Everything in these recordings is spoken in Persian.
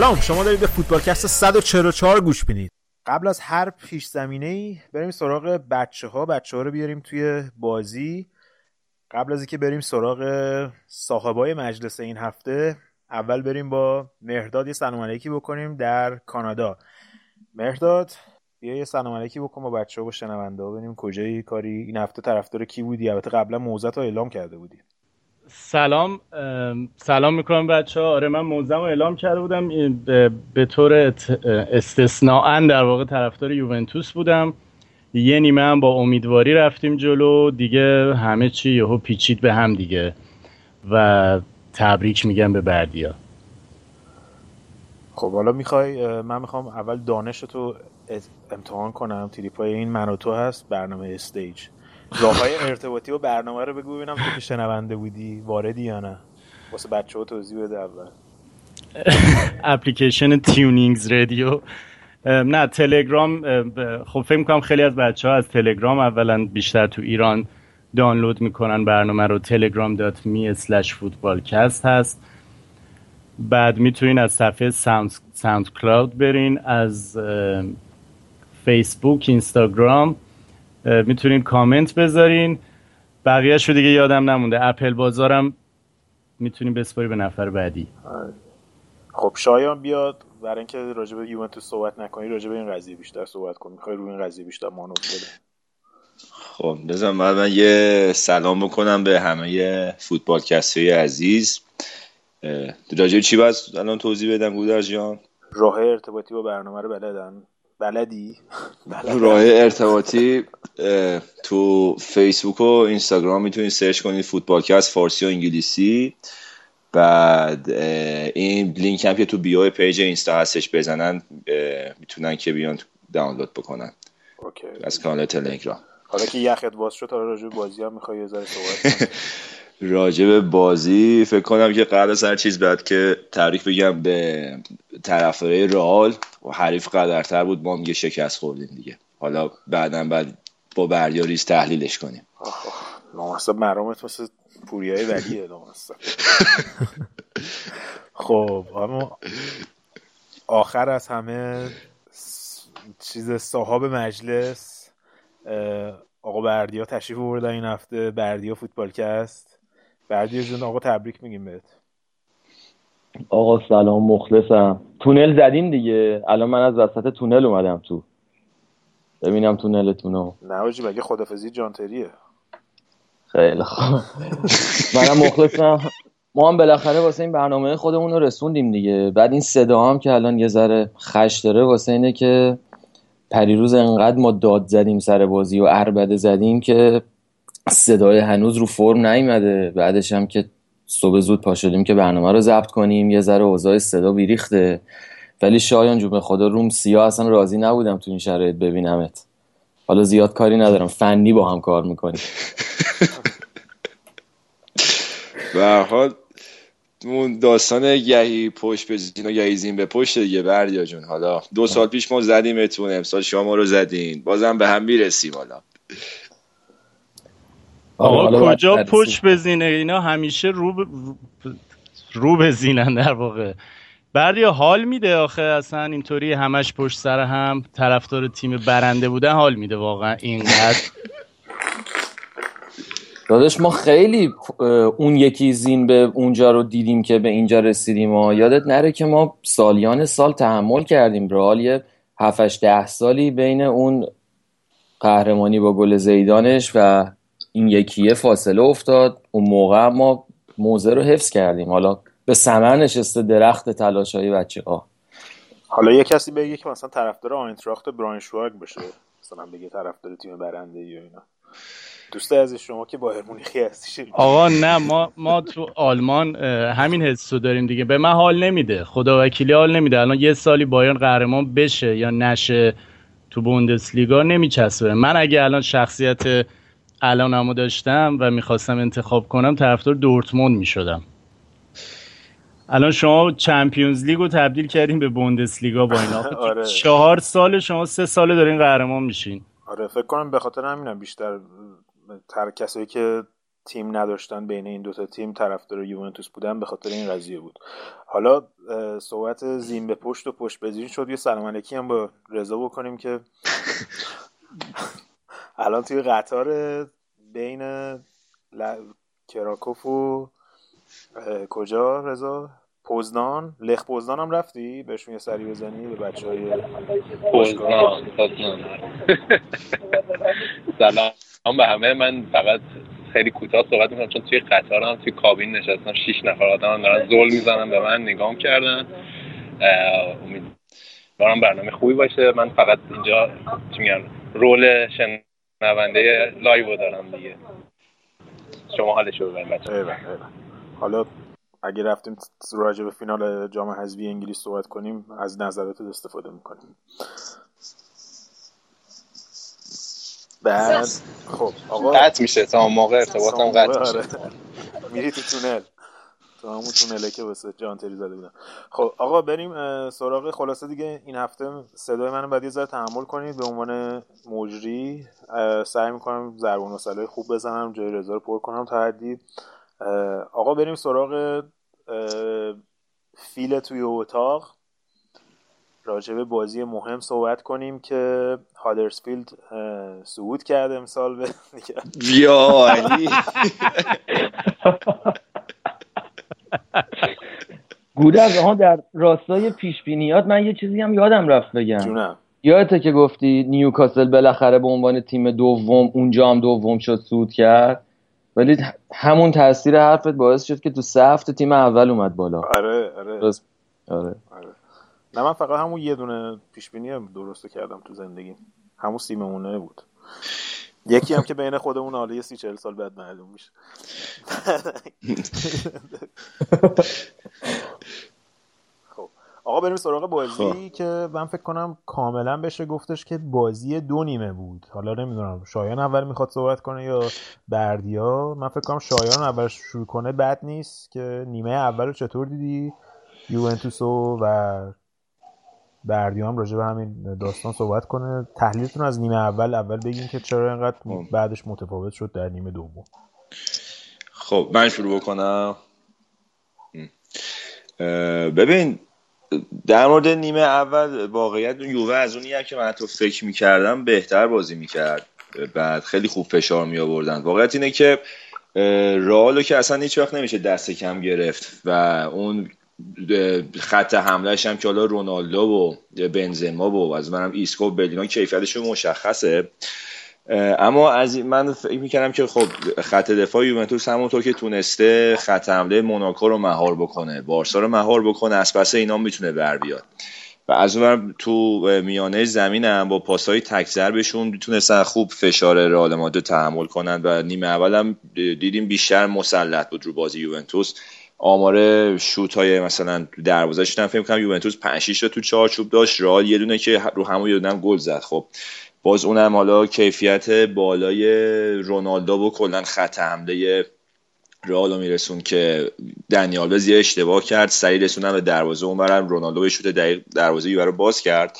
سلام شما دارید به فوتبالکست 144 گوش بینید قبل از هر پیش زمینه ای بریم سراغ بچه ها بچه ها رو بیاریم توی بازی. قبل از اینکه بریم سراغ صاحبای مجلس این هفته اول بریم با مهرداد یه سلام علیکی بکنیم در کانادا. مهرداد بیا یه سلام علیکی بکن با بچه ها و شنونده ها. ببینیم کجایی کاری. این هفته طرفدار کی بودی؟ البته قبلا موزت رو اعلام کرده بودی. سلام ام، سلام می‌کنم بچه ها آره من موزم رو اعلام کرده بودم. به, طور ات- استثناء در واقع طرفدار یوونتوس بودم. یه نیمه هم با امیدواری رفتیم جلو. دیگه همه چی یهو پیچید به هم دیگه و تبریک میگم به بردیا. خب حالا می‌خوای من می‌خوام اول دانش تو امتحان کنم. تریپای این من و تو هست. برنامه استیج. راه های ارتباطی و برنامه رو بگو ببینم تو که شنونده بودی واردی یا نه؟ واسه بچه ها توضیح بده اول. اپلیکیشن TuneIn Radio. نه تلگرام خب فکر می‌کنم خیلی از بچه ها از تلگرام اولا بیشتر تو ایران دانلود می‌کنن. برنامه رو telegram.me slash footballcast هست. بعد می‌تونین از صفحه Sound, SoundCloud برین از فیسبوک اینستاگرام می‌تونین کامنت بذارین. بقیه شو دیگه یادم نمونده. اپل بازارم می‌تونین بسپاری به نفر بعدی. خب شایان بیاد. برای اینکه راجع به یوونتوس صحبت نکنی راجع به این قضیه بیشتر صحبت کن. می‌خوای روی این قضیه بیشتر مانور بده. خب بذار من من یه سلام بکنم به همه فوتبال های عزیز. اه، راجع به چی باید الان توضیح بدم گودرز جان؟ راه ارتباطی با برنامه رو بلدن؟ بلدی. راه ارتباطی تو فیسبوک و اینستاگرام می‌تونید search کنید فوتبالکست فارسی و انگلیسی. بعد این لینک هم که تو bio page اینستا هستش بزنن می‌تونن که بیان دانلود بکنن. okay. از کانال تلگرام. حالا که یخت باز شد حالا راجع بازی هم می‌خوای یه ذره صحبت به بازی فکر کنم که قبل از هر چیز بعد که تبریک بگم به طرفدارای رئال و حریف قدرتر بود ما هم یه شکست خوردیم دیگه. حالا بعدا بعد با بردیا ریز تحلیلش کنیم. لامصب مرامت مثل پوریای ولیه لامصب خب اما آخر از همه چیز صاحب مجلس آقا بردیا تشریف بردن این هفته بردیا فوتبالکست بردیا جون آقا تبریک میگیم بهت. آقا سلام مخلصم. تونل زدیم دیگه. الان من از وسط تونل اومدم تو. ببینم تونلتون رو نه حاجی مگه خدافزی جانتریه خیلی خوب. منم مخلصم. ما هم بالاخره واسه این برنامه خودمون رو رسوندیم دیگه. بعد این صدا هم که الان یه ذره خش داره واسه اینه که پریروز انقدر ما داد زدیم سر بازی و اربده زدیم که صدای هنوز رو فرم نیومده. بعدش هم که صبح زود پا شدیم که برنامه رو ضبط کنیم. یه ذره اوضاع صدا بیریخته. ولی شایان جون به خدا روم سیاه اصلا راضی نبودم تو این شرایط ببینمت. حالا زیاد کاری ندارم. فنی با هم کار می‌کنیم. به حال اون داستان گهی پشت به زین و گهی زین به پشت دیگه. بردیا جون حالا دو سال پیش ما زدیمتون امسال شما رو زدین. بازم به هم می‌رسیم حالا. آقا کجا پشت بزینه اینا؟ همیشه رو ب... رو بزینن در واقع. بردیا حال میده آخه؟ اصلا اینطوری همش پشت سر هم طرفدار تیم برنده بودن حال میده واقعا اینقدر. داداش ما خیلی اون یکی زین به اونجا رو دیدیم که به اینجا رسیدیم و یادت نره که ما سالیان سال تحمل کردیم. رئال یه 7 ده سالی بین اون قهرمانی با گل زیدانش و این یکیه فاصله افتاد. اون موقع ما موزه رو حفظ کردیم. حالا به سمر نشسته درخت تلاش های بچه ها حالا یه کسی بگه که مثلا طرفدار آینتراخت براینشواگ بشه مثلا بگه طرفدار تیم برنده یا اینا. دوست از شما که با مونیخی هستی. آقا نه ما ما تو آلمان همین حسو داریم دیگه. به من حال نمیده. خدا وکیلی حال نمیده. الان یه سالی بایرن قهرمان بشه یا نشه تو بوندسلیگا نمیچسبه. من اگه الان شخصیت الانمو داشتم و می‌خواستم انتخاب کنم طرفدار دورتموند می‌شدم. الان شما چمپیونز لیگو تبدیل کردیم به بوندسلیگا با اینا آره. چهار سال شما سه ساله دارین قهرمان میشین. آره فکر کنم به خاطر همینم بیشتر تر کسایی که تیم نداشتن بین این دوتا تیم طرفدار یوونتوس بودن به خاطر این قضیه بود. حالا صحبت زین به پشت و پشت بزین شد. یه سلام علیکی هم با رضا بکنیم که الان توی قطار بین ل... کراکوف و کجا رضا؟ پوزدان لخ پوزدان هم رفتی؟ بهشون یه سری بزنی به بچه های پوزدان سلام به همه. من فقط خیلی کوتاه صحبت می‌کنم چون توی قطارم توی کابین نشستم شیش نفر آدم دارن زول می‌زنن به من نگام کردن امیدوارم برنامه خوبی باشه. من فقط اینجا چی میگن role شنونده live دارم دیگه. شما حالشو ببین بچه حالا اگه رفتیم راجع به فینال جام حذفی انگلیس صحبت کنیم از نظرات استفاده می‌کنیم. بعد خب آقا قطع میشه تا موقع ارتباطم قطع میشه. آره. میری تو تونل. تو همون تونله که واسه جان تری زده بودن خب آقا بریم سراغ خلاصه دیگه. این هفته صدای منو بعد یه ذره تحمل کنید. به عنوان مجری سعی می‌کنم ضرب مسئله خوب بزنم جای رضا رو پر کنم تا حدی. آقا بریم سراغ فیل توی اتاق. راجع به بازی مهم صحبت کنیم که هادرسفیلد صعود کرده امسال به بیا علی گودرز آها در راستای پیش بینیات من یه چیزی هم یادم رفت بگم. یادته که گفتی نیوکاسل بالاخره به عنوان تیم دوم اونجا هم دوم شد سود کرد. ولی همون تاثیر حرفت باعث شد که تو سه هفته تیم اول اومد بالا. آره آره. آره. آره. نه من فقط همون یه دونه پیش بینی درست کردم تو زندگی همون سیممونه بود. یکی هم که بین خودمون حالا یه سی چهل سال بعد معلوم میشه. خب آقا بریم سراغ بازی که من فکر کنم کاملا بشه گفتش که بازی دو نیمه بود. حالا نمی‌دونم شایان اول می‌خواد صحبت کنه یا بردیا؟ من فکر کنم شایان اول شروع کنه بد نیست که نیمه اول رو چطور دیدی؟ یوونتوسو و بردیا هم راجع به همین داستان صحبت کنه. تحلیلتون از نیمه اول اول بگین که چرا اینقدر بعدش متفاوت شد در نیمه دوم. خب من شروع بکنم. ببین در مورد نیمه اول واقعیت یووه از اونی که من حتی فکر می‌کردم بهتر بازی می‌کرد. بعد خیلی خوب فشار می آوردن واقعیت اینه که رئالو که اصلا هیچ وقت نمیشه دست کم گرفت و اون خط حملهش هم که حالا رونالدو و بنزما و از منم ایسکو و بلینا کیفیتشون مشخصه. اما از من فکر می‌کردم که خب خط دفاع یوونتوس همونطور که تونسته خط حمله موناکو رو مهار بکنه بارسا رو مهار بکنه از پس اینا می‌تونه بر بیاد. و از اون تو میانه زمین هم با پاسهای تک بهشون می‌تونستن خوب فشار رئال مادرید تحمل کنن و نیمه اول هم دیدیم بیشتر مسلط بود رو بازی یوونتوس. آمار شوت های مثلا دروازه شدن فکر کنم یوونتوس 5 6 تو چارچوب داشت. رئال یه دونه که رو همون یه گل زد. خب باز اونم حالا کیفیت بالای رونالدو و کلا خط حمله رئال میرسون که دنیال یه اشتباه کرد. سریع رسونن به دروازه اونورم. رونالدو شوت دقیق دروازه رو باز کرد.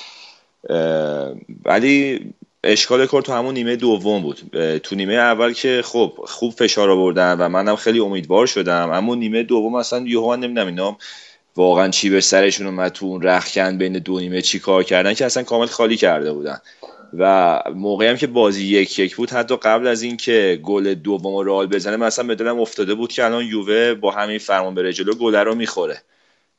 ولی اشکال کار تو همون نیمه دوم بود. تو نیمه اول که خب خوب فشار آوردن و منم خیلی امیدوار شدم اما نیمه دوم اصلا یوهان نمی‌دونم اینا واقعا چی به سرشون اومد تو اون رخکن بین دو نیمه چی کار کردن که اصلا کامل خالی کرده بودن. و موقعی هم که بازی یک یک بود حتی قبل از اینکه گل دوم رئال بزنه مثلا به دلم افتاده بود که الان یووه با همین فرمان بره جلو گل رو می‌خوره.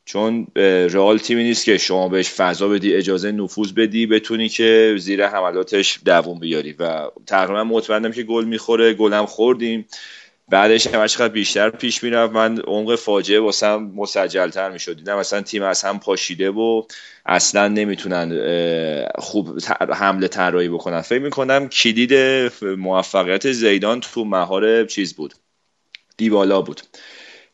چون رئال تیمی نیست که شما بهش فضا بدی اجازه نفوذ بدی بتونی که زیر حملاتش دووم بیاری. و تقریبا مطمئنم که گل می‌خوره گلم خوردیم. بعدش هم چقدر بیشتر پیش می‌رفت. من عمق فاجعه واسم مسجلتر می‌شد. دیدم مثلا تیم از هم پاشیده و اصلا نمی‌تونن خوب حمله طراحی بکنن. فکر می‌کنم کلید موفقیت زیدان تو مهار چیز بود. دیبالا بود.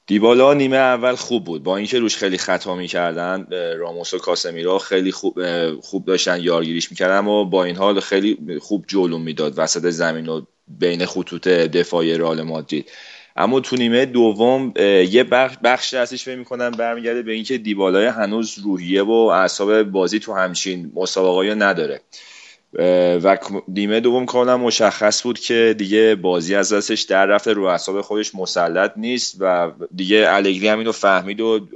دیبالا نیمه اول خوب بود. با اینکه روش خیلی خطا می‌کردن راموس و کاسمیرا خیلی خوب خوب داشتن یارگیریش می‌کردن و با این حال خیلی خوب جلو می‌داد وسط زمین و بین خطوط دفاعی رئال مادرید. اما تو نیمه دوم یه بخش بخش ازش فکر می‌کنم برمیگرده به اینکه دیبالای هنوز روحیه و اعصاب بازی تو همچین مسابقه نداره. و نیمه دوم کاملا مشخص بود که دیگه بازی از دستش در رفته رو اعصاب خودش مسلط نیست و دیگه الگری هم اینو فهمید و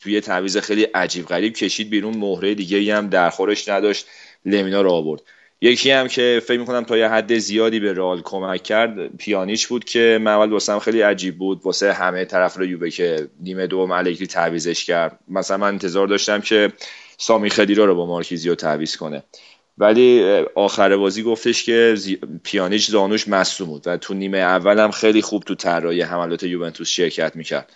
توی تعویض خیلی عجیب غریب کشید بیرون. مهره دیگه هم در خورش نداشت. لمینا رو آورد. یکی هم که فکر می‌کنم تا یه حد زیادی به رال کمک کرد پیانیچ بود که من اول واسم خیلی عجیب بود واسه همه طرف رو یوبه که نیمه دوم الگری تعویزش کرد. مثلا من انتظار داشتم که سامی خدیرا رو با مارکیزیو تعویض کنه. ولی آخر بازی گفتش که پیانیچ زانوش مصوم بود و تو نیمه اول هم خیلی خوب تو طراحی حملات یوونتوس شرکت می‌کرد.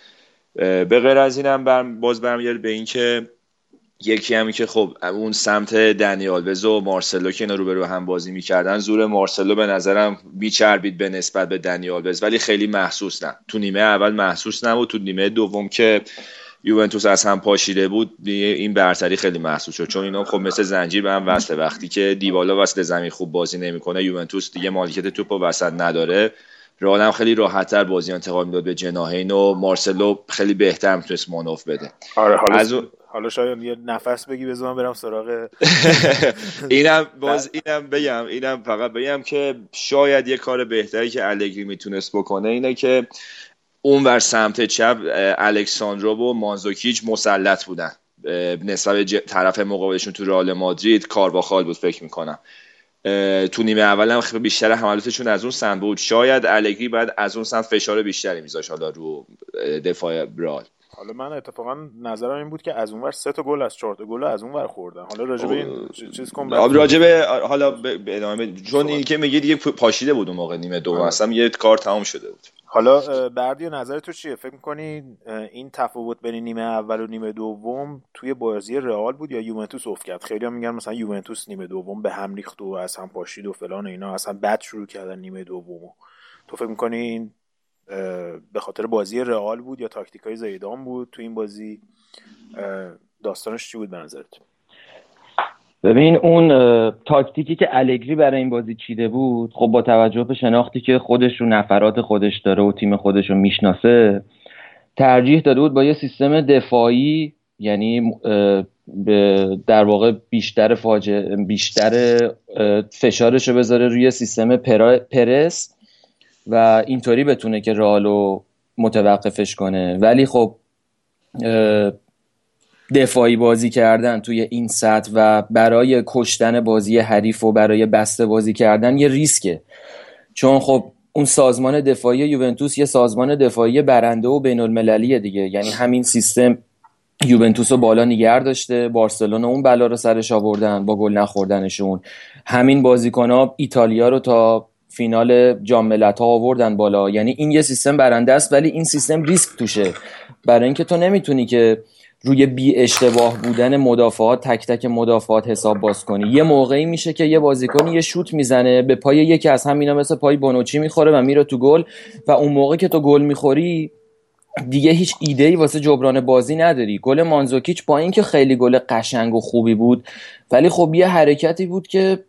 به غیر از اینم باز برمیگرد به اینکه یکی همی که خب اون سمت دنیال و مارسلو که اینا رو به هم بازی می‌کردن زور مارسلو به نظرم میچربید به نسبت به دنیال ولی خیلی محسوس نه. تو نیمه اول محسوس نبود تو نیمه دوم که یوونتوس از هم پاشیده بود این برتری خیلی محسوس شد. چون اینا خب مثل زنجیر به هم وصله. وقتی که دیبالا وسط زمین خوب بازی نمی‌کنه یوونتوس دیگه مالکیت توپ و وسط نداره. رئال هم خیلی راحتتر بازی انتقال می‌داد به جناهین و مارسلو خیلی بهتر می‌تونست مانوف بده. آره حالا از حالا شاید یه نفس بگی بزنم برم سراغ اینم باز اینم بگم اینم فقط بگم که شاید یه کار بهتری که الگری می‌تونست بکنه اینه که اونور سمت چپ الکساندرو و مانزوکیچ مسلط بودن. نسبت به طرف مقابلشون تو رئال مادرید کارواخال بود فکر می‌کنم. تو نیمه اول هم خیلی بیشتر حملاتشون از اون سمت بود. شاید الگری بعد از اون سمت فشار بیشتری میذاش حالا رو دفاع رئال. حالا من اتفاقا نظرم این بود که از اونور سه تا گل از چهار تا گل از اونور خوردن. حالا راجبه این چیز کن راجبه حالا به ادامه چون این که میگه دیگه پاشیده بود اون موقع نیمه دوم اصلا یه کار تمام شده بود. حالا بردی و نظر تو چیه؟ فکر می‌کنی این تفاوت بین نیمه اول و نیمه دوم توی بازی رئال بود یا یوونتوس افت کرد؟ خیلی هم میگن مثلا یوونتوس نیمه دوم به هم ریخت و از هم پاشید و فلان و اینا اصلا بد شروع کردن نیمه دوم تو فکر می‌کنی این به خاطر بازی رئال بود یا تاکتیک های زیدان بود تو این بازی؟ داستانش چی بود به نظرت؟ ببین اون تاکتیکی که الگری برای این بازی چیده بود خب با توجه به شناختی که خودش رو نفرات خودش داره و تیم خودش رو می‌شناسه ترجیح داده بود با یه سیستم دفاعی یعنی در واقع بیشتر فاجعه بیشتر فشارش رو بذاره روی سیستم پرس و اینطوری بتونه که رالو متوقفش کنه. ولی خب دفاعی بازی کردن توی این سطح و برای کشتن بازی حریف و برای بسته بازی کردن یه ریسکه. چون خب اون سازمان دفاعی یوونتوس یه سازمان دفاعی برنده و بین المللیه دیگه. یعنی همین سیستم یوونتوس رو بالا نگر داشته بارسلونا اون بلا رو سرش آوردن با گل نخوردنشون. همین بازیکن ها ایتالیا رو تا فینال جام ملت ها آوردن بالا. یعنی این یه سیستم برنده است ولی این سیستم ریسک توشه. برای اینکه تو نمی‌تونی که روی بی اشتباه بودن مدافعات تک تک مدافعات حساب باز کنی. یه موقعی میشه که یه بازیکن یه شوت می‌زنه به پای یکی از همینا مثل پای بونوچی می‌خوره و میره تو گل و اون موقع که تو گل می‌خوری دیگه هیچ ایده ای واسه جبران بازی نداری. گل مانزوکیچ با اینکه خیلی گل قشنگ و خوبی بود ولی خب یه حرکتی بود که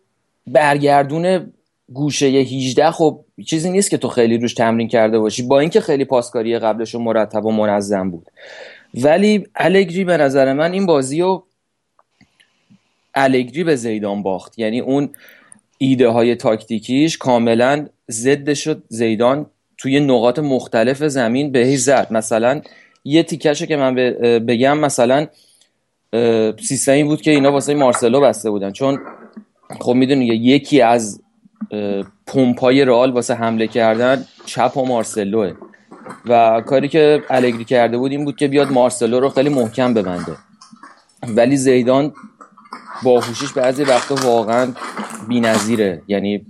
برگردون گوشه 18 خب چیزی نیست که تو خیلی روش تمرین کرده باشی. با اینکه خیلی پاسکاری قبلش مرتب و منظم بود. ولی الگری به نظر من این بازی رو الگری به زیدان باخت. یعنی اون ایده های تاکتیکیش کاملا ضد شد زیدان توی نقاط مختلف زمین بهش زد. مثلا یه تیکشه که من بگم مثلا سیستمی بود که اینا واسه مارسلو بسته بودن. چون خب می‌دونی یکی از پمپای رئال واسه حمله کردن چپ و مارسلوه. و کاری که الگری کرده بود این بود که بیاد مارسلو رو خیلی محکم ببنده. ولی زیدان باهوشیش بعضی وقتا واقعا بی‌نظیره. یعنی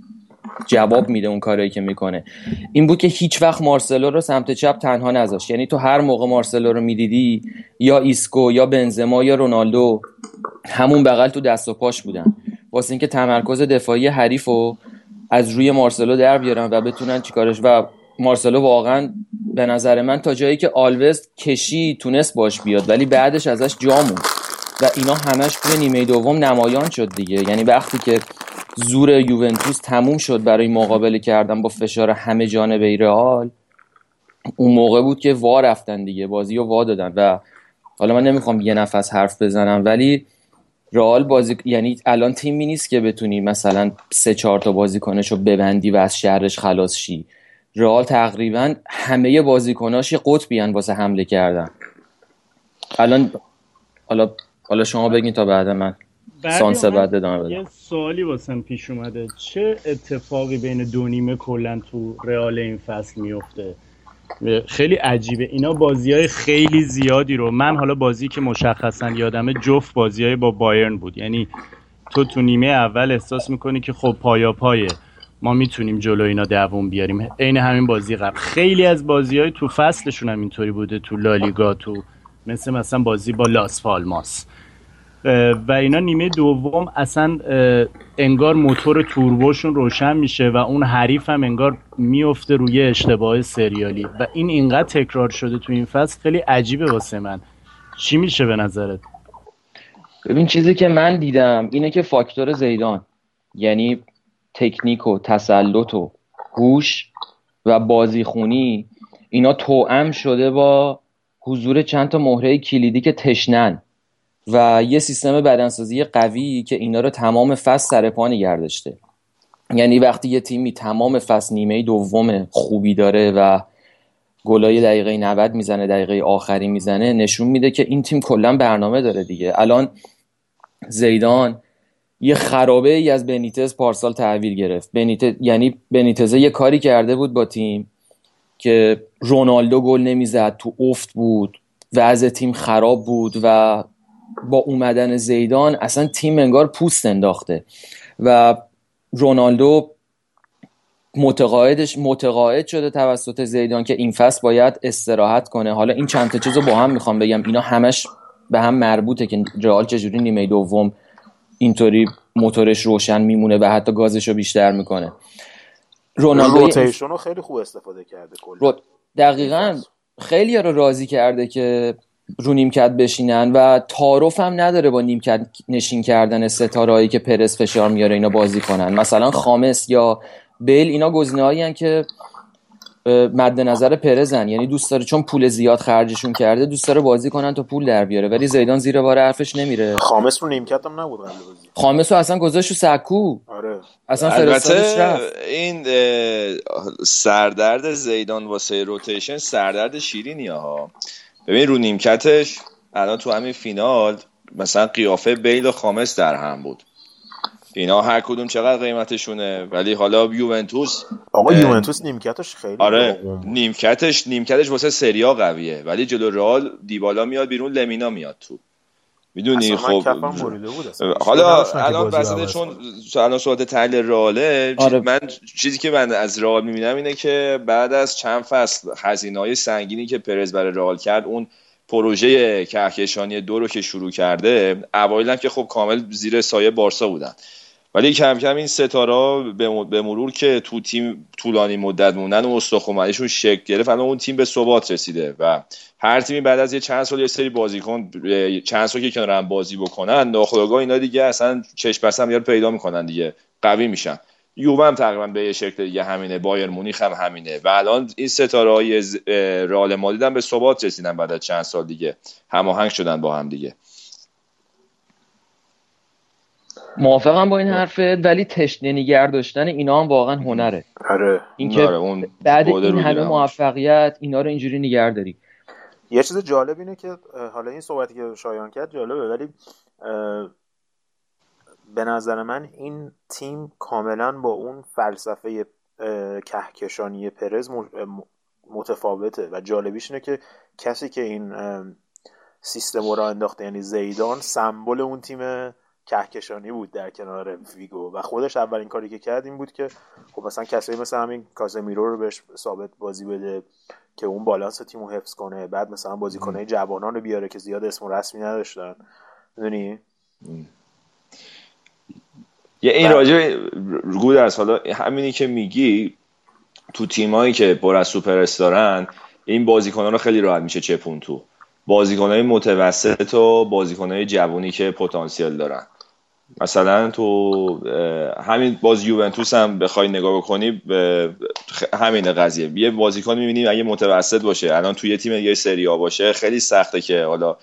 جواب میده اون کارایی که می‌کنه. این بود که هیچ وقت مارسلو رو سمت چپ تنها نذاشت. یعنی تو هر موقع مارسلو رو می‌دیدی یا ایسکو یا بنزما یا رونالدو همون بغل تو دست و پاش بودن. واسه اینکه تمرکز دفاعی حریف رو از روی مارسلو در بیارن و بتونن چیکارش و مارسلو واقعا به نظر من تا جایی که آلوز کشی تونست باش بیاد ولی بعدش ازش جامون و اینا همش توی نیمه دوم نمایان شد دیگه. یعنی وقتی که زور یوونتوس تموم شد برای مقابله کردن با فشار همه جانبه رئال اون موقع بود که وا رفتن دیگه بازی رو وا دادن. و حالا من نمی‌خوام یه نفس حرف بزنم ولی رئال بازی یعنی الان تیمی نیست که بتونی مثلا سه چهار تا بازیکنش رو ببندی و از شهرش خلاص شی. رئال تقریبا همه بازیکناش یه قطبیان واسه حمله کردن. الان حالا حالا شما بگین تا بعد من سانس بعد ادامه بدم. یه سوالی واسم پیش اومده. چه اتفاقی بین دو نیمه کلا تو رئال این فصل میفته خیلی عجیبه. اینا بازی های خیلی زیادی رو من حالا بازی که مشخصا یادمه جفت بازی های با بایرن بود. یعنی تو تو نیمه اول احساس می‌کنی که خب پایا پایه ما می‌تونیم جلو اینا دووم بیاریم. عین همین بازی قبل. خیلی از بازی های تو فصلشون هم اینطوری بوده تو لالیگا تو مثل مثلا بازی با لاس فالماس و اینا نیمه دوم اصلا انگار موتور توربوشون روشن میشه و اون حریف هم انگار میفته روی اشتباه سریالی. و این اینقدر تکرار شده تو این فصل خیلی عجیبه واسه من. چی میشه به نظرت؟ ببین چیزی که من دیدم اینه که فاکتور زیدان. یعنی تکنیک و تسلط و هوش و بازیخونی اینا توأم شده با حضور چند تا مهره کلیدی که تشنن و یه سیستم بدنسازی قوی که اینا رو تمام فصل سر پا نگردشته یعنی وقتی یه تیمی تمام فصل نیمه دوم خوبی داره و گلای دقیقه 90 می‌زنه دقیقه آخری می‌زنه نشون میده که این تیم کلا برنامه داره دیگه. الان زیدان یه خرابه ای از بنیتز پارسال تحویل گرفت. بنیتز یعنی بنیتز یه کاری کرده بود با تیم که رونالدو گل نمی‌زد تو افت بود وضع تیم خراب بود و با اومدن زیدان اصلا تیم انگار پوست انداخته و رونالدو متقاعدش متقاعد شده توسط زیدان که این فصل باید استراحت کنه. حالا این چند تا چیز رو با هم می‌خوام بگم. اینا همش به هم مربوطه که رئال چجوری نیمه دوم اینطوری موتورش روشن میمونه و حتی گازش رو بیشتر می‌کنه. رونالدو رو خیلی خوب استفاده کرده رو... دقیقا خیلی رو راضی کرده که رو نیمکت بشینن و تعارف هم نداره با نیمکت نشین کردن ستارهایی که پرس فشار میاره اینا بازی کنن. مثلا خامس یا بیل اینا گزینه‌هایی که مد نظر پرزن. یعنی دوست داره چون پول زیاد خرجشون کرده دوست داره بازی کنن تا پول در بیاره. ولی زیدان زیر بار حرفش نمیره. خامس رو نیمکت هم نبود قبل بازی. خامس رو اصلا گذاشت سکو. آره. اصلا فرستادش رفت این سردرد زیدان واسه روتیشن سردرد شیرینی ها. ببین رو نیمکتش الان تو همین فینال مثلا قیافه بیل و خامس در هم بود. اینا هر کدوم چقدر قیمتشونه ولی حالا یوونتوس آقا اه، یوونتوس نیمکتش خیلی آره بود. نیمکتش نیمکتش واسه سریا قویه ولی جلو رئال دیبالا میاد بیرون لمینا میاد تو می‌دونی خب. حالا الان وسط عوض چون. الان صحبت تحلیل رئاله چیز- آره. من چیزی که من از رئال می‌بینم اینه که بعد از چند فصل هزینه های سنگینی که پرز برای رئال کرد اون پروژه کهکشانی دو رو که شروع کرده اوایل که خب کامل زیر سایه بارسا بودن ولی کم کم این ستاره به مرور که تو تیم طولانی مدت موندن و استخوانشون شکل گرفت الان اون تیم به ثبات رسیده و هر تیمی بعد از یه چند سال یه سری بازیکن چند سال که کنار هم بازی بکنن ناخودآگاه اینا دیگه اصلا چشم بس هم یاد پیدا می‌کنن دیگه قوی میشن. یووه هم تقریبا به یه شکل دیگه همینه بایر مونیخ هم همینه و الان این ستاره های رئال مادرید هم به ثبات رسیدن بعد از چند سال دیگه هماهنگ شدن با هم دیگه. موافقم با این حرفت ولی تشنه نگر داشتن اینا هم واقعا هنره. آره. اینکه آره، اون بعد این همه. موفقیت اینا رو اینجوری نگر داری. یه چیز جالب اینه که حالا این صحبتی که شایان کرد جالبه ولی به نظر من این تیم کاملا با اون فلسفه کهکشانی پرز متفاوته. و جالبیش اینه که کسی که این سیستم رو انداخته یعنی زیدان سمبل اون تیم کهکشانی بود در کنار ویگو. و خودش اولین کاری که کرد این بود که خب مثلا کسایی مثل همین کازمیرو رو بهش ثابت بازی بده که اون بالانس تیم رو حفظ کنه بعد مثلا بازیکنهای جوانان رو بیاره که زیاد اسم و رسمی نداشتن. می‌دونی؟ یه این. راجع گودرز حالا همینی که میگی تو تیمایی که پر از سوپر استارن این بازیکن‌ها رو خیلی راحت میشه چپون تو. بازیکن‌های متوسط و بازیکن‌های جوونی که پتانسیل دارن. مثلا تو همین باز یوونتوس هم بخوای نگاه بکنی همین قضیه. یه بازیکن می‌بینی اگه متوسط باشه الان توی یه تیم یه سری آ باشه خیلی سخته که حالا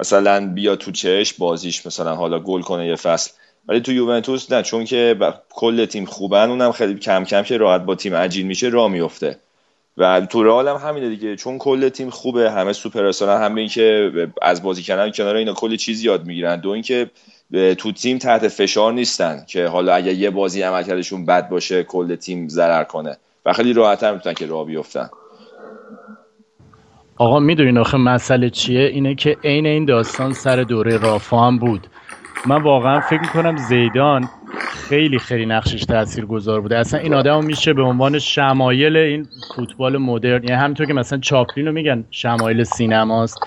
مثلا بیا تو چش بازیش مثلا حالا گل کنه یه فصل. ولی تو یوونتوس نه چون که کل تیم خوبن اونم خیلی کم کم که راحت با تیم عجین میشه راه میفته و تو رئال هم همینه دیگه چون کل تیم خوبه همه سوپر همه این که از بازی کردن کنار اینا کلی چیز یاد می‌گیرن. دو اینکه تو تیم تحت فشار نیستن که حالا اگه یه بازی عملکردشون بد باشه کل تیم ضرر کنه و خیلی راحت‌تر می‌تونن که راه بیفتن. آقا می‌دونین آخه مسئله چیه؟ اینه که عین این داستان سر دوره رافا هم بود. من واقعا فکر می‌کنم زیدان خیلی خیلی نقشش تأثیر گذار بوده. اصلا این آدم میشه به عنوان شمایل این فوتبال مدرن یعنی همینطور که مثلا چاپلین رو میگن شمایل سینماست.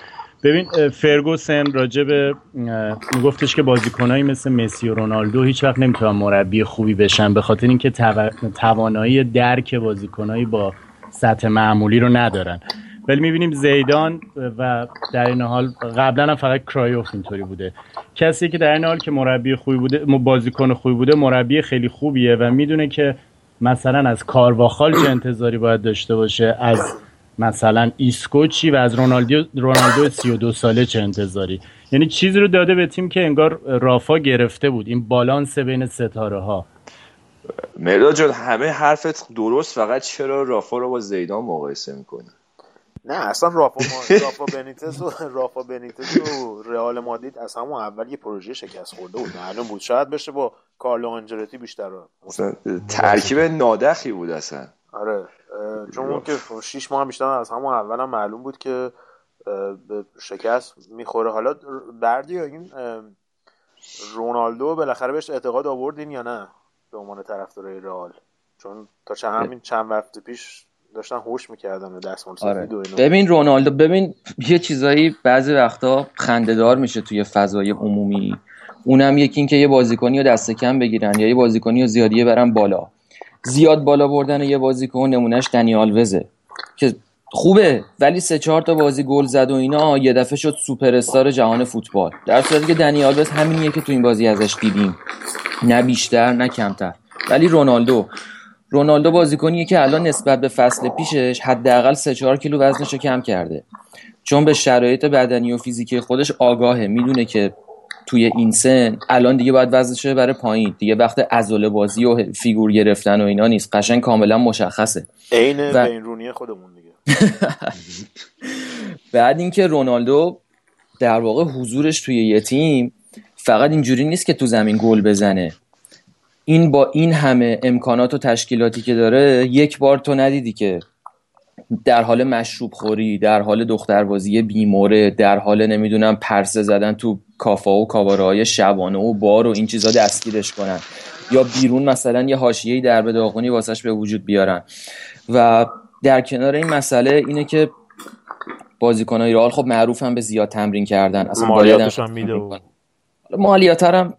ببین فرگوسن اه، میگفتش که بازیکنایی مثل مسی و رونالدو هیچ وقت نمی‌تونن مربی خوبی بشن به خاطر اینکه تو- توانایی درک بازیکنایی با سطح معمولی رو ندارن. ولی می‌بینیم زیدان و در این حال قبلا هم فقط کرایوف اینطوری بوده. کسی که در این حال که مربی خوبی بوده بازیکن خوبی بوده مربی خیلی خوبیه و می‌دونه که مثلا از کارواخال چه انتظاری باید داشته باشه از مثلا ایسکو چی و از رونالدو رونالدو 32 ساله چه انتظاری؟ یعنی چیزی رو داده به تیم که انگار رافا گرفته بود. این بالانس بین ستاره ها مهرداد جان همه حرفت درست فقط چرا رافا رو با زیدان مقایسه می‌کنی؟ نه اصلا رافا ما... رافا بنیتز و رافا بنیتز و رئال مادرید از همون اول یه پروژه شکست خورده بود. معلوم بود شاید بشه با کارلو آنجلوتی بیشتر رو ترکیب نادخی بود اصلا. آره. چون اون که شیش ماه هم بیشتر از همون اول هم معلوم بود که به شکست می‌خوره. حالا بردی این رونالدو بالاخره بهش اعتقاد آوردین یا نه به عنوان طرفدار رئال؟ چون تا چند همین چند وقت پیش داشتن هوش می‌کردن دستمال آره. ببین رونالدو ببین یه چیزایی بعضی وقتا خندهدار میشه توی فضای عمومی. اونم یکی این که یه بازیکنی رو دست کم بگیرن یا یه بازیکنی رو زیادیه برن بالا. زیاد بالا بردن یه بازیکن نمونهش دنی آلوزه که خوبه ولی سه چهار تا بازی گل زد و اینا یه دفعه شد سوپر استار جهان فوتبال. در صورتی که دنی آلوز همینیه که تو این بازی ازش دیدیم. نه بیشتر نه کمتر. ولی رونالدو رونالدو بازیکنیه که الان نسبت به فصل پیشش حداقل 3 4 کیلو وزنش رو کم کرده. چون به شرایط بدنی و فیزیکی خودش آگاهه. می‌دونه که توی این سن الان دیگه باید وزنش بره پایین. دیگه وقت عضله بازی و فیگور گرفتن و اینا نیست. قشنگ کاملا مشخصه. عین و- بین رونی خودمون دیگه. بعد اینکه رونالدو در واقع حضورش توی یه تیم فقط اینجوری نیست که تو زمین گل بزنه. این با این همه امکانات و تشکیلاتی که داره یک بار تو ندیدی که در حال مشروب خوری در حال دختربازی بیموره در حال نمی‌دونم پرسه زدن تو کافا و کاباره های شبانه و بار و این چیزا دستگیرش کنن. یا بیرون مثلا یه حاشیه‌ای در به داغونی واسش به وجود بیارن. و در کنار این مسئله اینه که بازیکنای رئال خب معروفن به زیاد تمرین کردن. اصلا مالیاتش هم میده و... مالیات هم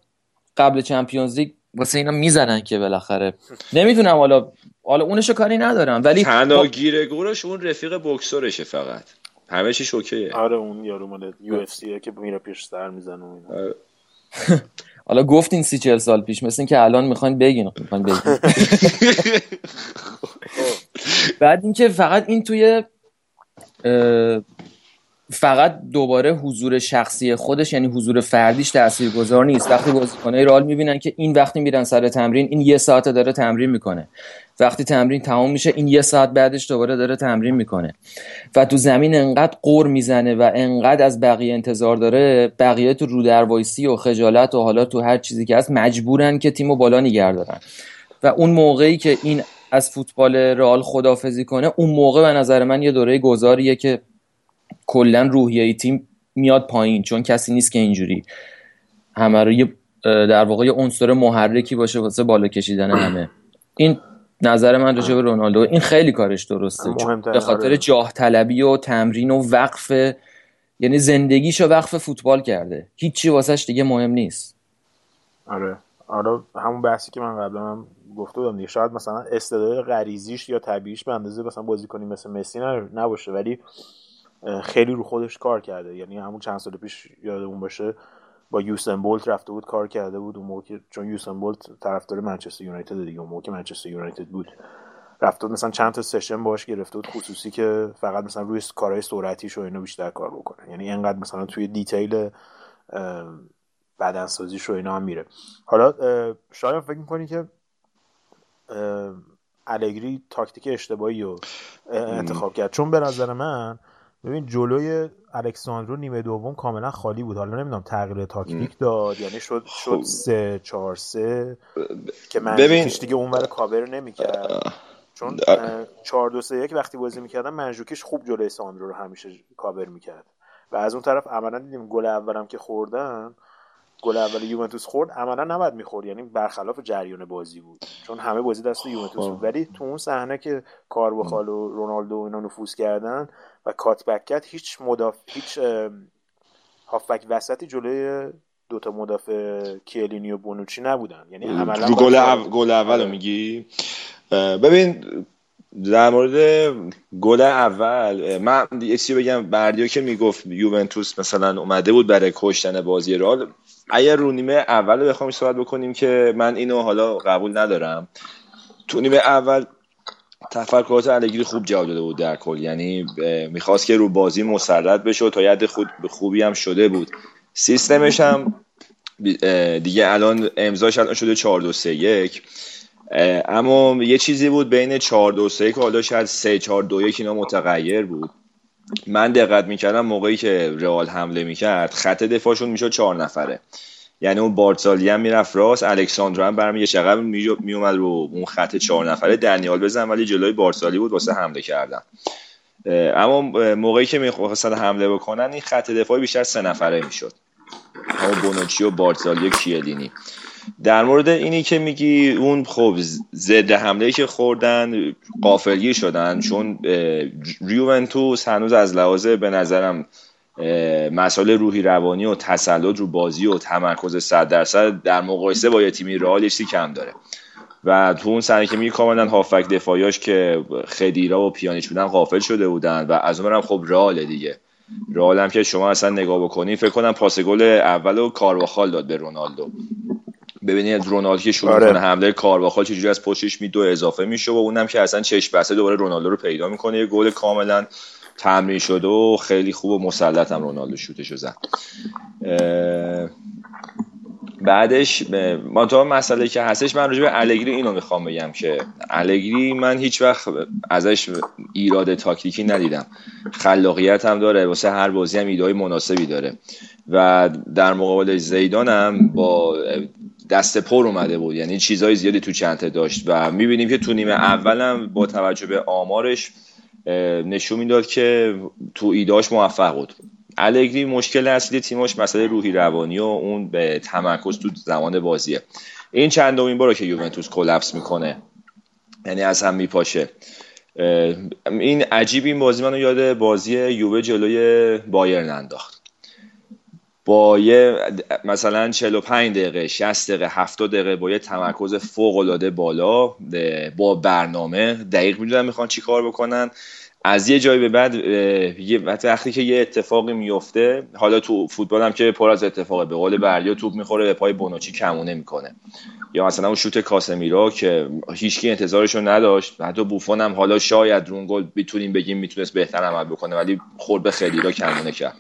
قبل چمپیونز لیگ واسه اینا می‌زنن که بالاخره. نمی‌دونم حالا حالا اونشو کاری ندارم. ولی تنها گیره گورش اون رفیق بکسورشه فقط. همه چیش اوکیه. آره اون یارو مال یو اف سی که میره پیش سر می‌زنه اینا. حالا گفتین سی چل سال پیش مثل که الان می‌خواین بگین می‌خواین بگین. بعد اینکه فقط این توی فقط دوباره حضور شخصی خودش یعنی حضور فردیش تاثیرگذار نیست. وقتی بازیکنای رئال می‌بینن که این وقتی میرن سر تمرین این یه ساعت داره تمرین می‌کنه. وقتی تمرین تمام میشه این یه ساعت بعدش دوباره داره تمرین می‌کنه. و تو زمین انقدر قور می‌زنه و انقدر از بقیه انتظار داره بقیه تو رو در وایسی و خجالت و حالا تو هر چیزی که هست مجبورن که تیمو بالا نگه دارن. و اون موقعی که این از فوتبال رئال خدافزی کنه اون موقع به نظر من یه دوره گذاریه که کلا روحیه تیم میاد پایین چون کسی نیست که اینجوری همه رو در واقع یه عنصر محرکی باشه واسه بالا کشیدن همه. این نظر من راجع به رونالدو این خیلی کارش درسته. به خاطر آره. جاه طلبی و تمرین و وقف یعنی زندگیشو وقف فوتبال کرده. هیچی واسش دیگه مهم نیست. آره. آره همون بحثی که من قبلا هم گفته بودم دیگه شاید مثلا استعداد غریزیش یا طبیعیش به اندازه مثلا بازیکنی مثل مسی نباشه ولی خیلی رو خودش کار کرده. یعنی همون چند سال پیش یادمون باشه با یوسین بولت رفته بود کار کرده بود اون موقع چون یوسین بولت طرفدار منچستر یونایتد دیگه اون موقع منچستر یونایتد بود. رفته بود مثلا چند تا session باش گرفته بود خصوصی که فقط مثلا روی کارهای سرعتیش و اینو بیشتر کار بکنه. یعنی انقدر مثلا توی detail بدنسازیش رو اینا هم میره. حالا شاید فکر می‌کنی که الگری تاکتیک اشتباهی رو انتخاب کرد؟ چون به نظر من ببین جلوی الکساندرو نیمه دوم کاملا خالی بود. حالا نمی‌دونم تغییر تاکتیک داد یعنی شد شد سه چهار سه. که من دیگه اونور کاور نمی‌کرد چون چهار دو سه یک وقتی بازی می‌کردن مانژوکیچ خوب جلوی ساندرو رو همیشه کاور می‌کرد. و از اون طرف عملا دیدیم گل اولم که خوردن گل اول یوونتوس خورد عملا نباید می‌خورد. یعنی برخلاف جریان بازی بود. چون همه بازی دست یوونتوس بود. ولی تو اون صحنه که کارواخال و رونالدو اینا نفوذ کردن و کات بکت هیچ مدافع هیچ هافبک وسطی جلوی دوتا مدافع کیلینی و بونوچی نبودن. یعنی عملا گل اول گل اولو میگی؟ ببین در مورد گل اول من یه چیزی بگم بردیا که می‌گفت یوونتوس مثلا اومده بود برای کشتن بازی رال اگر رو نیمه اول بخوام صحبت بکنیم که من اینو حالا قبول ندارم. تو نیمه اول تفکرات الگری خوب جواب داده بود در کل. یعنی می‌خواست که رو بازی مسلط بشه و تا ید خود خوبی هم شده بود. سیستمش هم دیگه الان امضاش الان شده 4 2 3 1 اما یه چیزی بود بین 4 2 3 که حالا شاید 3 4 2 1 اینا متغیر بود. من دقت می‌کردم موقعی که رئال حمله می‌کرد خط دفاعشون می‌شد چهار نفره. یعنی اون بارتالی هم می‌رفت راست الکساندرو هم برمی شقب میومد رو اون خط چهار نفره. دنیال بزن ولی جلوی بارتالی بود واسه حمله کردن. اما موقعی که می‌خواستن حمله بکنن این خط دفاعی بیشتر سه نفره می‌شد. همون بونوچی و بارتالی و کیلینی. در مورد اینی که میگی اون خب ضد حمله که خوردن قافلگیر شدن چون ریوونتوس هنوز از لحاظ به نظرم مسائل روحی روانی و تسلط رو بازی و تمرکز 100 درصد در مقایسه با یه تیمی رئال کم داره. و تو اون سنه که کاملا هافک دفاعیاش که خدیرا و پیانیچ بودن غافل شده بودن و از اونم خب رئال دیگه. رئال هم که شما اصلا نگاه بکنی فکر کنم پاس گل اول و کارواخال داد به رونالدو. ببینید رونالدو که شروع آره. کنه حمله کارواخال چجوری از پشتش می دو اضافه میشه و اونم که اصلا چشم بسته دوباره رونالدو رو پیدا می‌کنه. یه گل کاملا تمرین شده و خیلی خوب و مسلط هم رونالدو شوتشو زد. بعدش ما تو مسئله که هستش من راجع به الگری اینو می‌خوام بگم که الگری من هیچ وقت ازش ایراد تاکتیکی ندیدم. خلاقیت هم داره واسه هر بازی هم ایده مناسبی داره. و در مقابل زیدان هم با دست پر اومده بود. یعنی چیزهای زیادی تو چنته داشت. و می‌بینیم که تو نیمه اولم با توجه به آمارش نشون می‌داد که تو ایداش موفق بود. الگری مشکل اصلی تیمش مسئله روحی روانی و اون به تمرکز تو زمان بازیه. این چندمین باره که یوونتوس کلپس می‌کنه یعنی از هم میپاشه. این عجیب این بازی منو یاد بازی یووه جلوی بایرن انداخت. با یه مثلا 45 دقیقه 60 دقیقه 70 دقیقه با یه تمرکز فوق العاده بالا با برنامه. دقیق می‌دونن می‌خوان چی کار بکنن. از یه جایی به بعد یه وقتی که یه اتفاقی میفته حالا تو فوتبال هم که پر از اتفاقه. به قول بریا توپ می‌خوره به پای بونوچی کمونه می‌کنه. یا مثلا اون شوت کاسمیرا که هیچکی انتظارشو نداشت. حتی بوفون هم حالا شاید رون گل بتونیم بگیم می‌تونست بهتر عمل بکنه ولی خورد به خیلی را کمونه کرد.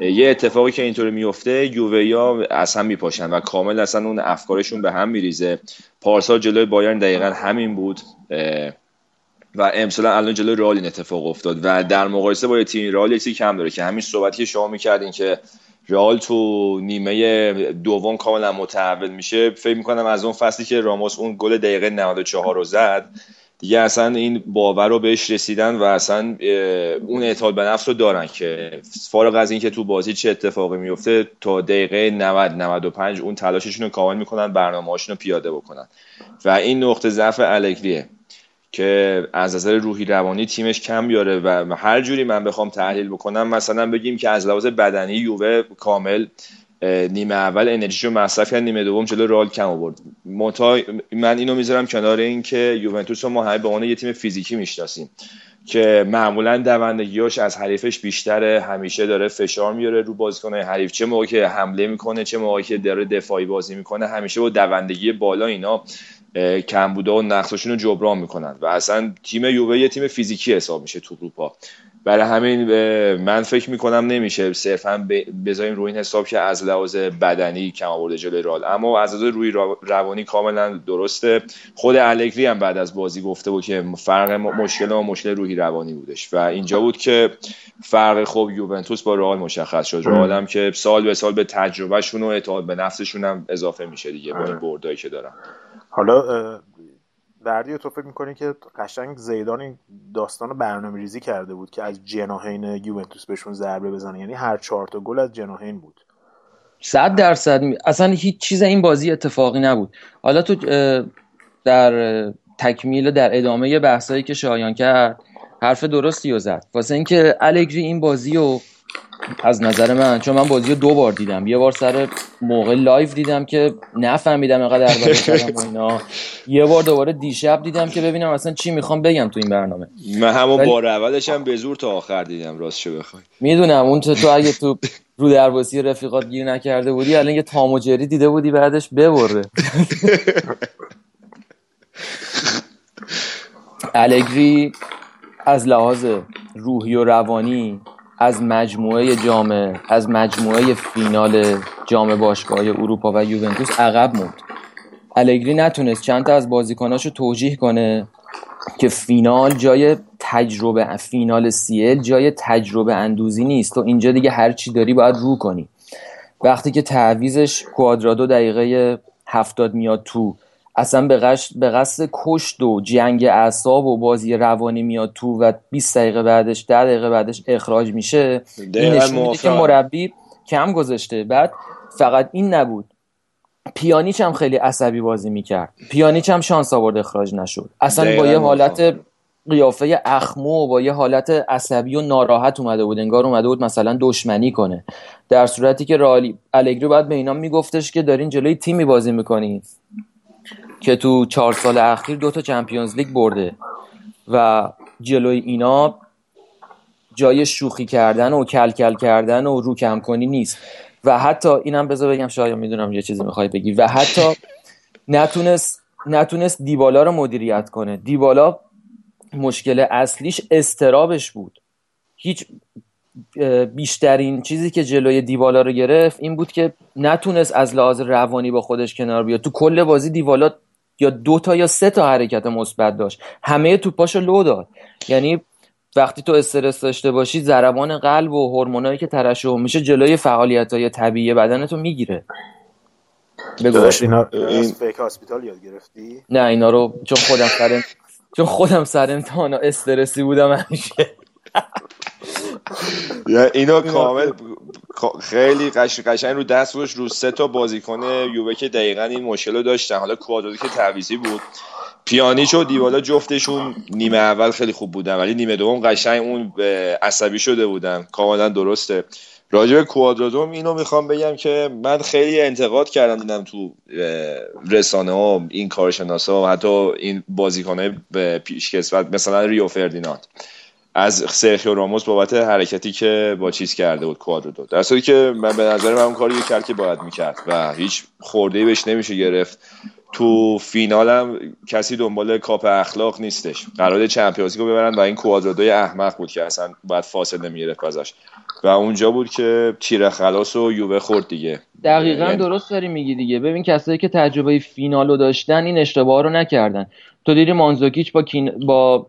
یه اتفاقی که اینطوری میفته یوویا اصلا میپاشن و کامل اصلا اون افکارشون به هم میریزه. پارسال جلوی بایرن دقیقا همین بود. و امسال الان جلوی رئال این اتفاق افتاد و در مقایسه با تیم رئال یکی کم داره که همین صحبتی که شما می‌کردین که رئال تو نیمه دوم کاملا متحول میشه فکر می‌کنم از اون فصلی که راموس اون گل دقیقه 94 رو زد دیگه اصلا این باور رو بهش رسیدن و اصلا اون اعتماد به نفس رو دارن که فارغ از اینکه تو بازی چه اتفاقی میفته تا دقیقه 90 95 اون تلاششون رو کامل می‌کنن برنامه‌هاشون رو پیاده بکنن. و این نقطه ضعف الگریه. که از نظر روحی روانی تیمش کم بیاره و هر جوری من بخوام تحلیل بکنم مثلا بگیم که از لحاظ بدنی یووه کامل نیمه اول انرژیشو مصرف کرد نیمه دوم جلو رال کم آورد. من اینو می‌ذارم کنار این که یوونتوس رو ما همه به عنوان یه تیم فیزیکی می‌شناسیم که معمولا دوندگیاش از حریفش بیشتره همیشه داره فشار میاره رو بازیکن حریف. چه موقعی که حمله می‌کنه چه موقعی که داره دفاعی بازی می‌کنه همیشه با دوندگی بالا اینا. کمبوده و نقصشون رو جبران می‌کنن. و اصلا تیم یووه یه تیم فیزیکی حساب میشه تو اروپا. برای همین من فکر می‌کنم نمیشه صرفا بذاریم روی این حساب که از لحاظ بدنی کم آورده جلوی رال اما از لحاظ روی روانی کاملا درسته. خود الگری هم بعد از بازی گفته بود که فرق مشکل ما مشکل روحی روانی بودش. و اینجا بود که فرق خوب یوونتوس با رئال مشخص شد. رئال هم که سال به سال به تجربهشون و اعتماد به نفسشون هم اضافه میشه دیگه با این بردایی که دارن. حالا بردی تو فکر می‌کنی که قشنگ زیدان این داستان برنامه ریزی کرده بود که از جناهین یوونتوس بهشون ضربه بزنه؟ یعنی هر چهار تا گل از جناهین بود. صد درصد اصلا هیچ چیز این بازی اتفاقی نبود. حالا تو در تکمیل در ادامه بحثایی که شایان کرد حرف درستی رو زد. واسه اینکه الگری این بازی رو از نظر من چون من بازی رو دو بار دیدم. یه بار سر موقع live دیدم که نفهمیدم اینقدر درباره اینا. یه بار دوباره دیشب دیدم که ببینم اصلا چی می‌خوام بگم تو این برنامه. من همون بار اولش هم به زور تا آخر دیدم راستشو بخوای می‌دونم اون تو, تو اگه تو رو درواسی رفیقات گیر نکرده بودی الان یه time دیده بودی بعدش ببره. الگری از لحاظ روحی و روانی از مجموعه جام از مجموعه فینال جام باشگاه اروپا و یوونتوس عقب موند. الگری نتونست چند تا از بازیکناشو توجیه کنه که فینال جای تجربه فینال سیل جای تجربه اندوزی نیست. تو اینجا دیگه هر چی داری باید رو کنی. وقتی که تعویزش کوادرادو دقیقه هفتاد میاد تو اصلا به قصد, به قصد کشت و جنگ اعصاب و بازی روانی میاد تو و 20 دقیقه بعدش 10 دقیقه بعدش اخراج میشه. این نشون که مربی کم گذاشته بعد فقط این نبود. پیانیچ هم خیلی عصبی بازی می‌کرد. پیانیچ هم شانس آورد اخراج نشد. اصلا با یه حالت قیافه اخمو و با یه حالت عصبی و ناراحت اومده بود. انگار اومده بود مثلا دشمنی کنه. در صورتی که رالی الگری بعد به اینا میگفتش که دارین جلوی تیمی بازی می‌کنین. که تو چهار سال اخیر دو تا چمپیونز لیگ برده و جلوی اینا جای شوخی کردن و کلکل کل کردن و رو کم کنی نیست. و حتی اینم بذار بگم شاید می‌دونم یه چیزی می‌خوای بگی. و حتی نتونست نتونست دیبالا رو مدیریت کنه. دیبالا مشکل اصلیش استرابش بود. هیچ بیشترین چیزی که جلوی دیوالا رو گرفت این بود که نتونست از لحاظ روانی با خودش کنار بیاد. تو کل بازی دیوالا یا دو تا یا سه تا حرکت مثبت داشت. همه توپاشو لو داد. یعنی وقتی تو استرس داشته باشی ضربان قلب و هورمونایی که ترشح میشه جلوی فعالیت های طبیعی بدنتو می‌گیره. بگو. اینا این- فیک هاسپیتال یاد گرفتی؟ نه اینا رو چون خودم سر چون خودم سر امتحانا استرسی بودم همیشه. اینو کامل خیلی قش... قشنگ رو دست گذاشت رو سه تا بازیکن یووه که دقیقا این مشکل رو داشتن. حالا کوادرادو که تعویضی بود. پیانیچ و دیوالا جفتشون نیمه اول خیلی خوب بودن ولی نیمه دوم قشنگ اون عصبی شده بودن. کاملا درسته. راجع به کوادرادوم اینو می‌خوام بگم که من خیلی انتقاد کردم دیدم تو رسانه ها این کارشناسا و حتی این بازیکنهای پیشکسوت مثلا ریو فردیناند. از سرخیو راموس بابت حرکتی که با چیز کرده بود کوادرادو در صورتی که من به نظر من اون کاری کرد که باید می‌کرد و هیچ خورده بهش نمیشه گرفت. تو فینال هم کسی دنبال کاپ اخلاق نیستش. قرار چمپیونز رو ببرن و این کوادرادوی احمق بود که اصلا باید فاصله می‌گرفت ازش. و اونجا بود که تیر خلاص و یووه خورد دیگه. دقیقا یعنی- درست داری میگی دیگه. ببین کسایی که تجربه فینال رو داشتن این اشتباه رو نکردن. تو دیدی مانزوکیچ با کین... با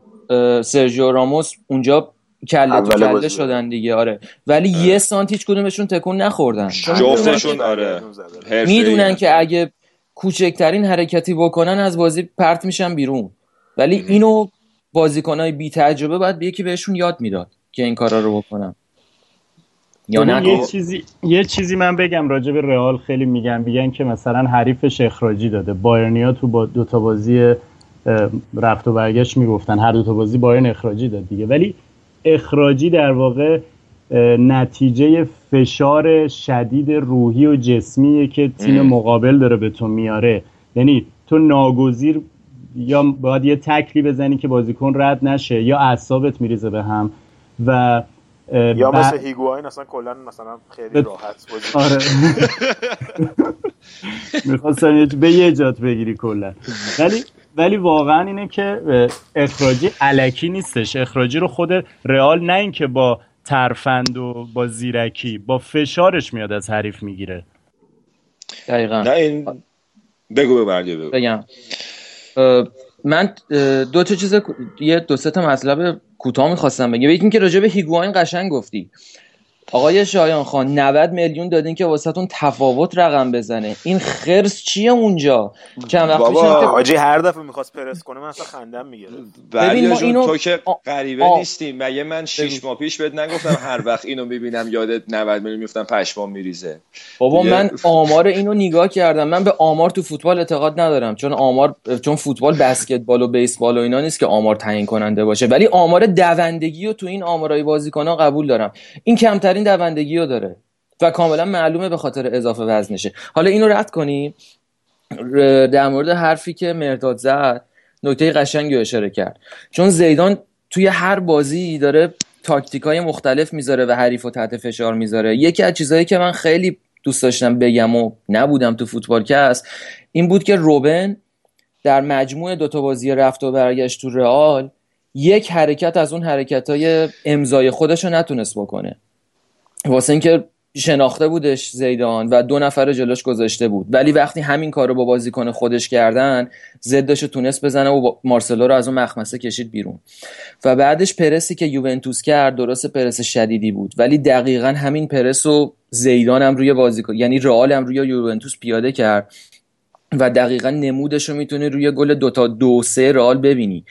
سرژیو راموس اونجا کله تو کله. شدن دیگه آره. ولی یه سانتیچ کدومشون تکون نخوردن. جفتشون آره. حرفه‌ای. می‌دونن که اگه کوچکترین حرکتی بکنن از بازی پرت میشن بیرون. ولی اینو بازیکنای بی تجربه باید به یکی بهشون یاد می‌داد که این کارا رو بکنن. یا نه یه چیزی یه چیزی من بگم راجع به رئال خیلی میگن. میگن که مثلا حریفش اخراجی داده. بایرنیا تو با دو تا بازی اه، رفت و برگشت می‌گفتن هر دو تا بازی بایرن اخراجی داد دیگه. ولی اخراجی در واقع نتیجه فشار شدید روحی و جسمیه که تیم. مقابل داره به تو میاره. یعنی تو ناگزیر یا باید یه تکلی بزنی که بازیکن رد نشه یا اعصابت میریزه به هم و یا ب- مثل هیگواین اصلا کلا مثلا خیلی راحت آره. می‌خواستم به یه جات بگیری کلا. ولی ولی واقعا اینه که اخراجی علکی نیستش. اخراجی رو خود رئال نه اینکه با ترفند و با زیرکی با فشارش میاد از حریف می‌گیره. دقیقا. نه این بگو بگو بگم. من دو تا چیز یه دو سه تا مطلب کوتاه می‌خواستم بگم. یکی اینکه راجع به هیگواین قشنگ گفتی. آقای شایان خان 90 میلیون دادین که واسهتون تفاوت رقم بزنه. این خرس چیه اونجا؟ چند وقت بابا، که حاجی هر دفعه می‌خواست پرس کنه من اصلا خندم می‌گیره بردیا ما جون اینو- تو که غریبه آ- نیستیم مگه من شیش ماه پیش بهت نگفتم هر وقت اینو می‌بینم یادت 90 میلیون میفتم پشمام میریزه. بابا دیگه- من آمار اینو نگاه کردم. من به آمار تو فوتبال اعتقاد ندارم. چون آمار چون فوتبال بسکتبال و بیسبال و اینا نیست که آمار تعیین کننده باشه. ولی آمار دوندگی رو تو این آمارای بازیکن‌ها قبول دارم. این کمترین دوندگی رو داره و کاملا معلومه به خاطر اضافه وزنشه. حالا اینو رد کنیم در مورد حرفی که مرداد زد نکته قشنگی رو اشاره کرد. چون زیدان توی هر بازی داره تاکتیک های مختلف می‌ذاره و حریف رو تحت فشار می‌ذاره. یکی از چیزهایی که من خیلی دوست داشتم بگم و نبودم تو فوتبال هست این بود که روبن در مجموع دوتا بازی رفت و برگشت تو رئال یک حرکت از اون حرکت های امضای خودش رو نتونست بکنه. واسه اینکه شناخته بودش زیدان و دو نفر جلوش گذاشته بود. ولی وقتی همین کار رو با بازیکن خودش کردن زدش رو تونست بزنه و مارسلو رو از اون مخمسه کشید بیرون. و بعدش پرسی که یوونتوس کرد درست پرس شدیدی بود. ولی دقیقا همین پرس رو زیدان هم روی بازیکن یعنی رئال هم روی یوونتوس پیاده کرد. و دقیقا نمودش رو می‌تونی روی گل دوتا دو سه رئال ببینی.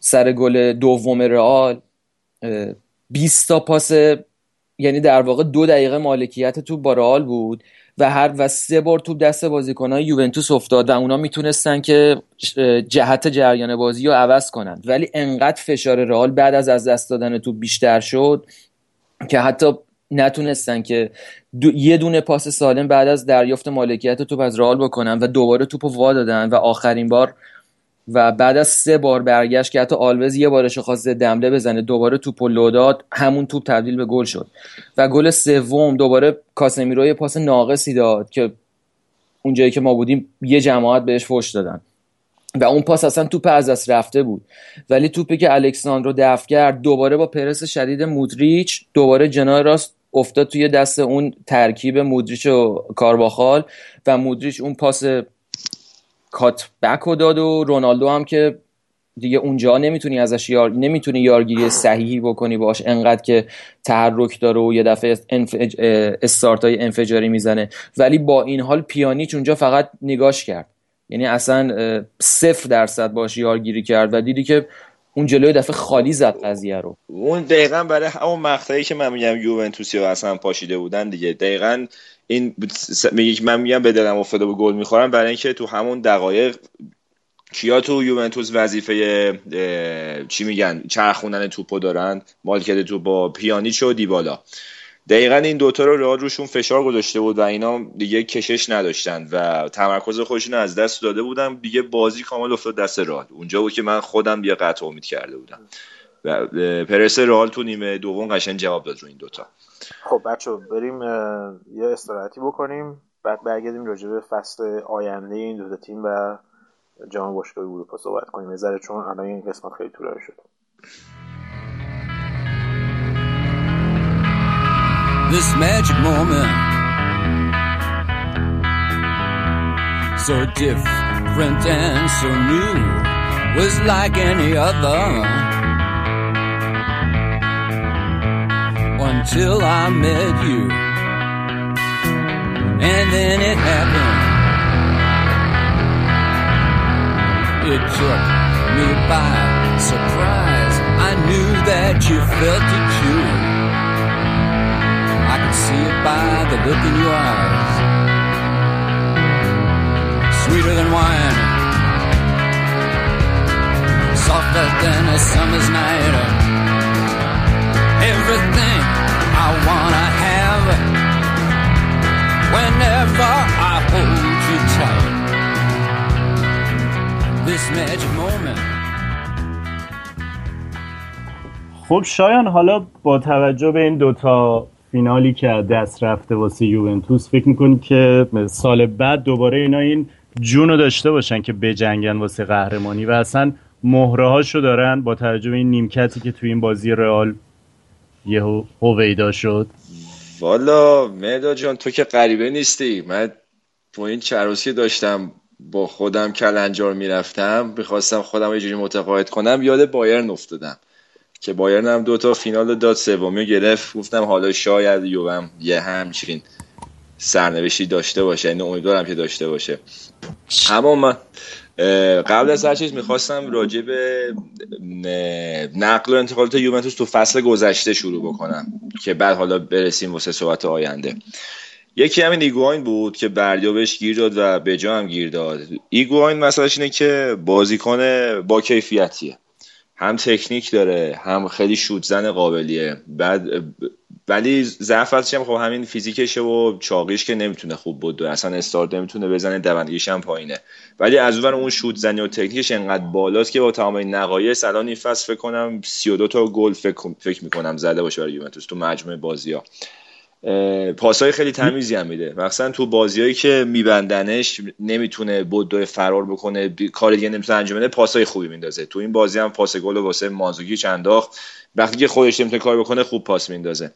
سر گل دوم رئال اه، 20 تا پاس یعنی در واقع دو دقیقه مالکیت توپ با رئال بود و هر و سه بار توپ دست بازیکنهای یوونتوس افتاد و اونا می‌تونستن که جهت جریان بازی رو عوض کنن ولی انقدر فشار رئال بعد از از دست دادن توپ بیشتر شد که حتی نتونستن که دو یه دونه پاس سالم بعد از دریافت مالکیت توپ از رئال بکنن و دوباره توپ وا دادن و آخرین بار و بعد از سه بار برگشت که حتی آلوز یه بارش خواست دمله بزنه دوباره توپ و لو داد همون توپ تبدیل به گل شد. و گل سوم دوباره کاسمیرو یه پاس ناقصی داد که اونجایی که ما بودیم یه جماعت بهش فوش دادن. و اون پاس اصلا توپ از دست رفته بود. ولی توپی که الکساندرو دفع کرد دوباره با پرس شدید مودریچ دوباره جناه راست افتاد توی دست اون ترکیب مودریچ و کارواخال و مودریچ اون پاس کات بک رو داد و رونالدو هم که دیگه اونجا نمی‌تونی ازش یار نمی‌تونی یارگیری صحیحی بکنی باش انقدر که تحرک داره و یه دفعه انفج... استارت های انفجاری می‌زنه. ولی با این حال پیانیچ اونجا فقط نگاش کرد. یعنی اصلا صفر درصد باش یارگیری کرد و دیدی که اون جلوی دفعه خالی زد قضیه رو. اون دقیقا برای همون مقطعی که من میگم یوونتوسی ها اصلا پاشیده بودن دیگه. دقیقا این من میگم به دلم افتاده و گل می‌خورم. برای اینکه تو همون دقایق کیا تو یوونتوس وظیفه چی میگن؟ چرخوندن توپو دارن. مالکیت توپ با پیانیچ و دیبالا. دقیقا این دوتا رو رئال روشون فشار گذاشته بود و اینا دیگه کشش نداشتن و تمرکز خودشون از دست داده بودم دیگه بازی کامل افتاد دست رئال. اونجا بود که من خودم یه قطع امید کرده بودم. و پرس رئال تو نیمه دوم قشنگ جواب داد رو این دوتا. خب بچه بریم یه استراحتی بکنیم. بعد برگردیم راجع به فصل آینده این دو تیم و جام باشگاه اروپا صحبت کنیم. یه چون الان این قسمت خیلی طولانی شد. This magic moment So different and so new. Was like any other. Until I met you And then it happened it took me by surprise. I knew that you felt it too. I could see it by the look in your eyes. Sweeter than wine, softer than a summer's night. Everything I wanna have. Whenever I hold you tight. خب شایان حالا با توجه به این دوتا فینالی که دست رفته واسه یوونتوس فکر می‌کنی که سال بعد دوباره اینا این جون رو داشته باشن که بجنگن واسه قهرمانی؟ و اصلا مهره هاشو دارن با توجه به این نیمکتی که توی این بازی رئال یه هویدا شد. والا مهدا جان تو که غریبه نیستی. من با این چروسی داشتم با خودم کلنجار می‌رفتم. می‌خواستم خودم یه جوری متقاعد کنم. یاد بایرن افتادم. که بایرن هم دوتا فینال داد سومی گرفت. گفتم حالا شاید یوم یه همچین سرنوشتی داشته باشه. یعنی امیدوارم که داشته باشه. اما من قبل از هر چیز می‌خواستم راجع به نقل و انتقالات یوونتوس تو فصل گذشته شروع بکنم که بعد حالا برسیم واسه صحبت آینده. یکی همین ایگواین بود که بردیا بهش گیر داد و به جا هم گیر داد. ایگواین مسئلهش اینه که بازیکن با کیفیتیه. هم تکنیک داره هم خیلی شوتزن قابلیه. بعد ولی ضعفش هم خب همین فیزیکشه و چاقیش که نمی‌تونه خوب بود. اصلا استارت نمی‌تونه بزنه دوندگیش هم پایینه. ولی از اون اون شوت زنی و تکنیکش انقدر بالاست که با تمام این نقایص الان این فصل فکر کنم 32 تا گل فکر, فکر می‌کنم زده باشه برای یوونتوس تو مجموعه بازی ها پاسای خیلی تمیزی هم میده. مثلا تو بازیایی که میبندنش نمی‌تونه بدو فرار بکنه کار دیگه نمی‌تونه انجام بده پاسای خوبی میندازه. تو این بازی هم پاس گل واسه مازوگی چنداخت وقتی که خودش نمی‌تونه کار بکنه خوب پاس میندازه.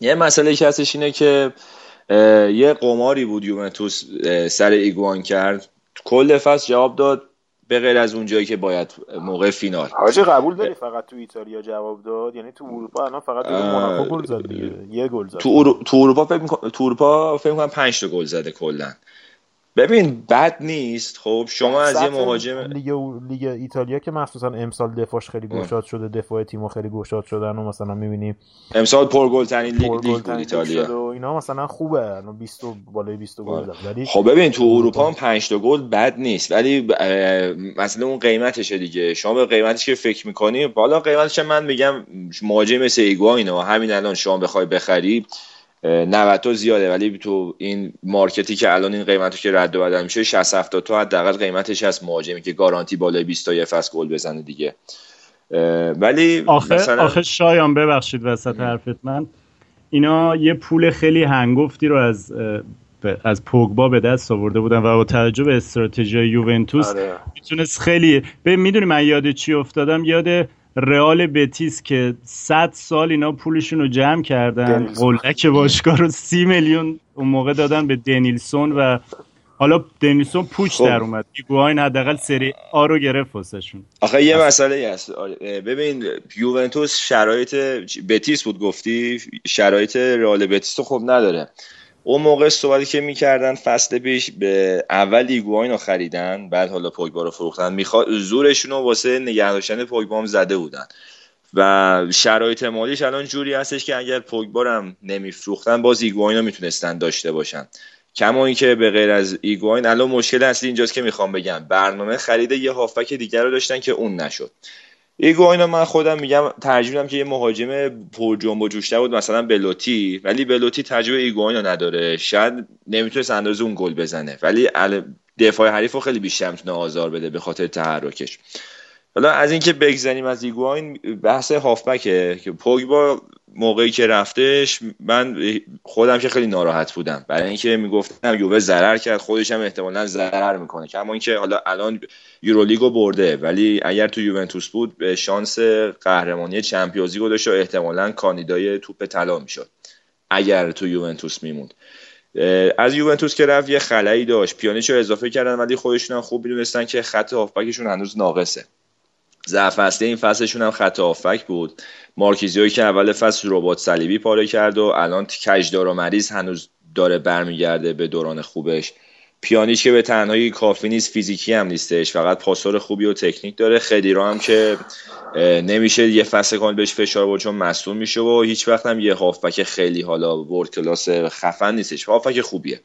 یه مسئله که هستش اینه که یه قماری بود یوونتوس سر ایگوان کرد. کل فصل جواب داد به غیر از اونجایی که باید موقع فینال. حاجی قبول داری فقط تو ایتالیا جواب داد؟ یعنی تو اروپا الان فقط تو موناکو گل زد دیگه. یه گل زد. تو, تو اروپا فکر تو اروپا فکر کنم 5 تا گل زده کلا. ببین بد نیست. خب شما از یه مهاجم لیگ لیگ ایتالیا که مخصوصا امسال دفاعش خیلی گشاد شده دفاع تیمو خیلی گشاد شدن و مثلا می‌بینیم امسال پرگل ترین لیگ لیگ ایتالیا. و اینا مثلا خوبه. الان 20 بالای 20 گل زد ولی خب ببین تو اروپا هم 5 تا گل بد نیست. ولی مثلا اون قیمتشه دیگه. شما به قیمتش که فکر می‌کنی بالا قیمتش من میگم مهاجم مثل ایگواینه و همین الان شما بخوای بخری 90 تا زیاده ولی تو این market ی که الان این قیمتش که رد و بدل میشه 60 70 تا حداقل قیمتش هست مهاجمی که گارانتی بالای 20 تا یه فصل گل بزنه دیگه. ولی آخه مثلا... آخه شایان ببخشید وسط حرفت من. اینا یه پول خیلی هنگفتی رو از از پوگبا به دست آورده بودن و با توجه به استراتژی یوونتوس آره. می‌تونست خیلی به می‌دونی من یاد چی افتادم؟ یاد رئال بتیس که 100 سال اینا پولشون رو جمع کردن. قلک باشگاه رو سی میلیون اون موقع دادن به دنیلسون و حالا دنیسون پوچ خب. در اومد. ایگواین حداقل سری آ رو گرفت واسهشون. آخه یه مسئله هست. آره، ببین یوونتوس شرایط بتیس بود گفتی؟ شرایط رئال بتیس رو خب نداره. اون موقع صحبتی که می‌کردن فصل پیش به اول ایگواین رو خریدن بعد حالا پوگبا رو فروختن میخوا... زورشون رو واسه نگه داشتن پوگبا هم زده بودن. و شرایط مالیش الان جوری هستش که اگر پوگبا هم نمیفروختن باز ایگواین رو می‌تونستن داشته باشن. کما اینکه به غیر از ایگواین الان مشکل اصلی اینجاست که می‌خوام بگم برنامه خرید یه هافبک دیگر رو داشتن که اون نشد. ایگواین من خودم میگم ترجیح که یه مهاجم پر جنب و جوشتر بود مثلا بلوتی. ولی بلوتی تجربه ایگواین رو نداره. شاید نمی‌تونه اندازه اون گل بزنه. ولی دفاع حریف رو خیلی بیشتر می‌تونه آزار بده به خاطر تحرکش. حالا از اینکه بگذریم از ایگواین بحث هافبکه که پوگبا موقعی که رفتش من خودم که خیلی ناراحت بودم. برای اینکه می‌گفتم یووه ضرر کرد خودش هم احتمالا ضرر می‌کنه. کما اینکه حالا الان یورولیگو برده ولی اگر تو یوونتوس بود به شانس قهرمانی چمپیونز لیگ و احتمالا کاندیدای توپ طلا می‌شد. اگر تو یوونتوس میموند. از یوونتوس که رفت یه خلایی داشت. پیانیچو اضافه کردن ولی خودشون هم خوب می‌دونستن که خط هافبکشون هنوز ناقصه. ضعف اصلی این فصلشون هم خط آفک بود. مارکیزیوی که اول فصل ربات صلیبی پاره کرد و الان کجدار و مریض هنوز داره برمیگرده به دوران خوبش. پیانیش که به تنهایی کافی نیست فیزیکی هم نیستش. فقط پاسور خوبی و تکنیک داره. خدیرا هم که نمیشه یه فصل کامل بهش فشار بود چون مصدوم میشه و هیچ وقت هم یه هافبک خیلی حالا world class خفن نیستش. هافبک خوبیه.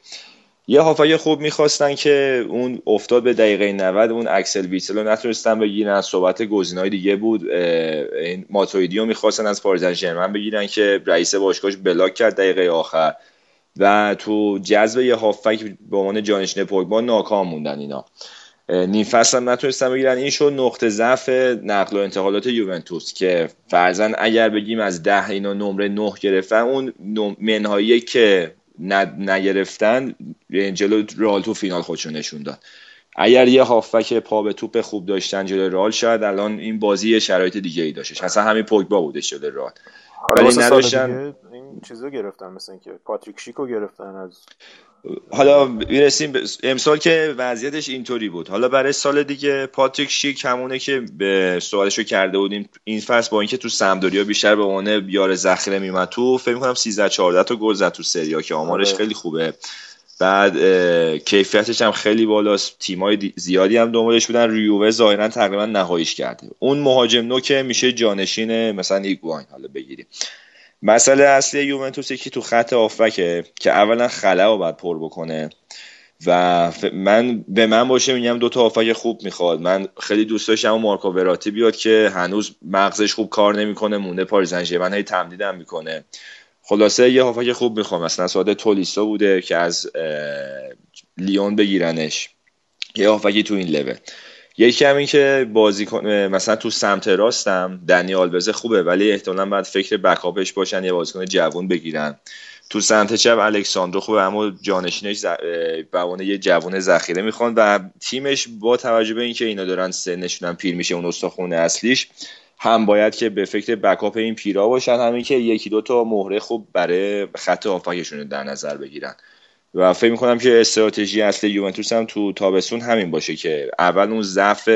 یه هافبک خوب می‌خواستن که اون افتاد به دقیقه 90 اون اکسل ویتل رو نتونستن بگیرن. صحبت گزینه‌های دیگه بود. این ماتویدی رو می‌خواستن از پاریزن ژرمن بگیرن که رئیس باشگاهش block کرد دقیقه آخر. و تو جذب یه هافک به عنوان جانشین پوگبا ناکام موندن اینا. نیم فصل هم نتونستن بگیرن. این شد نقطه ضعف نقل و انتقالات یوونتوس که فرزن اگر بگیم از ده اینا نمره نه گرفتن اون منهایی که نگرفتن جلو رال تو فینال خودشون نشون داد. اگر یه هافک پا به توپ خوب داشتن جلو رال شاید الان این بازی شرایط دیگه ای داشتش. اصلا همین پوگبا بودش جلو رال ولی نداشتن این چیزو گرفتن مثل اینکه پاتریک شیکو گرفتن از حالا می‌رسیم امسال که وضعیتش اینطوری بود. حالا برای سال دیگه پاتریک شیک همونه که به سوالشو کرده بودیم. این فصل با اینکه تو سمدوریا بیشتر به عنوان بیار ذخیره میمد تو فکر می‌کنم 13 14 تا گل زد تو سریا که آمارش آره. خیلی خوبه. بعد کیفیتش هم خیلی بالاست. تیمای زیادی هم دنبالش بودن. ریووه ظاهرا تقریبا نهاییش کرده. اون مهاجم نو که میشه جانشین مثلا ایگواین حالا بگیریم. مسئله اصلی یوونتوس که تو خط آفکه که اولا خلا رو باید پر بکنه و من به من باشه میگم دو تا آفک خوب می‌خواد. من خیلی دوست داشتم مارکو وراتی بیاد که هنوز مغزش خوب کار نمی‌کنه مونده پاریس من هی تمدیدم می‌کنه. خلاصه یه هافک خوب می‌خوام. مثلا ساده تولیسا بوده که از لیون بگیرنش. یه هافکی تو این لول. یکی هم این که بازی مثلا تو سمت راستم دنی آلوزه خوبه ولی احتمالا باید فکر بکاپش باشن یه بازیکن جوون بگیرن. تو سمت چپ الکساندرو خوبه اما جانشینش ز... یه جوون ذخیره می‌خوان و تیمش با توجه به اینکه اینا دارن سنشون پیر میشه اون استخون اصلیش هم باید که به فکر بکاپ این پیرا باشن همین که یکی دو تا مهره خوب برای خط آفاکشون در نظر بگیرن. و فکر می‌کنم که استراتژی اصل یوونتوس هم تو تابستون همین باشه که اول اون ضعف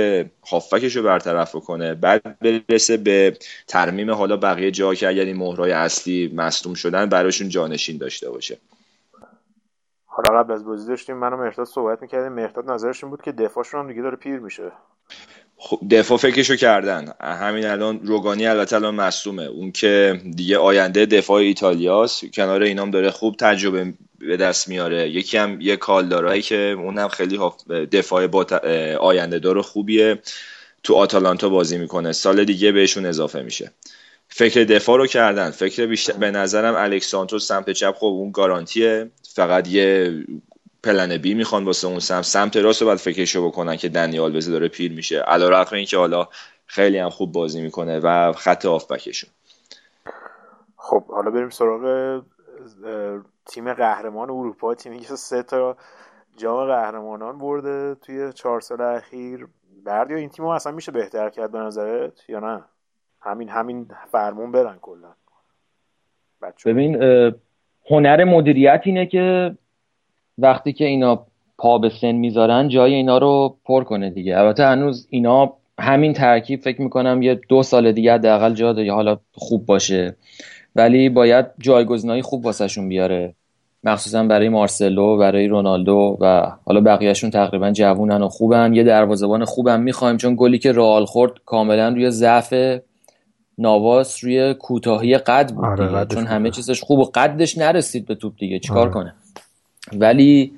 هافکش رو برطرف کنه بعد برسه به ترمیم حالا بقیه جا که اگر این مهرای اصلی مصدوم شدن براشون جانشین داشته باشه. حالا قبل از بازی داشتیم منو مهرداد صحبت می‌کردیم. مهرداد نظرشون بود که دفاعشون هم دیگه داره پیر میشه. دفاع فکرشو کردن. همین الان روگانی البته الان مصومه اون که دیگه آینده دفاع ایتالیاست کنار اینام داره خوب تجربه به دست میاره. یکی هم یه کالدارایی که اونم خیلی دفاع با آینده دار خوبیه. تو آتالانتا بازی می‌کنه. سال دیگه بهشون اضافه میشه. فکر دفاع رو کردن. فکر بیشتر به نظرم الکسانتو سمت چپ خب اون گارانتیه. فقط یه پلن بی می‌خوان واسه اون سمت. سمت راست رو باید فکرشو بکنن که دنیال بزه داره پیر میشه. علیرغم اینکه حالا خیلی هم خوب بازی می‌کنه و خط آفبکشون خب حالا بریم سراغ تیم قهرمان اروپا. تیمی که سه تا جام قهرمانان برده توی چهار سال اخیر. بردی این تیم اصلا میشه بهتر کرد به نظرت یا نه؟ همین همین فرمون برن کلا. ببین هنر مدیریت اینه که وقتی که اینا پا به سن می‌ذارن جای اینا رو پر کنه دیگه. البته هنوز اینا همین ترکیب فکر می‌کنم یه دو سال دیگه حداقل جا داره حالا خوب باشه. ولی باید جایگزینای خوب واسهشون بیاره. مخصوصا برای مارسلو برای رونالدو و حالا بقیهشون تقریبا جوونن و خوبن. یه دروازه‌بان خوبم می‌خوایم چون گلی که رئال خورد کاملا روی ضعف نواس روی کوتاهی قد بود آره چون همه چیزش خوب و قدش نرسید به توپ دیگه. چیکار آره. کنه؟ ولی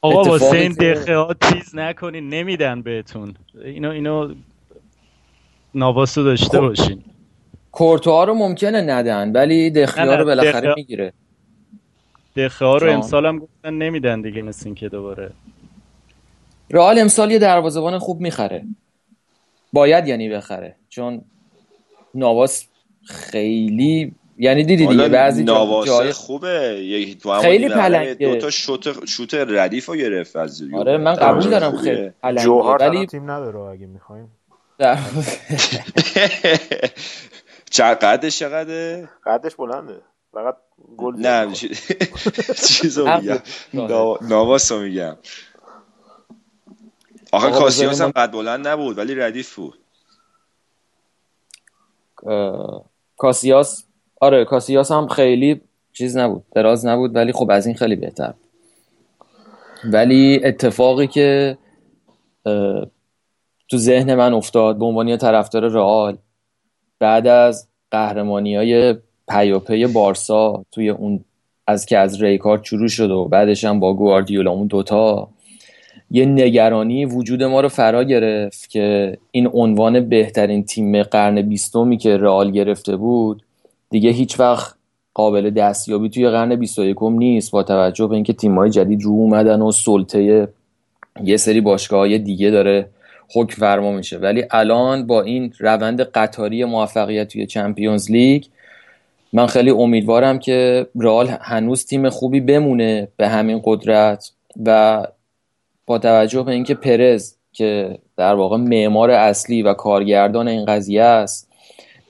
آقا واسه این ها تیز نکنین نمیدن بهتون. اینو اینو نواسو داشته خب. باشین. کورتوها رو ممکنه ندن ولی دخیا رو بالاخره می‌گیره. دخیا رو امسال هم گفتن نمیدن دیگه مثل که دوباره. رئال امسال یه دروازه‌بان خوب می‌خره. باید یعنی بخره چون نواس خیلی یعنی دیدی دیگه بعضی جای خوبه. یک تو خیلی پلنگه. دو تا شوت شوت ردیف رو گرفت از آره من قبول دارم خیلی پلنگه جوهر ولی تیم نداره اگه می‌خوایم. قدش چقدره؟ قدش بلنده. فقط گل نه چیزو میگم. نواسو میگم. آخه کاسیاس هم قد بلند نبود ولی ردیف بود. کاسیاس آره کاسیاس هم خیلی چیز نبود دراز نبود ولی خب از این خیلی بهتر. ولی اتفاقی که تو ذهن من افتاد به عنوان طرفدار رئال بعد از قهرمانی های پیاپی بارسا توی اون از که از ریکارد شروع شد و بعدش هم با گواردیولا اون دوتا یه نگرانی وجود ما رو فرا گرفت که این عنوان بهترین تیم قرن بیستمی که رئال گرفته بود دیگه هیچ وقت قابل دستیابی توی قرن 21 نیست با توجه به اینکه تیم‌های جدید رو اومدن و سلطه یه سری باشگاه دیگه داره حکم فرما میشه. ولی الان با این روند قطاری موفقیت توی چمپیونز لیگ من خیلی امیدوارم که رئال هنوز تیم خوبی بمونه به همین قدرت و با توجه به اینکه پرز که در واقع معمار اصلی و کارگردان این قضیه است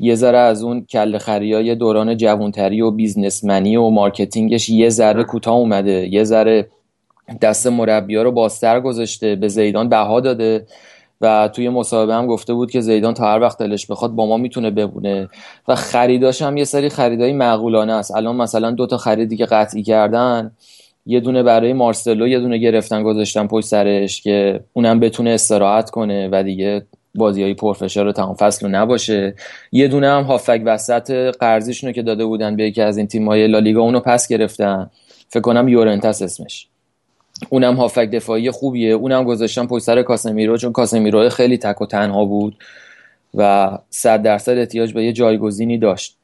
یه ذره از اون کله‌خریای دوران جوانتری و businessman ی و marketing ش یه ذره کوتاه اومده. یه ذره دست مربیا رو بازتر گذاشته به زیدان بها داده و توی مصاحبه هم گفته بود که زیدان تا هر وقت دلش بخواد با ما می‌تونه بمونه و خریداش هم یه سری خریدای معقولانه است. الان مثلا دو تا خریدی که قطعی کردن یه دونه برای مارسلو یه دونه گرفتن گذاشتن پشت سرش که اونم بتونه استراحت کنه و دیگه بازی های پرفشار تمام فصل رو نباشه. یه دونه هم هافک وسط قرضیشونو که داده بودن به یکی از این تیم های لالیگا اونو پس گرفتن. فکر کنم یورنتس اسمش. اونم هافک دفاعی خوبیه. اونم گذاشتن پشت سر کاسمیرو چون کاسمیرو خیلی تک و تنها بود و صد درصد احتیاج به یه جایگزینی داشت.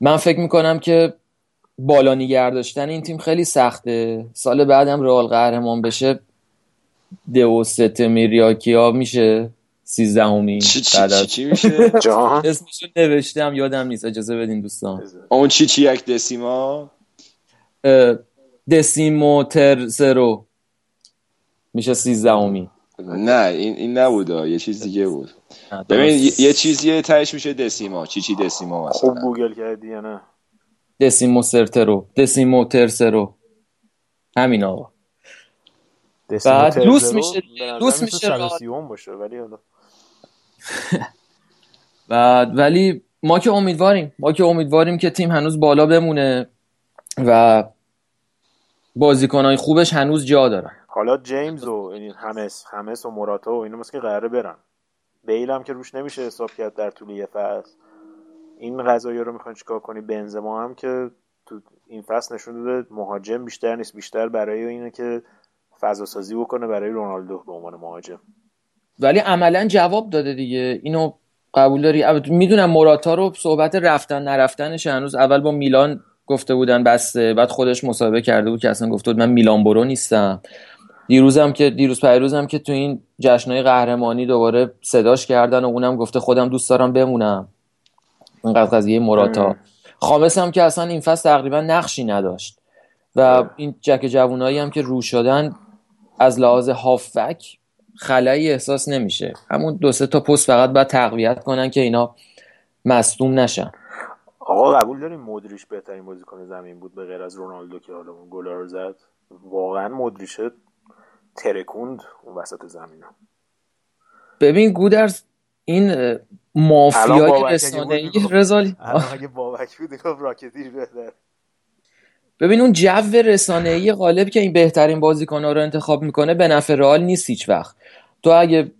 من فکر می‌کنم که بالا داشتن این تیم خیلی سخته. سال بعدم رئال قهرمان بشه دو ست میریاکیا میشه. سیزدهمی چی چی, چی, چی میشه؟ جان. اسمشو نوشتم یادم نیست اجازه بدین دوستان. اون چی چی یک دسیما؟ دسیمو ترسرو میشه سیزدهمی نه این این نبود یه چیز دیگه بود. ببین یه چیزی تهش میشه دسیما. چی چی دسیما مثلا؟ خوب گوگل کردی یا نه؟ دسیمو سرترو دسیمو ترسرو همین آقا. بعد لوس میشه لوس میشه باشه ولی بعد ولی ما که امیدواریم ما که امیدواریم که تیم هنوز بالا بمونه و بازیکنهای خوبش هنوز جا دارن. حالا جیمز و این همس همس و موراتا و اینا که قراره برن. بیل هم که روش نمیشه حساب کرد در طول یه فصل. این قضایی رو می‌خوان چیکار کنی؟ بنزما هم که تو این فصل نشون داده مهاجم بیشتر نیست بیشتر برای اینه که فضا سازی بکنه برای رونالدو به عنوان مهاجم. ولی عملا جواب داده دیگه. اینو قبول داری؟ می‌دونم موراتا رو صحبت رفتن نرفتنش هنوز اول با میلان گفته بودن بسته بعد خودش مصاحبه کرده بود که اصلا گفته بود من میلان برو نیستم. دیروزم که دیروز پیروزم که تو این جشنهای قهرمانی دوباره صداش کردن و اونم گفته خودم دوست دارم بمونم. اینقدر قضیه موراتا. خامس هم که اصلا این فصل تقریبا نقشی نداشت. و این جک جوونایی هم که رو شدن از لحاظ هافک خلایی احساس نمیشه. همون دو سه تا پست فقط باید تقویت کنن که اینا مصدوم نشن. آقا قبول داریم مدریش بهترین بازیکن زمین بود به غیر از رونالدو که حالا اون گلا رو زد؟ واقعا مدریش ترکوند اون وسط زمین. ببین گودرز این مافیای رسانه‌ای رزالی اگه بابک بود راکتیش بهتر. ببین اون جو رسانه‌ای غالب که این بهترین بازیکن‌ها رو انتخاب می‌کنه به نفع رئال نیست هیچ وقت. تو اگه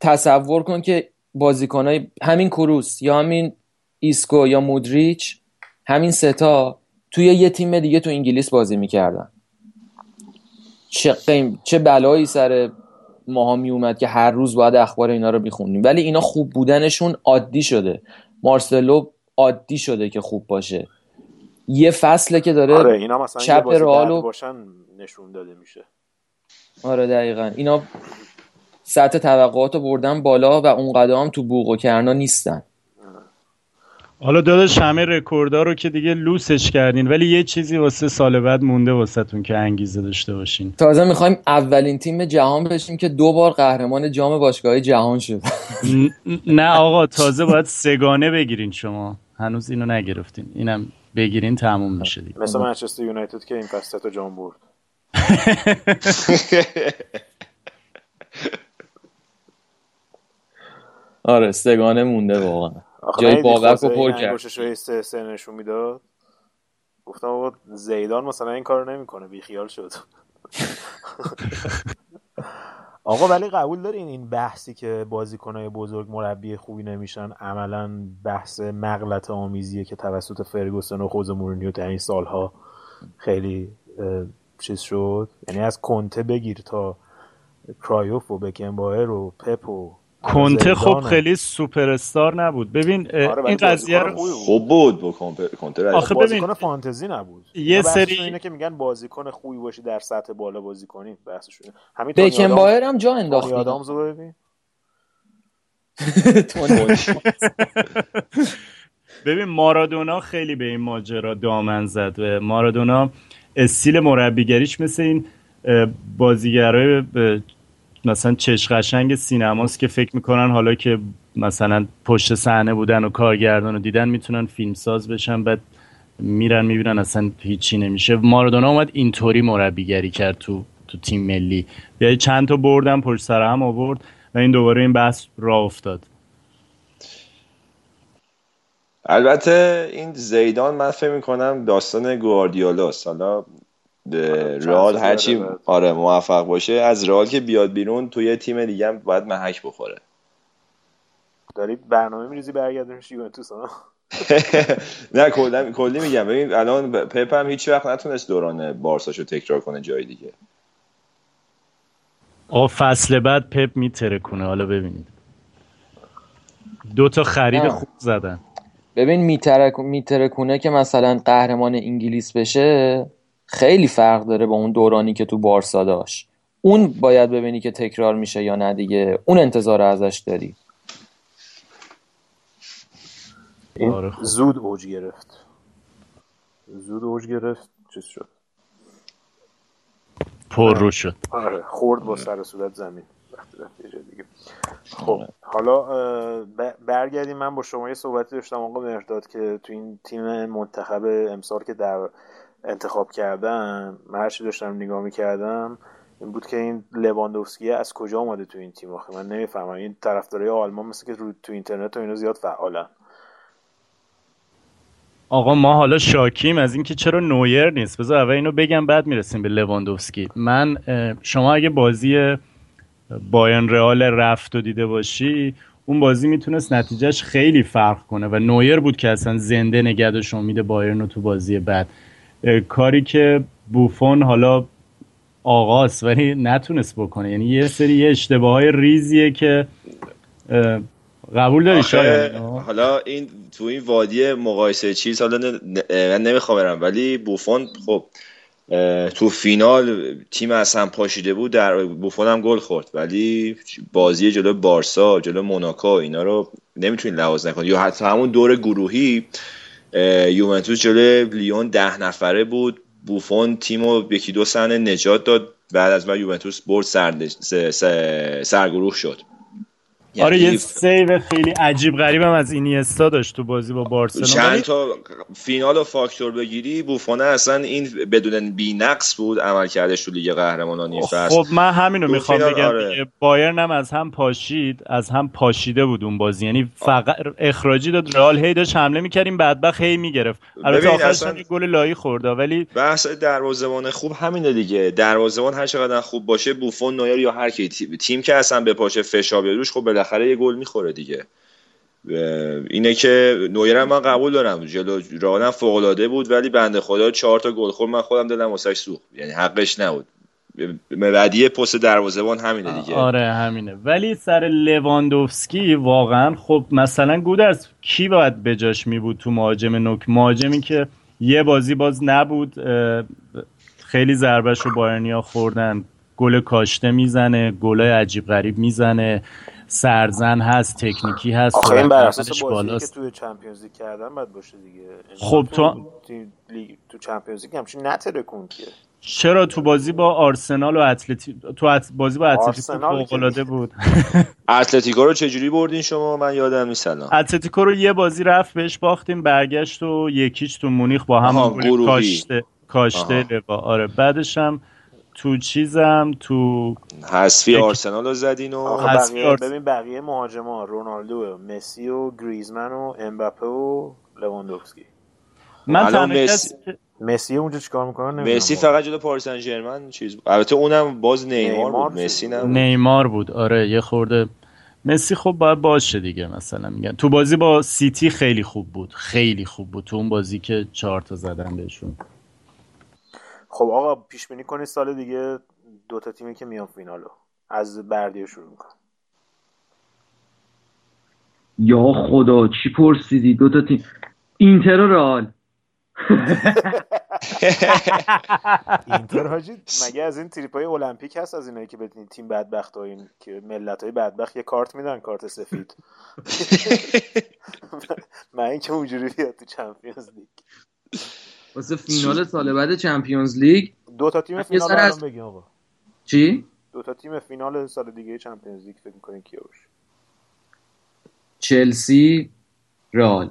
تصور کن که بازیکنای همین کروس یا همین ایسکو یا مودریچ همین ستا توی یه تیم دیگه تو انگلیس بازی می‌کردن. چه, چه بلایی سر ماها میومد که هر روز باید اخبار اینا رو می‌خونیم ولی اینا خوب بودنشون عادی شده. مارسلو عادی شده که خوب باشه. یه فصله که داره آره اینا مثلا چپ رئالو باشن نشون داده میشه. آره دقیقا. اینا سطح توقعات رو بردن بالا و اون قدم تو بوق و کرنا نیستن. حالا داداش همه رکوردها رو که دیگه لوسش کردین ولی یه چیزی واسه سال بعد مونده واسهتون که انگیزه داشته باشین. تازه می‌خوایم اولین تیم جهان بشیم که دو بار قهرمان جام باشگاه جهان شد. نه آقا تازه باید سگانه بگیرین شما. هنوز اینو نگرفتین. اینم بگیرین تموم میشه دیگه. مثل منچستر یونایتد که این پس تا جام برد. آره سگانه مونده واقعا. جای بابک رو پر کرد. سه سه نشون می‌داد. گفتم آقا زیدان مثلا این کارو نمی‌کنه بیخیال شد. آقا ولی قبول دارین این بحثی که بازیکنهای بزرگ مربی خوبی نمیشن عملا بحث مغلط آمیزیه که توسط فرگوسن و خوز مورینیو در این سالها خیلی چیز شد. یعنی از کنته بگیر تا کرایوف و بکنبایر و پپ و کنته خب خیلی سوپر استار نبود. ببین آره این قضیه رو خوب بود با کنته آخه بازیکن فانتزی نبود. یه سری اینه که میگن بازیکن خوبی باشی در سطح بالا بازی کنی بحثشون همین بکن بایر هم جا انداخت آدامز رو ببین. ببین مارادونا خیلی به این ماجرا دامن زد. مارادونا استیل مربیگریش مثل این بازیگرای مثلا چش قشنگ سینماست که فکر می‌کنن حالا که مثلا پشت صحنه بودن و کارگردان رو دیدن می‌تونن فیلمساز بشن بعد میرن می‌بینن اصلا هیچی نمیشه. مارادونا اومد اینطوری مربیگری کرد تو تو تیم ملی. یعنی چند تا بردن پشت سر هم آورد و این دوباره این بحث راه افتاد. البته این زیدان من فکر می‌کنم داستان گواردیولاست. حالا رئال هرچی آره موفق باشه از رئال که بیاد بیرون توی تیم دیگه هم باید محک بخوره. داری برنامه میریزی برگردونش یوونتوس ها نه کلی کلی میگم. ببین الان پپ هم هیچ وقت نتونست دوران بارساشو تکرار کنه جای دیگه. آ فصل بعد پپ میتره کنه حالا ببینید. دو تا خرید خوب زدن. ببین میتره کنه که مثلا قهرمان انگلیس بشه؟ خیلی فرق داره با اون دورانی که تو بارسا داشت. اون باید ببینی که تکرار میشه یا نه دیگه. اون انتظار ازش داری. این آره خب. زود اوج گرفت. زود اوج گرفت چیز شد. پر رو شد. آره خورد با سر صورت زمین. دیگه. خب آره. حالا برگردیم. من با شما یه صحبتی داشتم آقا مرداد که تو این تیم منتخب امسال که در انتخاب کردن من هرچی داشتم نگاه می‌کردم این بود که این لواندوفسکی از کجا اومده تو این تیم آخه؟ من نمی‌فهمم. این طرفدارای آلمان مثل که رو تو اینترنت و اینا زیاد فعالن. آقا ما حالا شاکیم از اینکه چرا نویر نیست. بذار اول اینو بگم بعد می‌رسیم به لواندوفسکی. من شما اگه بازی بایرن رئال رفت و دیده باشی اون بازی می‌تونست نتیجهش خیلی فرق کنه و نویر بود که اصلا زنده نگه امید بایرن رو تو بازی بعد. کاری که بوفون حالا آغاز ولی نتونست بکنه. یعنی یه سری یه اشتباه های ریزیه که قبول داری شاید؟ حالا این تو این وادی مقایسه چیز حالا من نمی‌خوام برم ولی بوفون خب تو فینال تیم اصلا پاشیده بود در بوفون هم گل خورد ولی بازی جلو بارسا جلو موناکو اینا رو نمی‌تونین لحاظ نکنید یا حتی همون دور گروهی یوونتوس جلوی لیون ده نفره بود. بوفون تیم و یکی دو سنه نجات داد. بعد از ما یوونتوس برد سر... سرگروه شد. آره یعنی یه save خیلی عجیب غریبم از اینیستا داشت تو بازی با بارسلونا. چند تا فینال و فاکتور بگیری بوفونه اصلا این بدون بی نقص بود عمل کردش تو لیگ قهرمانان این فصل. خب من همینو می‌خوام بگم آره. بایرن هم از هم پاشید از هم پاشیده بود اون بازی. یعنی فقط اخراجی داد رئال هی داشت حمله می‌کردیم بدبخت هی می‌گرفت. البته آخرش اصلا- هم گل لایی خورده ولی بحث دروازه‌بان خوب همینه دیگه. دروازه‌بان هر چقدر خوب باشه بوفون نویر یا هر کی تیم, تیم که اصلا به پاشه فشار بیاد روش خب بالاخره یه گل می‌خوره دیگه. اینه که نویر من قبول دارم. جلو رانم فوق العاده بود ولی بنده خدا چهار تا گل خورد من خودم دلم واسش سوخت. یعنی حقش نبود. مبدی پست دروازه‌بان همینه دیگه. آره همینه. ولی سر لواندوفسکی واقعا خب مثلا گودرز کی باید بجاش می بود تو مهاجم نوک؟ مهاجمی که یه بازی باز نبود خیلی ضربش رو بایرنیا خوردن. گل کاشته می‌زنه گلای عجیب غریب می‌زنه. سرزن هست تکنیکی هست آخه این بر اساس بازی که. توی چمپیونز لیگ کردن باید باشه دیگه. خب تو تو- تو لیگ تو چمپیونز لیگ همچین نترکون که. چرا تو بازی با آرسنال و اتلتی تو ات- بازی با اتلتیکو آرسنال که فوق العاده بود؟ اتلتیکو رو چجوری بردین شما؟ من یادم نیست الان. اتلتیکو رو یه بازی رفت بهش باختیم برگشت و یکیچ تو مونیخ با گروهی. کاشته کاشته آره بعدش هم تو چیزم؟ تو حذفی آرسنال رو زدین و بقیه آرس- ببین بقیه مهاجما رونالدو مسی و گریزمن و امباپه و لواندوفسکی. من الان تنها مسی- مسی اونجا چیکار می‌کنه؟ نمی‌دونم مسی. فقط جلو پاریس سن ژرمن چیز بود. البته اونم باز نیمار نیمار بود مسی چیز نه بود. نیمار بود آره یه خورده. مسی خب باید باشه دیگه مثلا میگن. تو بازی با سیتی خیلی خوب بود خیلی خوب بود. تو اون بازی که چهار تا زدن بهشون. خب آقا پیش بینی کنید سال دیگه دو تا تیمی که میان فینالو. از بردیا شروع می‌کنم. یا خدا چی پرسیدی؟ دو تا تیم. اینتر و رئال. اینتر حاجی مگه از این تریپای المپیک هست از اینایی که بدین تیم بدبخت ها این که ملت های بدبخت یه کارت میدن کارت سفید؟ من اینکه اونجوری بیاد تو چمپیونز لیگ. واسه فینال سال بعد چمپیونز لیگ. دو تا تیم فینال رو از- بگیم آقا. چی؟ دو تا تیم فینال سال دیگه چمپیونز لیگ فکر می‌کنین کیا باشه؟ چلسی رئال.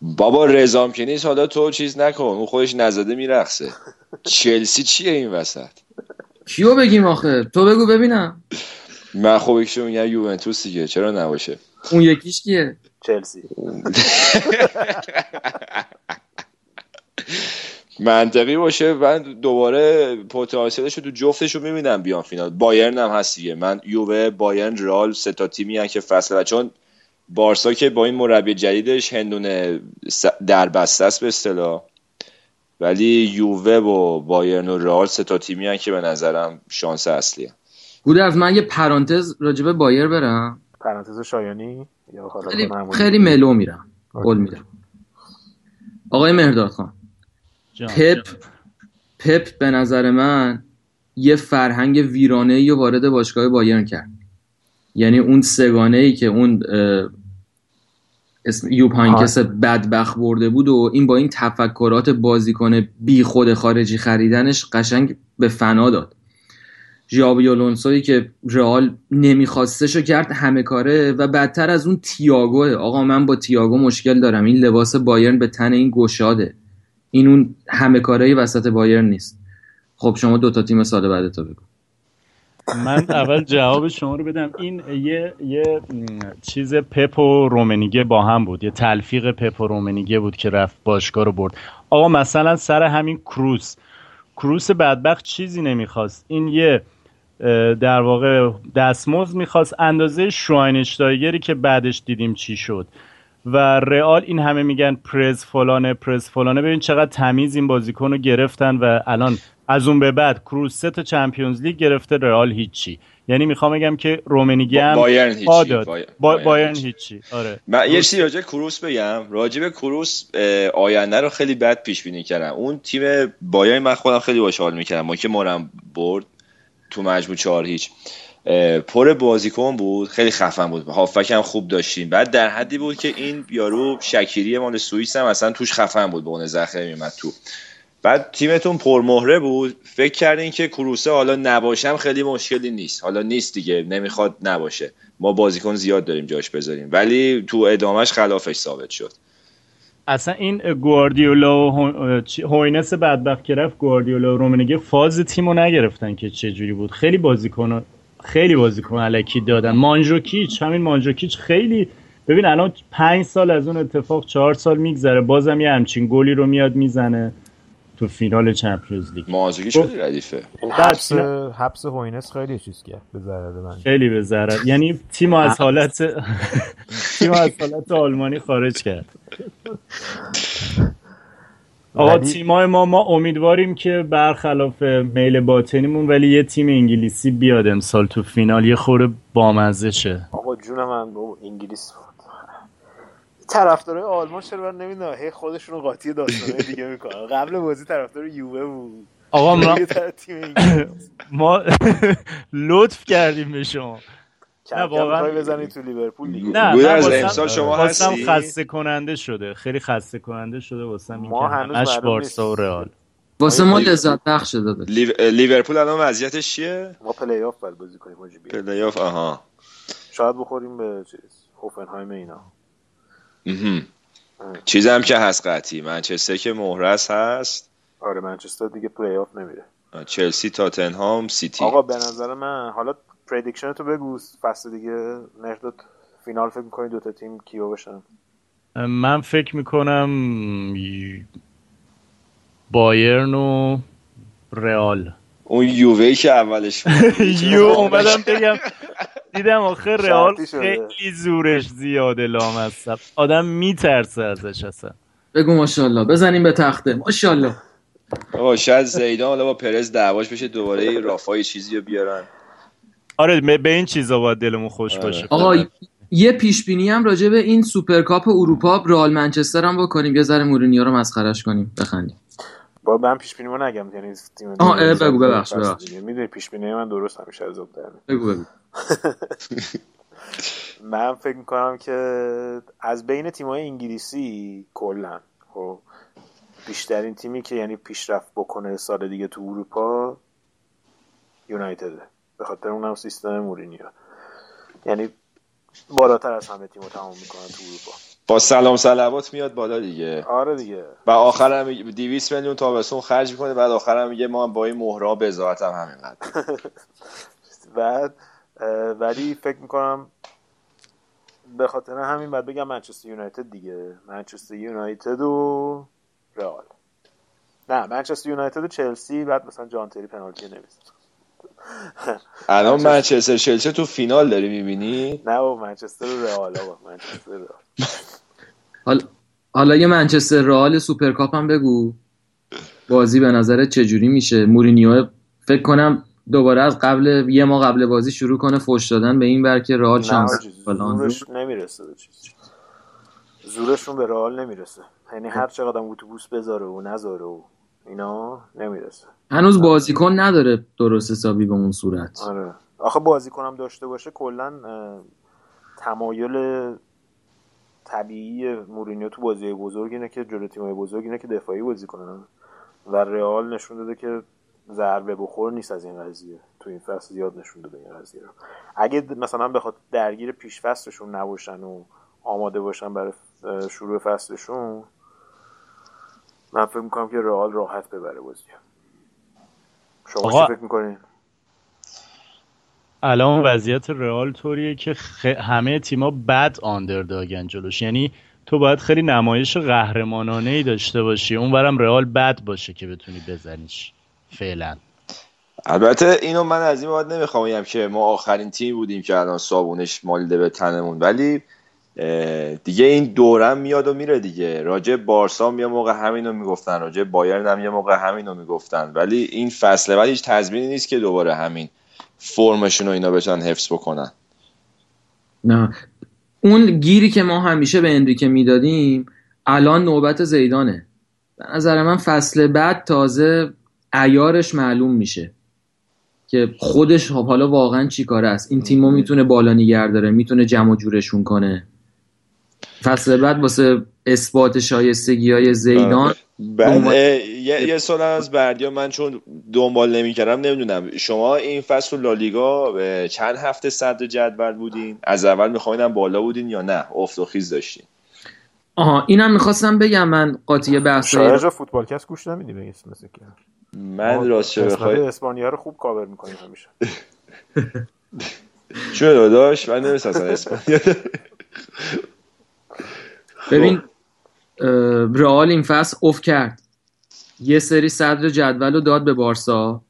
بابا رزام که نیست حالا تو چیز نکن. اون خودش نزده میرقصه. چلسی چیه این وسط؟ کیو بگیم آخه؟ تو بگو ببینم. من خب یکشو میگم یوونتوس دیگه. چرا نباشه؟ اون یکیش کیه؟ چلسی. منطقی باشه. من دوباره پتانسیلش رو تو جفتش رو می‌بینم بیان فینال. بایرن هم هست دیگه. من یووه بایرن رئال سه تا تیمی که فصل و چون بارسا که با این مربی جدیدش هندونه در بسته است به اصطلاح. ولی یووه و بایرن و رئال سه تا تیمی که به نظرم شانس اصلیه. گوده از من یه پرانتز راجبه بایر برم. پرانتز شایانی؟ یا خیلی, معمولی؟ خیلی ملو میرم. قول میدم. آقای مهرداد خان. پپ پپ به نظر من یه فرهنگ ویرانه ای وارد باشگاه بایرن کرد. یعنی اون سگانه ای که اون اسم یوب هاینکس بدبخت برده بود و این با این تفکرات بازیکن بی خود خارجی خریدنش قشنگ به فنا داد. ژابی آلونسویی که رئال نمیخواستشو کرد همه کاره و بدتر از اون تییاگوه آقا من با تییاگو مشکل دارم. این لباس بایرن به تن این گشاده. این اون همه کاره وسط بایرن نیست. خب شما دوتا تیم سال بعد تو بگو. من اول جواب شما رو بدم. این یه یه چیز پپ و رومنیگه با هم بود. یه تلفیق پپ و رومنیگه بود که رفت باشگاه رو برد. آقا مثلا سر همین کروس. کروس بدبخت چیزی نمی‌خواست. این یه در واقع دستمزد می‌خواست. اندازه شواینشتایگری که بعدش دیدیم چی شد. و رئال این همه میگن پرز فلانه پرز فلانه. ببین چقدر تمیز این بازیکن رو گرفتن و الان از اون به بعد کروز سه تا چمپیونز لیگ گرفته رئال هیچی. یعنی می‌خوام بگم که رومنیگی هم بایرن هیچی. پا داد. بایر- با- بایرن بایرن هیچی. آره. من یه چیزی راجع کروس بگم. راجع به کروس آینده رو خیلی بد پیش بینی کردم. اون تیم بایرن من خودم خیلی باش حال می‌کردم. ما که مارم برد تو مجموع چهار هیچ. پر بازیکن بود خیلی خفن بود. هافک هم خوب داشتیم. بعد در حدی بود که این یارو شکیری مال سوئیس هم اصلا توش خفن بود به اون زخه میمد تو. بعد تیمتون پرمهره بود. فکر کردین که کروسه حالا نباشم خیلی مشکلی نیست. حالا نیست دیگه نمی‌خواد نباشه. ما بازیکن زیاد داریم جاش بذاریم. ولی تو ادامهش خلافش ثابت شد. اصلا این گواردیولا و هوینس بدبخت که رفت گواردیولا و رومنیگه فاز تیمو نگرفتن که چه جوری بود. خیلی بازیکن خیلی بازیکن علکی دادن. مانجوکیچ همین مانجوکیچ خیلی ببین الان پنج سال از اون اتفاق چهار سال میگذره. بازم یه همچین گلی رو میاد می‌زنه تو فینال چمپیونز لیگ. خب. شده ردیفه. حبس حبس هوینس خیلی چیز کرد به ضرر من. خیلی به ضرر. یعنی تیم از حالت تیم از حالت آلمانی خارج کرد. آقا تیمای ما ما امیدواریم که برخلاف میل باطنیمون ولی یه تیم انگلیسی بیاد امسال تو فینال. یه خورده بامزه شه آقا جون من انگلیس طرفدار آلمان چرا نمی‌دونم؟ هی خودشون قاطی داستانه دیگه می‌کنن. قبل بازی طرفدار یووه بود. آقا ما ما لطف کردیم به شما. نه واقعا بزنید تو لیورپول دیگه. نه از امسال شما هستی؟ خسته کننده شده خیلی خسته کننده شده واسه این که همش بارسا و رئال. واسه ما لذت بخش شده لیورپول الان وضعیتش چیه؟ ما پلی آف باید بازی کنیم پلی آف آها. شاید بخوریم به چیز هوفنهایم اینا. چیز هم که هست قطعی منچستر که محرز هست. آره منچستر دیگه پلی آف نمیره چلسی تاتنهام سیتی. آقا به نظر من حالا prediction تو بگو فصل دیگه مهرداد فینال فکر می‌کنی دوتا تیم کیو بشن؟ من فکر می‌کنم بایرن و رئال. اون یووی که اولش یو اومدم بگم. دیدم آخر رئال خیلی زورش زیاده لامصب. آدم میترسه ازش اصلا. بگو ماشاءالله. بزنیم به تخته. ماشاءالله. آقا شاید زیدان حالا با پرز دعواش بشه دوباره رافای چیزی رو بیارن. آره به این چیزا باید دلمون خوش آره. باشه. آقا یه پیش بینی هم راجع به این سوپرکاپ اروپا رئال منچستر هم بکنیم. یه ذره مورینیو رو مسخرش کنیم بخندیم. با من پیش بینیمو نگم یعنی تیم آه بگو ببخش می‌دونی پیش بینی من درست همیشه از بگو بگو. من فکر می‌کنم که از بین تیم‌های انگلیسی کلا خب بیشترین تیمی که یعنی پیشرفت بکنه سال دیگه تو اروپا یونایتده. به خاطر اونم سیستم مورینیو. یعنی بالاتر از همه تیم‌ها تمام می‌کنن تو اروپا. با سلام سلوات میاد بالا دیگه. آره دیگه. و آخر هم 200 میلیون تابستون خرج می‌کنه بعد آخر هم میگه ما با این مهرا به هم همینقدر. بعد ولی فکر می‌کنم به خاطر همین باید بگم منچستر یونایتد دیگه. منچستر یونایتد و رئال. نه منچستر یونایتد و چلسی بعد مثلا جان تری پنالتی نمی‌زنه. الان منچستر چلسی تو فینال داری می‌بینی؟ نه با منچستر رئال منچستر حالا حالا یه منچستر رئال سوپرکاپ هم بگو. بازی به نظرت چجوری میشه؟ مورینیو فکر کنم دوباره از قبل یه ماه قبل بازی شروع کنه فوش دادن به این بر که رئال شانس زورش نمی‌رسه به چیز. زورشون به رئال نمی‌رسه. یعنی هر چقدر اتوبوس بذاره و نذاره و اینا نمی‌رسه. هنوز بازیکن نداره درست حسابی به اون صورت. آره. آخه بازیکنم داشته باشه کلا تمایل طبیعی مورینیو تو بازی بزرگ اینه که جلو تیمای بزرگ اینه که دفاعی بازی کنن و رئال نشون داده که ضربه بخور نیست از این قضیه. تو این فصل زیاد نشون داده این قضیه رو. اگه مثلا بخواد درگیر پیش فصلشون نباشن و آماده باشن برای شروع فصلشون من فکر می‌کنم که رئال راحت ببره بازی شما چی فکر می‌کنین الان وضعیت رئال طوریه که خ... همه تیما بد آندرداگن جلوش. یعنی تو باید خیلی نمایش قهرمانانه ای داشته باشی. اونورم رئال بد باشه که بتونی بزنیش. فعلا. البته اینو من از این باید نمی‌خوام بگم که ما آخرین تیم بودیم که الان صابونش مالیده به تنمون. ولی دیگه این دورم میاد و میره دیگه. راجع بارسا یه موقع همینو می‌گفتن راجع بایرن هم یه موقع همینو می‌گفتن. ولی این فصله ولی هیچ تضمینی نیست که دوباره همین فرمشون رو اینا بتونن حفظ بکنن. نه. اون گیری که ما همیشه به انریکه می‌دادیم الان نوبت زیدانه. به نظر من فصل بعد تازه ایارش معلوم میشه که خودش حالا واقعا چی کاره است. این تیمو می‌تونه بالا نگه داره می‌تونه جمع جورشون کنه. فصل بعد واسه اثبات شایستگی های زیدان بعد یه, یه سال از بردیا من چون دنبال نمی‌کردم نمی‌دونم. شما این فصل لالیگا چند هفته صدر جدول بودین؟ از اول میخواینم بالا بودین یا نه؟ افت و خیز داشتین. آها اینم می‌خواستم بگم. من قاطی بحث شاید فوتبالکست گوش نمیدی به مثل که. من راست چه بخوای اسپانیا رو خوب کاور می‌کنیم همیشه. چه داداش؟ من نمیستم اسپانیا ببین رئال این فصل اوف کرد. یه سری صدر جدول رو داد به بارسا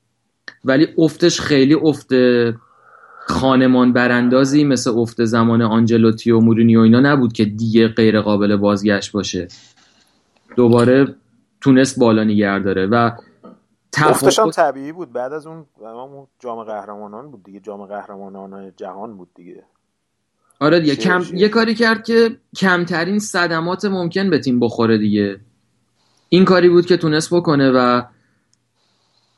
ولی افتش خیلی افت خانمان براندازی مثل افت زمان آنجلوتی و مورینیو اینا نبود که دیگه غیر قابل بازگشت باشه. دوباره تونست بالا نگه داره و افتش هم طبیعی بود. بعد از اون جام قهرمانان بود دیگه. جام قهرمانان جهان بود دیگه. آره دیگه کم... یه کاری کرد که کمترین صدمات ممکن به تیم بخوره دیگه. این کاری بود که تونست بکنه و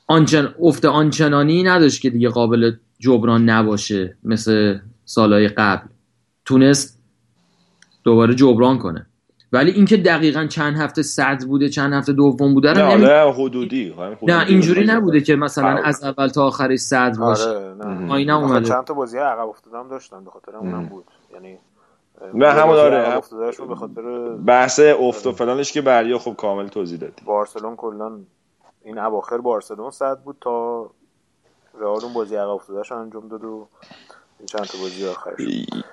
آنچن... افت آنچنانی نداشت که دیگه قابل جبران نباشه مثل سالهای قبل. تونست دوباره جبران کنه. ولی اینکه دقیقا چند هفته صد بوده چند هفته دوم بوده نه نمی... حدودی. نه اینجوری نبوده که مثلا از اول تا آخرش صد باشه. آره آینه اومده چند تا بازی عقب افتادم داشتن به خاطر اونم بود. یعنی نه همون داره به خاطر بحث افت و فلانش که بریا خب کامل توضیح دادی. بارسلون کلا این اواخر بارسلون صد بود تا رئال اون بازی عقب افتادهش انجام داد و چند تا بازی آخرش.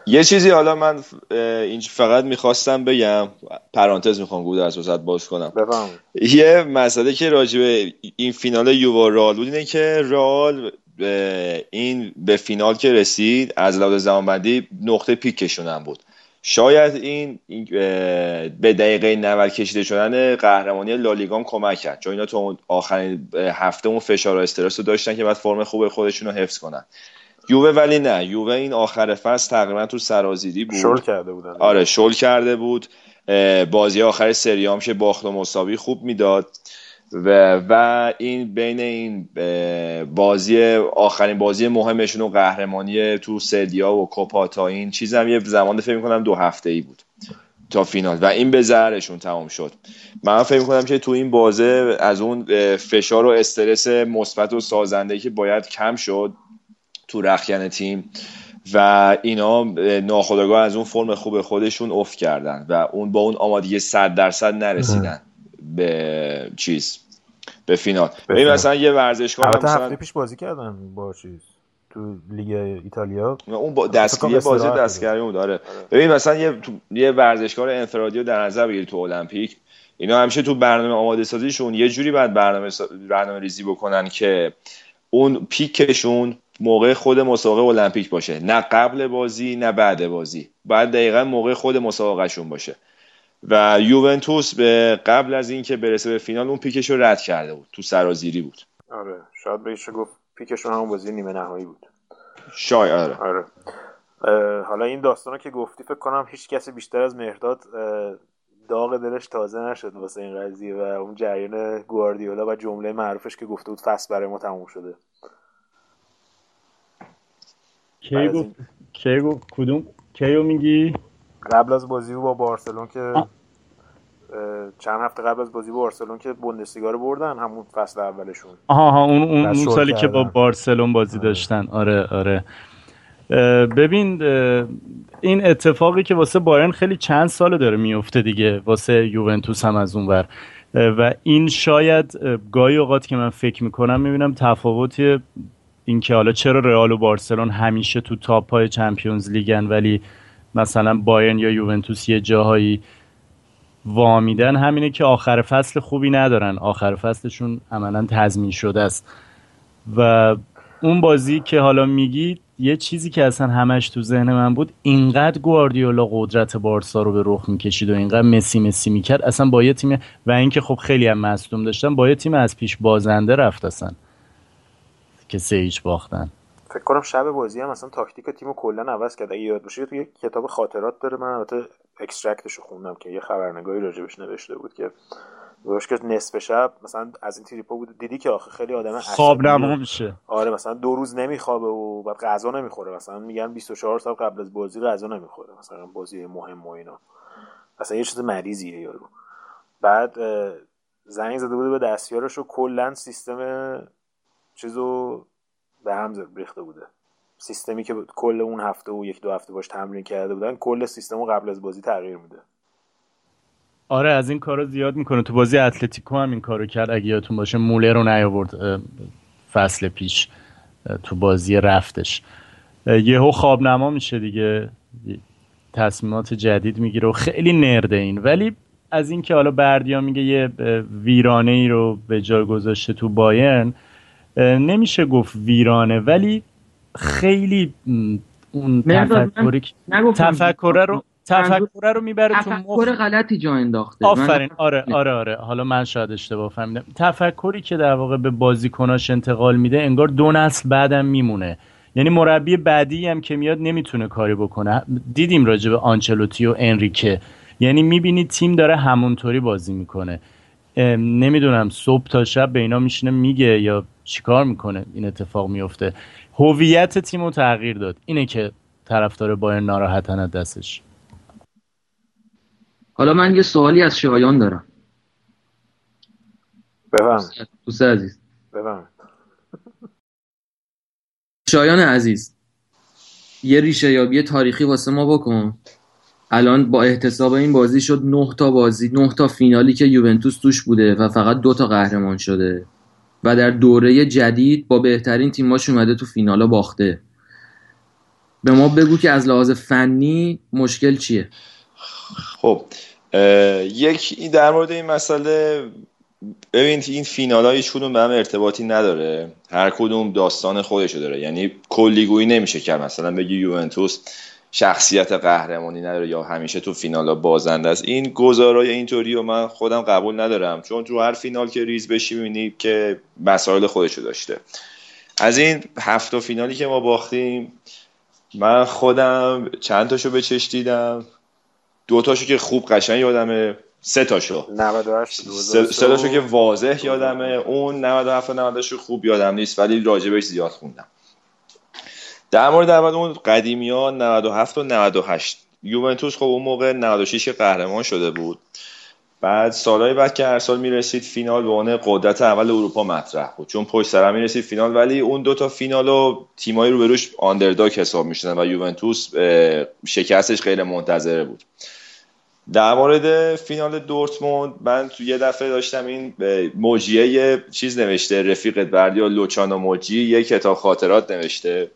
یه چیزی حالا من اینج فقط می‌خواستم بگم پرانتز می‌خوام گود از وسط باز کنم. بفهم. یه مسئله که راجبه این فینال یووا رئال بود اینه که رئال این به فینال که رسید از لحاظ زمانبندی نقطه پیکشون هم بود. شاید این به دقیقه 90 کشیده شدن قهرمانی لالیگام کمک کرد. چون اینا تو آخرین هفته اون فشار و استرس رو داشتن که بعد فرم خوب خودشون رو حفظ کنن. یووه ولی نه. یووه این آخر فصل تقریبا تو سرازیری بود. شل کرده بودن. آره شل کرده بود. بازی آخر سریامش باخت و مساوی خوب می‌داد. و, و این بین این بازی آخرین بازی مهمشون و قهرمانی تو سدیا و کوپا تا این چیزم یه زمان فکر می‌کنم دو هفته ای بود تا فینال. و این به ضررشون تمام شد. من فکر می‌کنم که تو این بازه از اون فشار و استرس مثبت و سازنده که باید کم شد تو رخکن تیم و اینا ناخداگاه از اون فرم خوب خودشون افت کردن و اون با اون آمادگی صد درصد نرسیدن به چیز به فینال. ببین مثلا یه ورزشکار مثلا هفته پیش بازی کردن با چیز؟ تو لیگ ایتالیا؟ اون با دستگیری بازی دستگیری بود داره ببین مثلا یه یه ورزشکار انفرادی رو در نظر بگیری تو المپیک. اینا همیشه تو برنامه آماده سازیشون یه جوری باید برنامه برنامه ریزی بکنن که اون پیکشون موقع خود مسابقه المپیک باشه. نه قبل بازی نه بعد بازی. بعد دقیقا موقع خود مسابقهشون باشه. و یوونتوس به قبل از اینکه برسه به فینال اون پیکش رو رد کرده بود. تو سرازیری بود. آره. شاید بهش گفت پیکشون همون بازی نیمه نهایی بود. شاید آره, آره. حالا این داستان رو که گفتی فکر کنم هیچ کسی بیشتر از مهرداد داغ دلش تازه نشد واسه این قضیه و اون جریان گواردیولا و جمله معروفش که گفته بود فصل برای ما تموم شده. کی گفت کی گفت کدوم؟ کیو میگی؟ قبل از بازی با بارسلون که چند هفته قبل از بازی با بارسلون که بوندسلیگا رو بردن همون فصل اولشون. آها ها اون اون, سالی که با بارسلون بازی آره. داشتن. آره آره. ببین این اتفاقی که واسه بایرن خیلی چند ساله داره میفته دیگه واسه یوونتوس هم از اون ور. و این شاید گاهی اوقات که من فکر می‌کنم می‌بینم تفاوتی اینکه حالا چرا رئال و بارسلون همیشه تو تاپ های چمپیونز لیگن ولی مثلا بایرن یا یوونتوس یه جاهایی وامیدن همینه که آخر فصل خوبی ندارن. آخر فصلشون عملا تضمین شده است. و اون بازی که حالا میگی یه چیزی که اصلا همش تو ذهن من بود اینقدر گواردیولا قدرت بارسا رو به رخ می‌کشید و اینقدر مسی مسی می‌کرد. اصلا با یه تیم و اینکه خب خیلی هم مصدوم داشتن با یه تیم از پیش بازنده رفت اصلا. که سه هیچ باختن. فکر کنم شب بازی هم مثلا تاکتیک تیم کلا عوض کرد. اگه یاد باشه توی کتاب خاطرات داره. من البته extract ش رو خوندم که یه خبرنگاری راجبش نوشته بود که گوش که نصف شب مثلا از این تریپا بود. دیدی که آخه خیلی آدم خراب میشه. آره مثلا دو روز نمیخوابه و بعد غذا نمی‌خوره. مثلا میگن 24 ساعت قبل از بازی غذا نمی‌خوره. مثلا بازی مهم و اینا. اصلا یه چیز مریضیه یارو. بعد زنگ زده بوده به دستیارش و کلا سیستم چیزو به هم ریخته بوده. سیستمی که کل اون هفته و یک دو هفته باش تمرین کرده بودن کل سیستم رو قبل از بازی تغییر میده. آره از این کارا زیاد می‌کنه. تو بازی اتلتیکو هم این کارو کرد. اگه یادتون باشه موله رو نیاورد فصل پیش تو بازی رفتش. یهو خوابنما میشه دیگه. تصمیمات جدید می‌گیره و خیلی نرده این. ولی از اینکه حالا بردیا میگه یه ویرانه ای رو به جای گذاشته تو بایرن نمیشه گفت ویرانه ولی خیلی اون تفکری تفکره رو تفکره رو می‌بره تو تفکر غلطی جا انداخته. آفرین. آره آره آره. حالا من شاید اشتباه فهمیدم. تفکری که در واقع به بازیکناش انتقال میده انگار دو نسل بعدم میمونه. یعنی مربی بعدی هم که میاد نمی‌تونه کاری بکنه. دیدیم راجع به آنچلوتی و انریکه. یعنی می‌بینی تیم داره همونطوری بازی می‌کنه. نمی‌دونم صبح تا شب به اینا میشینه میگه یا چیکار می‌کنه این اتفاق میفته هویت تیم رو تغییر داد. اینه که طرفدار بایر ناراحتن از دستش. حالا من یه سوالی از شایان دارم. بفهم دوست عزیز. بفهم شایان عزیز یه ریشه یابی تاریخی واسه ما بکن. الان با احتساب این بازی شد نه تا بازی نه تا فینالی که یوونتوس توش بوده و فقط دو تا قهرمان شده. و در دوره جدید با بهترین تیماش اومده تو فینالا باخته. به ما بگو که از لحاظ فنی مشکل چیه؟ خب یک در مورد این مسئله ببینید این فینال کدوم به هم ارتباطی نداره. هر کدوم داستان خودشو داره. یعنی کلیگویی نمیشه کرد. مثلا بگی یوونتوس شخصیت قهرمانی نداره یا همیشه تو فینال بازنده است. این گزارای اینطوری و من خودم قبول ندارم چون تو هر فینال که ریز بشی می‌بینی که مسائل خودشو داشته. از این هفت فینالی که ما باختیم من خودم چند تاشو به چش دیدم. دو تاشو که خوب قشنگ یادمه سه تاشو. 98 سه, تاشو که واضح یادمه. اون 97 و 98 خوب یادم نیست ولی راجبش زیاد خوندم. در مورد در اون قدیمی ها 97 و 98 یوونتوس خب اون موقع 96 قهرمان شده بود. بعد سالهای بعد که هر سال می‌رسید فینال به عنوان قدرت اول اروپا مطرح بود. چون پشت سر می‌رسید فینال ولی اون دوتا فینال و تیمایی رو بروش آندرداگ حساب می‌شدن و یوونتوس شکستش غیر منتظره بود. در مورد فینال دورتموند من تو یه دفعه داشتم این موجیه یه چیز نوشته رفیقت بردی یا لوچانو موجی یه کتاب خاطرات نوشته.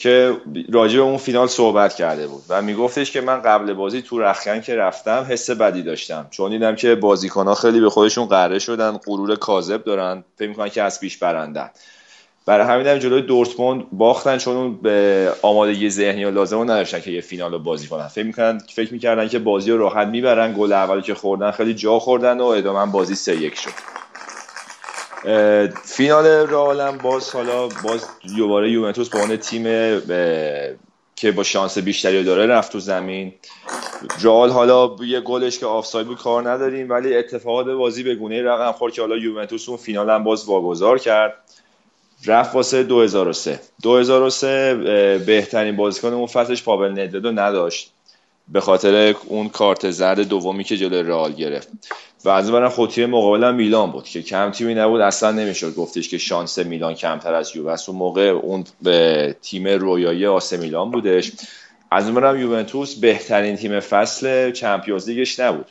که راجع به اون فینال صحبت کرده بود و میگفتش که من قبل بازی تو رخکن که رفتم حس بدی داشتم. چون دیدم که بازیکن ها خیلی به خودشون قره شدن غرور کاذب دارن فکر می‌کنن که از پیش برندن. برای همین هم جلوی دورتموند باختن چون اون به آمادگی ذهنی و لازم نداشتن که یه فینال رو بازی کنن. فکر می‌کنن فکر می‌کردن که بازی رو راحت می‌برن گل اولی که خوردن خیلی جا خوردن و ادامه بازی سه یک شد. فینال رئالم باز حالا باز دوباره یوونتوس با اون تیم که با شانس بیشتری داره رفت تو زمین. رئال حالا یه گلش که آفساید بود کار نداریم ولی اتفاقات بازی به گونه رقم خورد که حالا یوونتوس اون فینال هم باز واگذار کرد. رفت واسه 2003 2003 بهترین بازیکن اون فصلش پاول ندویدو نداشت. به خاطر اون کارت زرد دومی که جلوی رئال گرفت. و از اون خود تیم مقابل میلان بود که کم تیمی نبود اصلا نمی‌شد گفتش که شانس میلان کمتر از یووه اون موقع اون به تیم رویایی آسه میلان بودش. از اون یوونتوس بهترین تیم فصل چمپیونز لیگش نبود.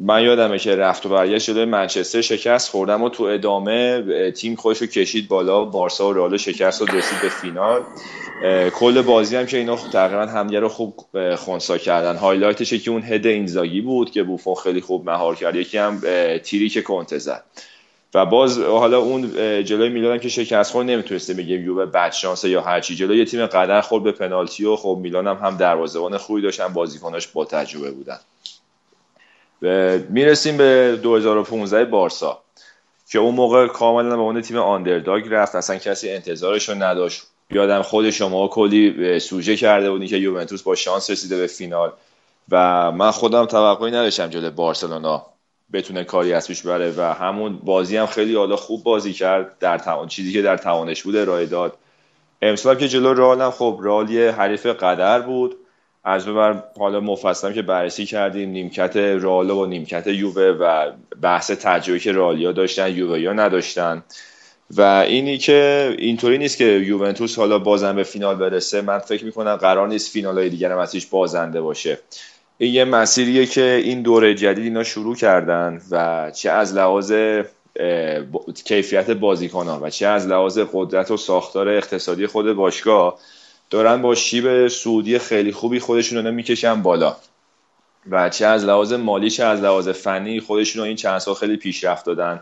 من یادمه که رفت و برگشت شده منچستر شکست خوردم و تو ادامه تیم خودش رو کشید بالا بارسا و رئال شکست و رسید به فینال. کل بازی هم که اینا تقریبا همدیگه رو خوب خونسا کردن. highlight ش که اون هد اینزاگی بود که بوفون خیلی خوب مهار کرد. یکی هم تیری که کنته زد. و باز حالا اون جلوی میلان که شکست خورد نمی‌تونسته بگیم یووه بد شانسه یا هرچی جلوی تیم قدر خورد به پنالتی و خب میلان هم هم دروازه‌بان خوبی داشتن بازیکناش با تجربه بودن. می‌رسیم به 2015 بارسا که اون موقع کاملا به اون تیم آندرداگ رفت. اصلا کسی انتظارش رو نداشت. یادم خود شما کلی سوژه کرده بودی که یوونتوس با شانس رسیده به فینال. و من خودم توقعی نداشتم جلوی بارسلونا بتونه کاری از پیش بره و همون بازی هم خیلی حالا خوب بازی کرد. در توان چیزی که در توانش بود ارائه داد. امسال که جلو رئال هم خب رئال حریف قدر بود. از بر حالا مفصلم که بررسی کردیم نیمکت رئال و نیمکت یووه و بحث تجربه که رئالیا داشتن یووه یا نداشتن. و اینی که اینطوری نیست که یوونتوس حالا بازم به فینال برسه. من فکر می‌کنم قرار نیست فینال های دیگر هم بازنده باشه. این یه مسیریه که این دوره جدید اینا شروع کردن و چه از لحاظ کیفیت بازیکن ها و چه از لحاظ قدرت و ساختار اقتصادی خود باشگاه دارن با شیب سعودی خیلی خوبی خودشون رو می‌کشن بالا. و چه از لحاظ مالی چه از لحاظ فنی خودشون رو این چند سال خیلی پیشرفت دادن.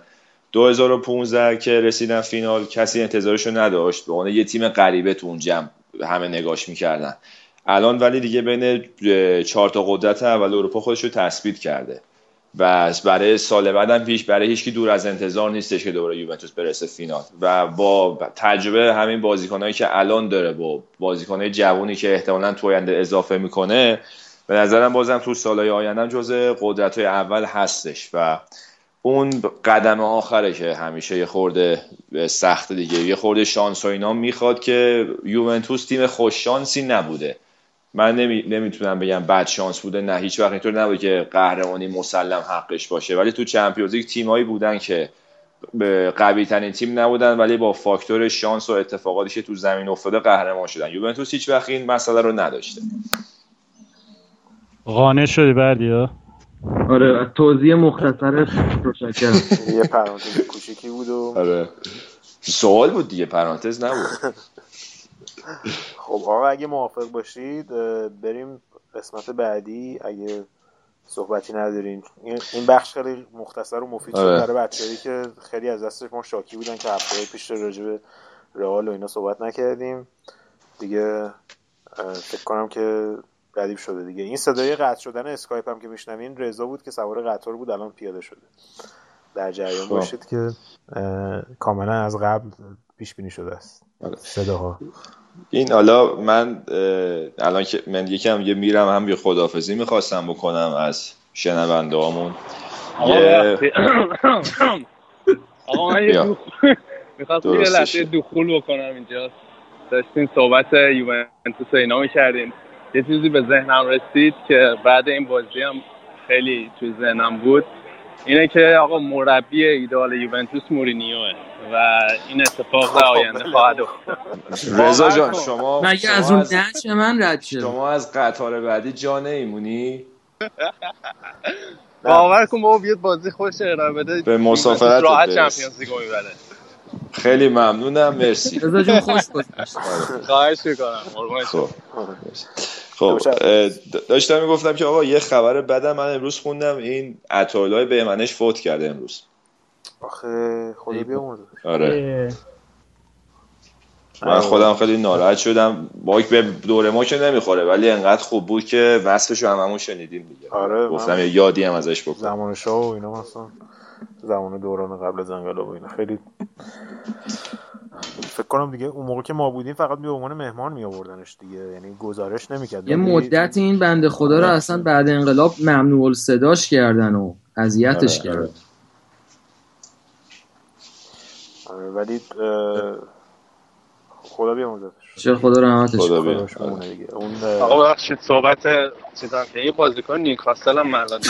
2015 که رسیدن فینال کسی انتظارشو نداشت. به عنوان یه تیم غریبه تو اون جمع همه نگاش می‌کردن. الان ولی دیگه بین چهار تا قدرت اول اروپا خودش رو تثبیت کرده. و برای سال بعدم پیش برای هیچکی دور از انتظار نیستش که دوباره یوونتوس برسه فینال. و با تجربه همین بازیکنهایی که الان داره با بازیکنهای جوانی که احتمالا تو آینده اضافه می‌کنه به نظرم بازم تو سالهای آینده جز قدرت های اول هستش و اون قدم آخره که همیشه یه خورده سخت دیگه یه خورده شانس و اینا می‌خواد که یوونتوس تیم خوش شانسی نبوده. من نمی... نمی‌تونم بگم بد شانس بوده نه. هیچ وقت اینطور نبوده که قهرمانی مسلم حقش باشه. ولی تو چمپیونز لیگ تیمایی بودن که قوی ترین تیم نبودن ولی با فاکتور شانس و اتفاقاتی که تو زمین افتاده قهرمان شدن. یوونتوس هیچ وقت این مسئله رو نداشته. قانع شدی بردیا آره توضیح مختصر متشکرم یه پرانتز کوچیکی بود و آره. سوال بود دیگه پرانتز نبود. خب آقا اگه موافق باشید بریم قسمت بعدی اگه صحبتی ندارین این بخش خیلی مختصر و مفید شد آره. برای بچه‌ای که خیلی از دستش ما شاکی بودن که هفته پیش راجع به رئال و اینا صحبت نکردیم دیگه فکر کنم که ردیف شده دیگه این صدای قطع شدن اسکایپ هم که میشنوین رضا بود که سوار قطار بود الان پیاده شده در جریان خب. باشید که کاملا از قبل پیش بینی شده است آره. صداها این حالا من الان که من یکم یه میرم هم یه خدافزی می‌خواستم بکنم از شنونده هامون آقا من یه می‌خواستم یه لحظه دخول بکنم اینجا. داشتین صحبت یوونتوس اینا می‌کردین. یه چیزی به ذهنم رسید که بعد این بازی هم خیلی توی ذهنم بود. اینه که آقا مربی ایدال یوونتوس مورینیوه. و این اتفاق در آینده خواهد افتاد. رضا جان شما مگه از اون نچ من رد شد؟ شما از قطار بعدی جا نیمونی باور کن بابا بیاد بازی خوش ارائه بده. به مسافرت راحت چمپیونز لیگ می‌بره. خیلی ممنونم مرسی. رضا جون خوش گذشت. خواهش می‌کنم خب خب داشتم می‌گفتم که آقا یه خبر بدم من امروز خوندم این به بهمنش فوت کرده امروز. آخه خدا بیامرزه. آره. من خودم خیلی ناراحت شدم. با به دوره ما که نمی‌خوره ولی انقدر خوب بود که وصفش رو هممون شنیدیم دیگه. آره گفتم یه یادی هم ازش بکنم زمان شاه و اینا مثلا زمان دوران قبل زنگلا و اینا. خیلی فکر کنم دیگه اون موقع که ما بودیم فقط به عنوان مهمان می آوردنش دیگه. یعنی گزارش نمی‌کرد یه مدت این بنده خدا رو اصلا بعد انقلاب ممنوع صداش کردن و اذیتش آره، آره. کردن. آره ولی خدا بیامرزتش چه خدا رحمتش خدا اون آقا بخشید صحبت چیزا که یه بازیکن نیوکاسل هم ملان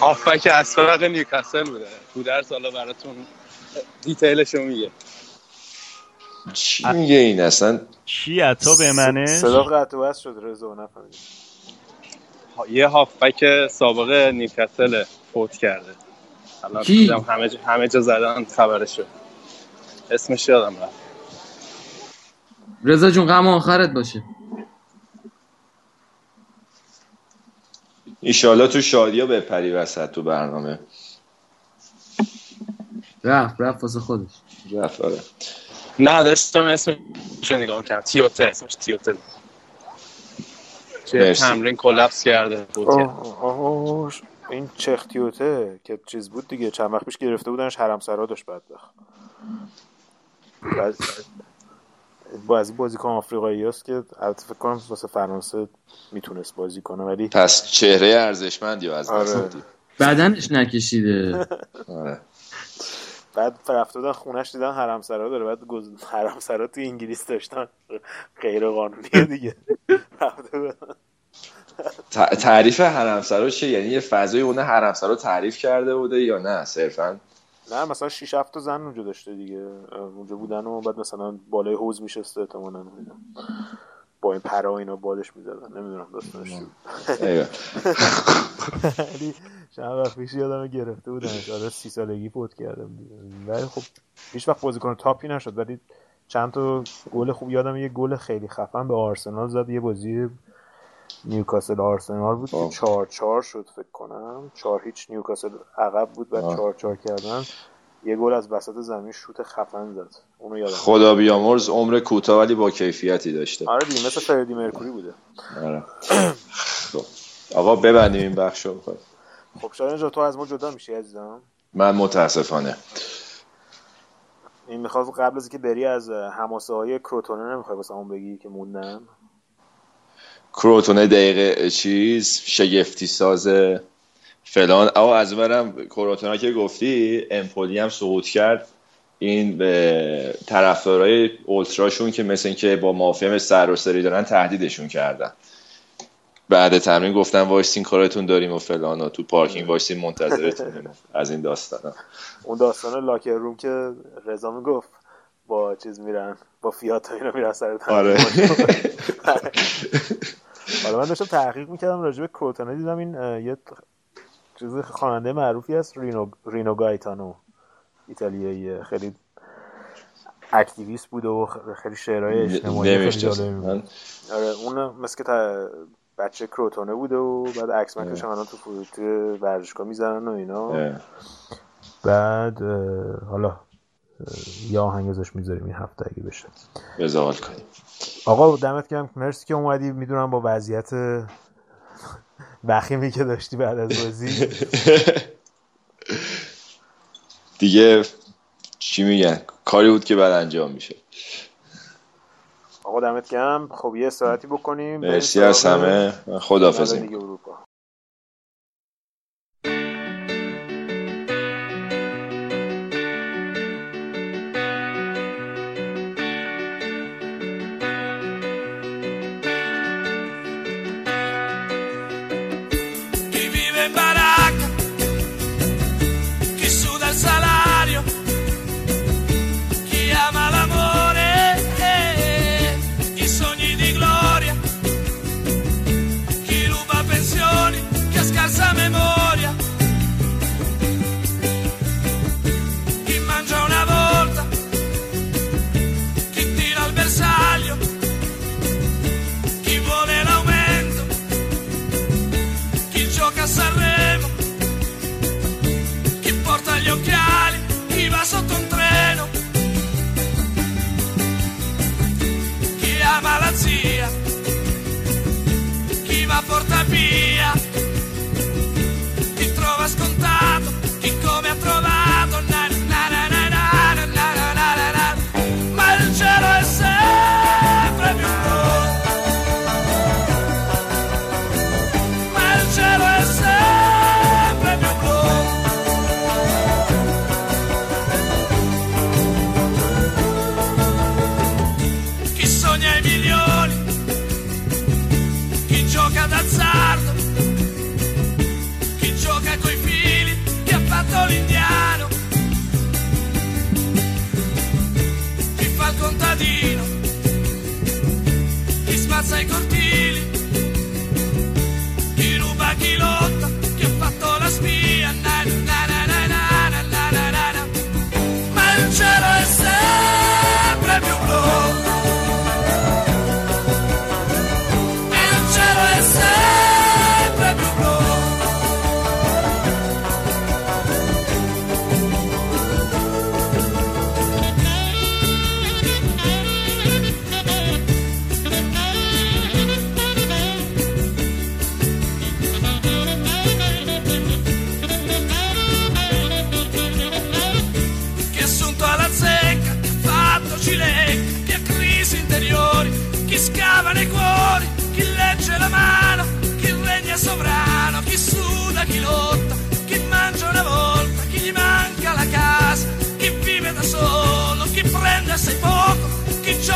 هافبک اسفرق نیوکاسل بوده. در سالا براتون دیتیلشو میگه. چی میگه این اصلا؟ چی؟ عطا به منه صدا قطع شد رضا نفهمید یه هافبک سابق نیوکاسل فوت کرده. الان؟ همه جا, همه جا زدن خبرشو اسمش یادم رفت. رضا جون غم آخرت باشه. ایشالله تو شادیا بپری وسط تو برنامه. رفت رفت واسه خودش. رفت آره. نه داشتم اسم چه نگاه کردم. تیوته اسمش تیوته چه تمرین کلپس کرده این چخ تیوته که چیز بود دیگه. چند وقت پیش گرفته بودنش حرم سرا داشت بدبخت. با از بازیکن آفریقایی است که البته فکر کنم واسه فرانسه می‌تونست بازی کنه ولی پس چهره ارزشمندی از آره. بدنش نکشیده. آره. بعد رفته بودن خونش دیدن حرمسرا داره بعد گز... حرمسرا تو انگلیس داشتن. غیر قانونی دیگه تعریف حرمسرا چیه؟ یعنی یه فضای اون حرمسرا تعریف کرده بوده یا نه؟ صرفا؟ نه مثلا 6 7 زن اونجا داشته دیگه. اونجا بودن و بعد مثلا بالای حوز میشسته احتمالاً. با این پرا اینا بالش می‌زدن. نمی‌دونم داستانش ولی چند وقت پیش یادم گرفته بودنش آره سی سالگی فوت کرده ولی خب هیچ وقت بازیکن تاپی نشد. ولی چند تا گل خوب یادم یه گل خیلی خفن به آرسنال زد. یه بازی نیوکاسل آرسنال بود که چهار چهار شد فکر کنم. چهار هیچ نیوکاسل عقب بود و چهار چهار کردن. یه گل از وسط زمین شوت خفن زد. اونو یادم خدا بیامرز عمر کوتاه ولی با کیفیتی داشته. آره دیگه مثل فردی مرکوری بوده. آره. خب. آقا ببندیم این بخشو خب. شاید اینجا تو از ما جدا میشی عزیزم. من متاسفانه. این می‌خواد قبل از اینکه بری از هماسه های کروتونه نمی‌خوای واسه اون بگی که موندن کروتونه دقیقه چیز؟ شگفتی سازه فلان. او از برم کروتونا که گفتی امپولی هم سقوط کرد. این به طرفدارای اولتراشون که مثل اینکه با مافیا سر و سری دارن تهدیدشون کردن. بعد تمرین گفتن وایسین کارتون داریم و فلان و تو پارکینگ وایسین منتظرتونیم. از این داستان اون داستان locker room که رضا می‌گفت با چیز میرن با فیات اینا میرن سر آره. حالا من داشتم تحقیق می‌کردم راجع به دیدم این یه چیز خواننده معروفی است رینو, رینو گایتانو ایتالیایی خیلی activist بود و خیلی شعرهای اجتماعی خیلی آره اون مثل که بچه کروتونه بوده و بعد عکس مکش هم تو توی ورزشگاه می‌زنن و اینا. بعد حالا یا آهنگ ازش می‌ذاریم این هفته اگه بشه. بزاول کنیم آقا دمت گرم. مرسی که اومدی. می‌دونم با وضعیت وخیمی که داشتی بعد از بازی. دیگه چی میگن؟ کاری بود که بعد انجام میشه آقا دمت گرم. خب یه ساعتی بکنیم. مرسی از همه. خدافزیم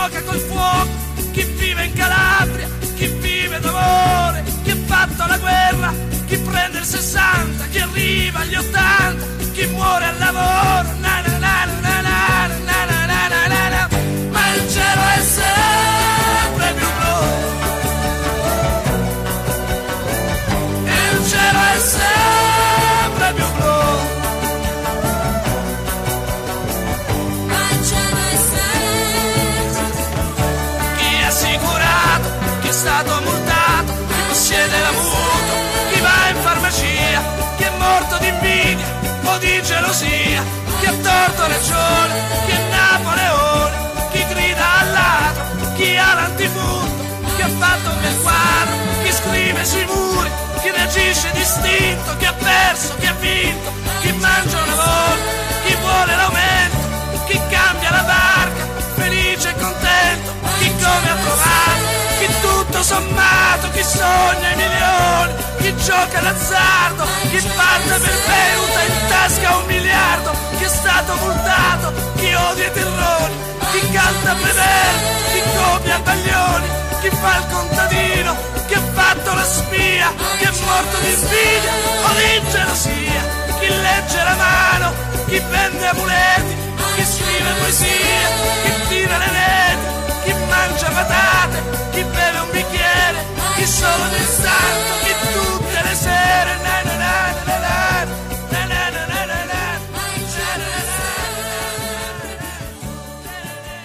gioca col fuoco, chi vive in Calabria, chi vive d'amore, chi ha fatto la guerra, chi prende il 60, chi arriva agli 80, chi muore al lavoro, gelosia, chi ha torto ragione, chi è Napoleone, chi grida al ladro, chi ha l'antifurto, chi ha fatto quel quadro, chi scrive sui muri, chi reagisce distinto, chi ha perso, chi ha vinto, chi mangia una volta, chi vuole l'aumento, chi cambia la barca, felice e contento, chi come ha trovato, sommato, chi sogna i milioni, chi gioca l'azzardo, chi parte per Beuta in tasca un miliardo, chi è stato multato, chi odia i terroni, chi canta Prever, chi copia Baglioni, chi fa il contadino, chi ha fatto la spia, chi è morto di invidia o di gelosia, chi legge la mano, chi vende amuleti, chi scrive poesia, chi tira le reti, chi mangia patate, chi beve un bicchiere, chi solo d'estate, chi tutte le sere, na na na na na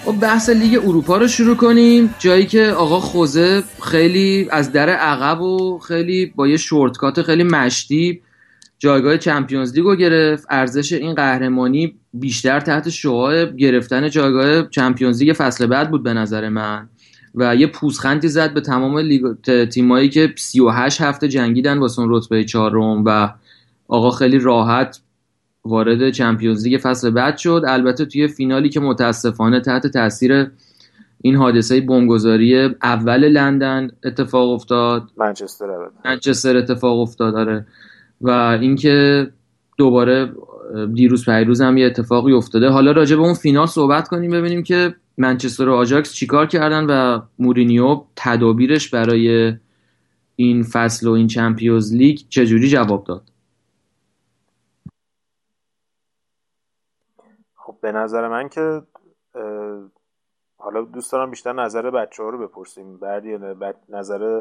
خب بحث لیگ اروپا رو شروع کنیم جایی که آقا خوزه خیلی از در عقب و خیلی با یه شورتکات خیلی مشتی جایگاه چمپیونز لیگ رو گرفت. ارزش این قهرمانی بیشتر تحت شعاع گرفتن جایگاه چمپیونز لیگ فصل بعد بود به نظر من. و یه پوزخندی زد به تمام لیگ تیمایی که 38 هفته جنگیدن واسه اون رتبه چهارم و آقا خیلی راحت وارد چمپیونز لیگ فصل بعد شد. البته توی فینالی که متاسفانه تحت تاثیر این حادثه بمبگذاری اول لندن اتفاق افتاد. منچستر منچستر اتفاق افتاد داره و اینکه دوباره دیروز پریروز هم یه اتفاقی افتاده. حالا راجع به اون فینال صحبت کنیم ببینیم که منچستر و آجاکس چیکار کردن و مورینیو تدابیرش برای این فصل و این چمپیونز لیگ چجوری جواب داد؟ خب به نظر من که حالا دوست دارم بیشتر نظر بچه ها رو بپرسیم. بعد نظر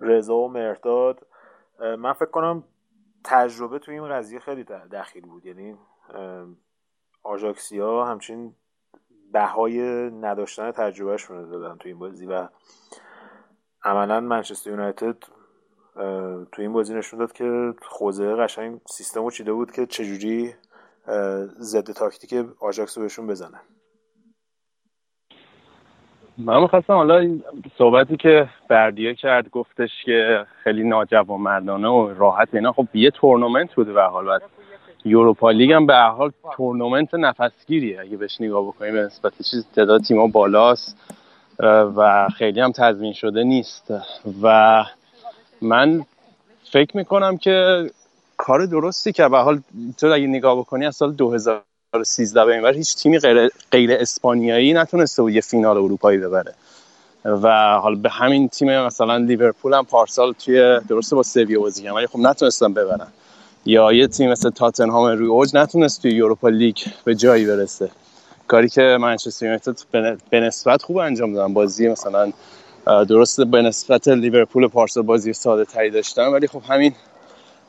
رضا و مرداد. من فکر کنم تجربه توی این قضیه خیلی دخیل بود. یعنی آژاکسیا همچین بهای نداشتن تجربهشون رو دادن توی این بازی و عملا منچستر یونایتد توی این بازی نشون داد که خوزه قشنگ سیستم رو چیده بود که چجوری ضد تاکتیک آژاکس رو بهشون بزنه. من می‌خواستم حالا صحبتی که بردیا کرد گفتش که خیلی ناجوانمردانه و راحت اینا. خب یه تورنمنت بوده به حال بعد یوروپا لیگ هم به حال تورنمنت نفسگیریه. اگه بهش نگاه بکنیم به نسبت چیز تعداد تیم‌ها بالاست و خیلی هم تضمین شده نیست. و من فکر می‌کنم که کار درستی که به حال تو اگه نگاه بکنی از سال 2013 به این هیچ تیمی غیر, غیر اسپانیایی نتونسته بود یه فینال اروپایی ببره. و حالا به همین تیم مثلا لیورپول هم پارسال توی درسته با سویا بازی کردن ولی خب نتونستن ببرن. یا یه تیم مثل تاتنهام روی اوج نتونست توی یوروپا لیگ به جایی برسه. کاری که منچستر یونایتد به نسبت خوب انجام دادن. بازی مثلا درسته به نسبت لیورپول پارسال بازی ساده تری داشتن ولی خب همین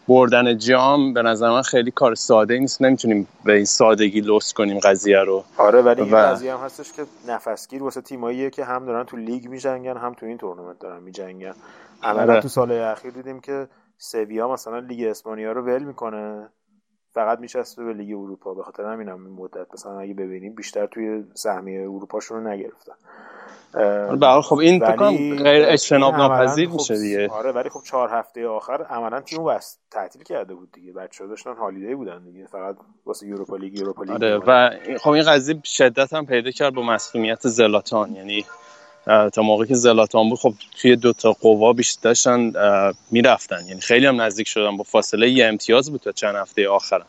بردن جام به نظر من خیلی کار ساده نیست. نمی‌تونیم به این سادگی لوس کنیم قضیه رو. آره ولی این قضیه هم هستش که نفسگیر واسه تیماییه که هم دارن تو لیگ میجنگن هم تو این تورنمنت دارن میجنگن. عملا آره. تو سال اخیر دیدیم که سویا مثلا لیگ اسپانیا رو ول می‌کنه. فقط میچسبه به لیگ اروپا. به خاطر همین هم این مدت مثلا اگه ببینیم بیشتر توی سهمیه اروپاشون رو نگرفتن. حال خب این فکر غیر اجتناب ناپذیر میشه خب دیگه. آره ولی خب چهار هفته آخر عملا تیمو بس تعطیل کرده بود دیگه. بچه‌ها داشتن هالیدی بودن دیگه. فقط واسه یوروپا لیگ یوروپا لیگ آره و خب این قضیه شدت هم پیدا کرد با مسئولیت زلاتان. یعنی تا موقعی که زلاتان بود خب توی دو تا قوا بیشتر داشتن می‌رفتن. یعنی خیلی هم نزدیک شدن با فاصله. یه امتیاز بود تا چند هفته آخر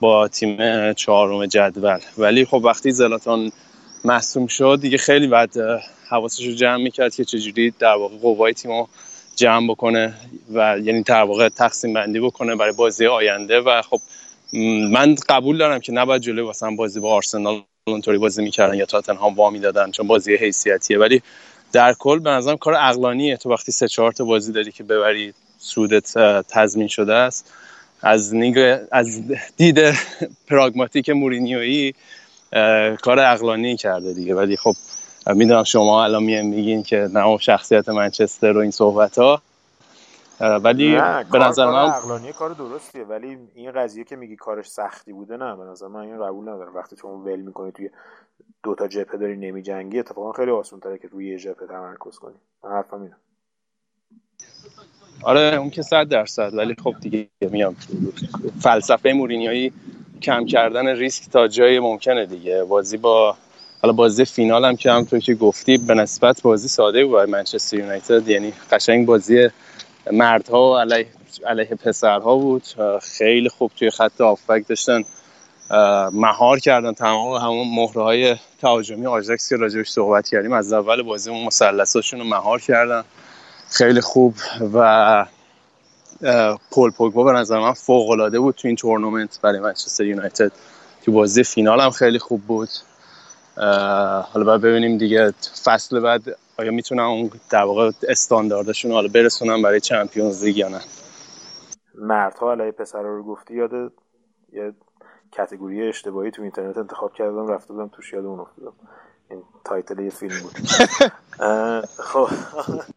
با تیم چهارم جدول. ولی خب وقتی زلاتان مصوم شد دیگه خیلی بعد حواسش رو جمع می‌کرد که چجوری در واقع قوای تیم جمع بکنه و یعنی در واقع تقسیم بندی بکنه برای بازی آینده. و خب من قبول دارم که نباید جلوی واسه بازی با آرسنال اونطوری بازی می‌کردن یا تاتنهام وا می‌دادن چون بازی حیثیتیه. ولی در کل به نظرم کار عقلانیه. تو وقتی سه چهار تا بازی داری که ببری سودت تضمین شده است. از نیگ از دید پراگماتیک مورینیویی کار عقلانی کرده دیگه. ولی خب می‌دونم شما الان میگین که نه شخصیت منچستر و این صحبت ها ولی به نظر من عقلانی کار درستیه ولی این قضیه که میگی کارش سختی بوده نه به نظر من این قبول ندارم. وقتی تو ول می‌کنی توی دو تا جبهه داری نمیجنگی اتفاقا خیلی آسان تره که روی یه جبهه تمرکز کنی. من حرفم اینه. آره اون که صد درصد ولی خب دیگه میام. فلسفه مورینیایی کم کردن ریسک تا جای ممکنه دیگه. بازی با حالا بازی فینال هم که همونطور که گفتی به نسبت بازی ساده بود برای منچستر یونایتد. یعنی قشنگ بازی مردها و علیه, علیه پسرها بود. خیلی خوب توی خط آفبک داشتن مهار کردن. تمام همون مهره های تهاجمی آژاکس که راجبش صحبت کردیم از اول بازی اون مثلثاشون رو مهار کردن. خیلی خوب و پل پوگبا به نظر من فوق العاده بود تو این تورنمنت برای منچستر یونایتد. تو بازی فینال هم خیلی خوب بود. حالا باید ببینیم دیگه فصل بعد آیا می‌تونن اون در واقع استانداردشون حالا برسونن برای Champions League یا نه؟ مردها علیه پسر رو گفتی یاد یه category اشتباهی تو اینترنت انتخاب کردم رفته بودم توش یاد اون افتادم. این title یه فیلم بود. خب.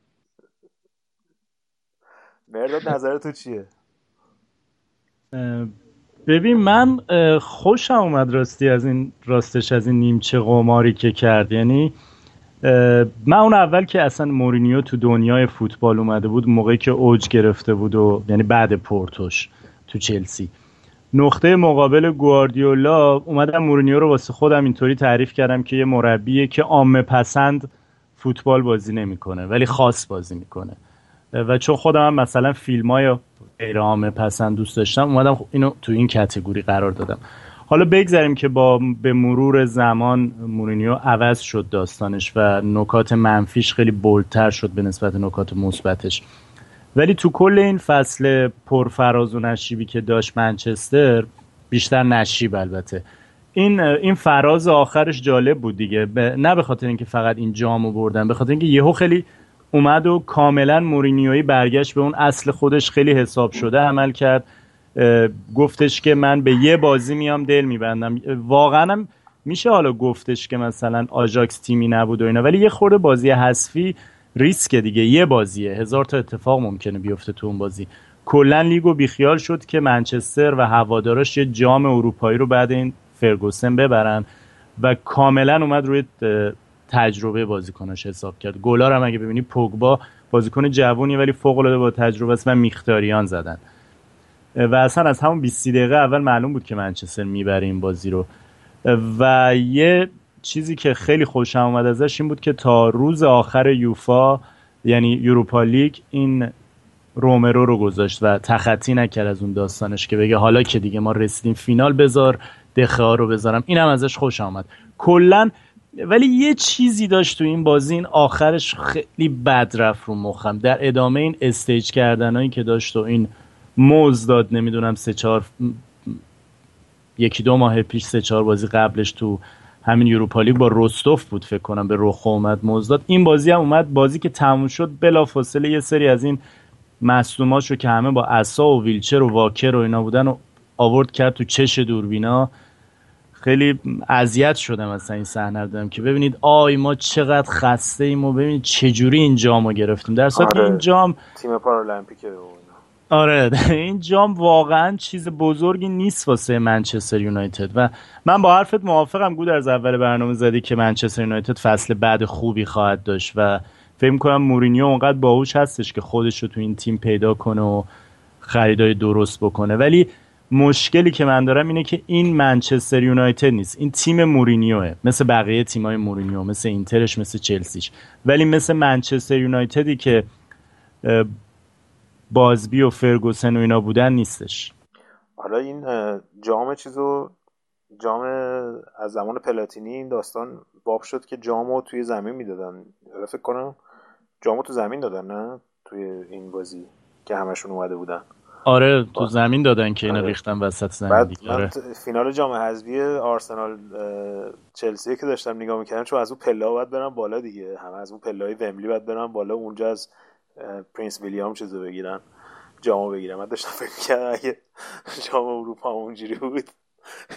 مهرداد نظر تو چیه ببین من خوشم اومد راستی از این راستش از این نیمچه قماری که کرد. یعنی من اون اول که اصلا مورینیو تو دنیای فوتبال اومده بود موقعی که اوج گرفته بود و یعنی بعد پورتوش تو چلسی نقطه مقابل گواردیولا اومدم مورینیو رو واسه خودم اینطوری تعریف کردم که یه مربیه که عامه پسند فوتبال بازی نمی‌کنه ولی خاص بازی می‌کنه. و چون خودم مثلا فیلم های غیر عامه پسند دوست داشتم اومدم اینو تو این کتگوری قرار دادم. حالا بگذاریم که با به مرور زمان مورینیو عوض شد داستانش و نکات منفیش خیلی بولتر شد به نسبت نکات مثبتش. ولی تو کل این فصل پرفراز و نشیبی که داشت منچستر بیشتر نشیب البته. این این فراز آخرش جالب بود دیگه. نه به خاطر اینکه فقط این جامو بردن به خاطر اینکه یهو خیلی اومد و کاملا مورینیوی برگشت به اون اصل خودش خیلی حساب شده عمل کرد. گفتش که من به یه بازی میام دل میبندم. واقعا میشه حالا گفتش که مثلا آژاکس تیمی نبود و اینا ولی یه خورده بازی حذفی ریسک دیگه. یه بازیه. هزار تا اتفاق ممکنه بیفته تو اون بازی. کلا لیگو بیخیال شد که منچستر و هواداراش یه جام اروپایی رو بعد این فرگوسن ببرن و کاملا اومد روی تجربه بازیکناش حساب کرد. گلار هم اگه ببینی پوگبا بازیکن جوونی ولی فوق العاده با تجربه است و میختاریان زدن. و اصلا از همون 20 دقیقه اول معلوم بود که منچستر می‌بره این بازی رو. و یه چیزی که خیلی خوشم اومد ازش این بود که تا روز آخر یوفا یعنی یوروپا لیگ این رومرو رو گذاشت و تخطی نکرد از اون داستانش که بگه حالا که دیگه ما رسیدیم فینال بذار دخه رو بذارم. اینم ازش خوش آمد کلا ولی یه چیزی داشت تو این بازی این آخرش خیلی بد رفت رو مخم. در ادامه این استیج کردنهایی که داشت و این موز داد نمی‌دونم سه چهار یکی دو ماه پیش سه چهار بازی قبلش تو همین یوروپا لیگ با روستوف بود فکر کنم به رخ اومد موز این بازی هم اومد بازی که تموم شد بلافاصله یه سری از این مصدوماش رو که همه با عصا و ویلچر و واکر و اینا بودن و آورد کرد تو چش دوربینا. خیلی اذیت شدم مثلا این صحنه دیدم که ببینید آی ما چقدر خسته ایم و ببینید چجوری این جام رو گرفتیم. در صورتی آره. این جام تیم پارالمپیک آره این جام واقعا چیز بزرگی نیست واسه منچستر یونایتد و من با حرفت موافقم گود از اول برنامه زدی که منچستر یونایتد فصل بعد خوبی خواهد داشت و فکر کنم مورینیو اونقدر باهوش هستش که خودش رو تو این تیم پیدا کنه و خریدای درست بکنه. ولی مشکلی که من دارم اینه که این منچستر یونایتد نیست. این تیم مورینیوه. مثل بقیه تیمای مورینیو مثل اینترش مثل چلسیش. ولی مثل منچستر یونایتدی که بازبی و فرگوسن و اینا بودن نیستش. حالا این جام چیزو جام از زمان پلاتینی این داستان باب شد که جامو توی زمین می‌دادن. فکر کنم جامو تو زمین دادن نه؟ توی این بازی که همشون اومده بودن. آره تو زمین دادن که اینا آره. ریختن وسط زمین بعد دیگه. آره. فینال جام حذفی آرسنال چلسی که داشتم نگاه می‌کردم چون از اون پله باید برم بالا دیگه. همه از اون پله های ومبلی باید برم بالا اونجا از پرنس ویلیام چیزو بگیرن جامو بگیرم من داشتم فکر می‌کردم اگه جام اروپا اونجوری بود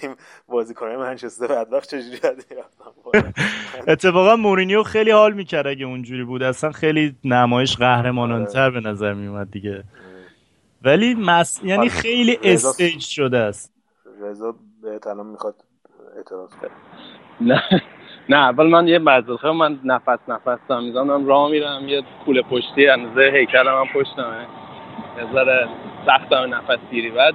این بازیکنای منچستر بدبخت چجوری اتفاقا مورینیو خیلی حال می‌کرد اگه اونجوری بود. اصلا خیلی نمایش قهرمانانتر به نظر میومد دیگه. ولی مس... یعنی خیلی stage شده است. رضا به الان می‌خواد اعتراض کنه. نه. نه اول من یه معذرت من نفس نفس دارم می‌زنم راه میرم یه کوله پشتی اندازه هیکلم هم پشتمه. یه ذره سختم نفس گیری. بعد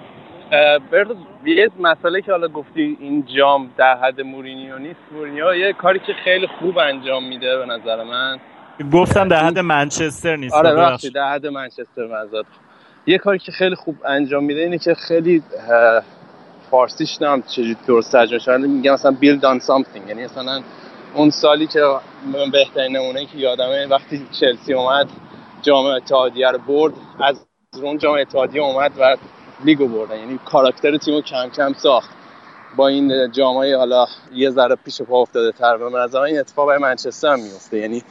برد یه مسئله که حالا گفتی این جام در حد مورینیو نیست. مورینیو یه کاری که خیلی خوب انجام میده به نظر من. گفتم در حد منچستر نیست. آره در حد منچستر مزاد یه کاری که خیلی خوب انجام میده اینه که خیلی فارسیش نم چجوری درست ترجمه شده میگم مثلا بیلد آن سامثینگ یعنی مثلا اون سالی که من بهترین نمونه که یادمه وقتی چلسی اومد جام اتحادیه رو برد از اون جام اتحادیه اومد و لیگو بردن یعنی کاراکتر تیمو کم کم ساخت. با این جامای حالا یه ذره پیش پا افتاده تر و من این اتفاق منچستر هم میفته یعنی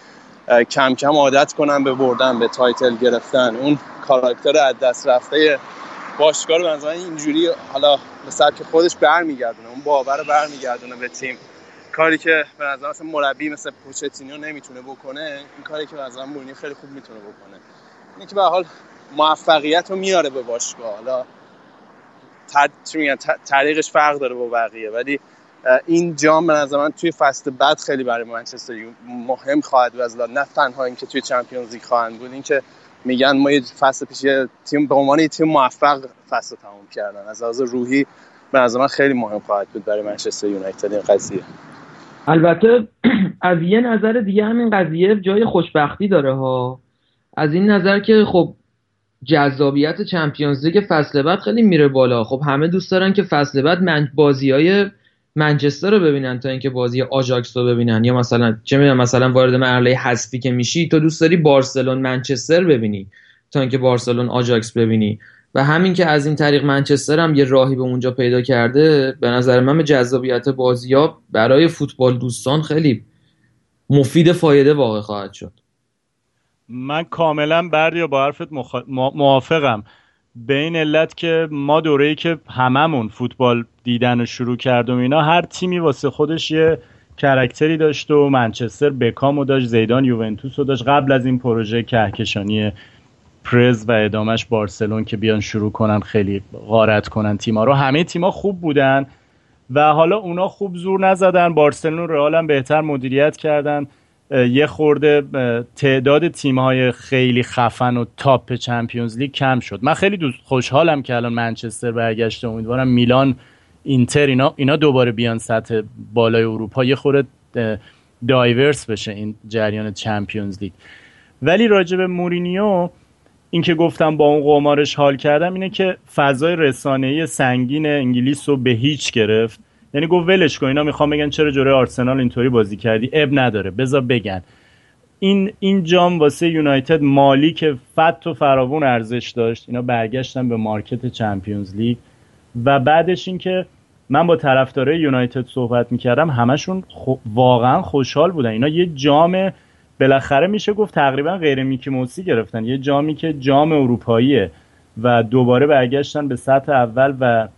کم کم عادت کنن به بردن به title گرفتن. اون کاراکتر از دست رفته باشگاه رو بنظرم اینجوری حالا به سبک خودش برمیگردونه اون باور رو برمیگردونه به تیم. کاری که به نظر مثلا مربی مثل پوچتینو نمی‌تونه بکنه این کاری که به مورینیو خیلی خوب می‌تونه بکنه. اینه که به حال موفقیت رو میاره به باشگاه. حالا طریقش فرق داره با بقیه ولی این جام به نظر من توی فصل بعد خیلی برای منچستر مهم خواهد بود. نه تنها اینکه توی چمپیونز لیگ خواهند بود اینکه میگن ما یه فصل پیش تیم به عنوان تیم موفق فصل تموم کردن. از لحاظ روحی به نظر من خیلی مهم خواهد بود برای منچستر یونایتد این قضیه. البته از یه نظر دیگه همین قضیه جای خوشبختی داره ها. از این نظر که خب جذابیت چمپیونز لیگ فصل بعد خیلی میره بالا. خب همه دوست دارن که فصل بعد من بازی های منچستر رو ببینن تا اینکه بازی آژاکس رو ببینن. یا مثلا چه می‌دونم مثلا وارد مرحله حذفی که میشی تو دوست داری بارسلون منچستر ببینی تا اینکه بارسلون آژاکس ببینی. و همین که از این طریق منچستر هم یه راهی به اونجا پیدا کرده به نظر من جذابیت بازی ها برای فوتبال دوستان خیلی مفید فایده واقع خواهد شد. من کاملا بردیا با حرفت موافقم. به این علت که ما دوره‌ای که هممون فوتبال دیدن و شروع کردم اینا هر تیمی واسه خودش یه کرکتری داشت و منچستر بکامو داشت زیدان یوونتوس رو داشت. قبل از این پروژه کهکشانی پرز و ادامش بارسلون که بیان شروع کنن خیلی غارت کنن تیما رو. همه تیما خوب بودن و حالا اونا خوب زور نزدن. بارسلون هم بهتر مدیریت کردن. یه خورده تعداد تیم‌های خیلی خفن و top Champions League کم شد. من خیلی دوست خوشحالم که الان منچستر برگشته. امیدوارم میلان اینتر اینا اینا دوباره بیان سطح بالای اروپا. یه خورده diverse بشه این جریان Champions League. ولی راجب مورینیو این که گفتم با اون قمارش حال کردم اینه که فضای رسانه‌ای سنگین انگلیس رو به هیچ گرفت. یعنی گفت ولش کن اینا می‌خوام بگن چرا جلو آرسنال اینطوری بازی کردی؟ عیب نداره بذار بگن. این این جام واسه یونایتد مالی که فت و فراوون ارزش داشت اینا برگشتن به مارکت چمپیونز لیگ. و بعدش اینکه من با طرفدارای یونایتد صحبت می‌کردم همشون واقعا خوشحال بودن. اینا یه جام بالاخره میشه گفت تقریبا غیر میکی موسی گرفتن. یه جامی که جام اروپاییه و دوباره برگشتن به سطح اول و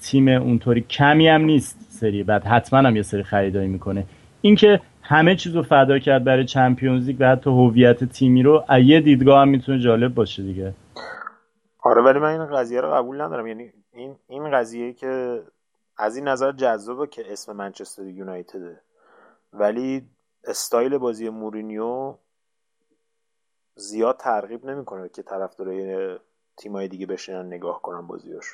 تیم اونطوری کمی هم نیست سری بعد حتما هم یه سری خریدایی می‌کنه. اینکه همه چیز رو فدا کرد برای Champions League و حتی هویت تیمی رو یه دیدگاه هم می‌تونه جالب باشه دیگه. آره ولی من این قضیه رو قبول ندارم. یعنی این این قضیه که از این نظر جذابه که اسم منچستر یونایتده. ولی استایل بازی مورینیو زیاد ترغیب نمی‌کنه که طرفدارای تیمای دیگه بشینن نگاه کنن بازیاش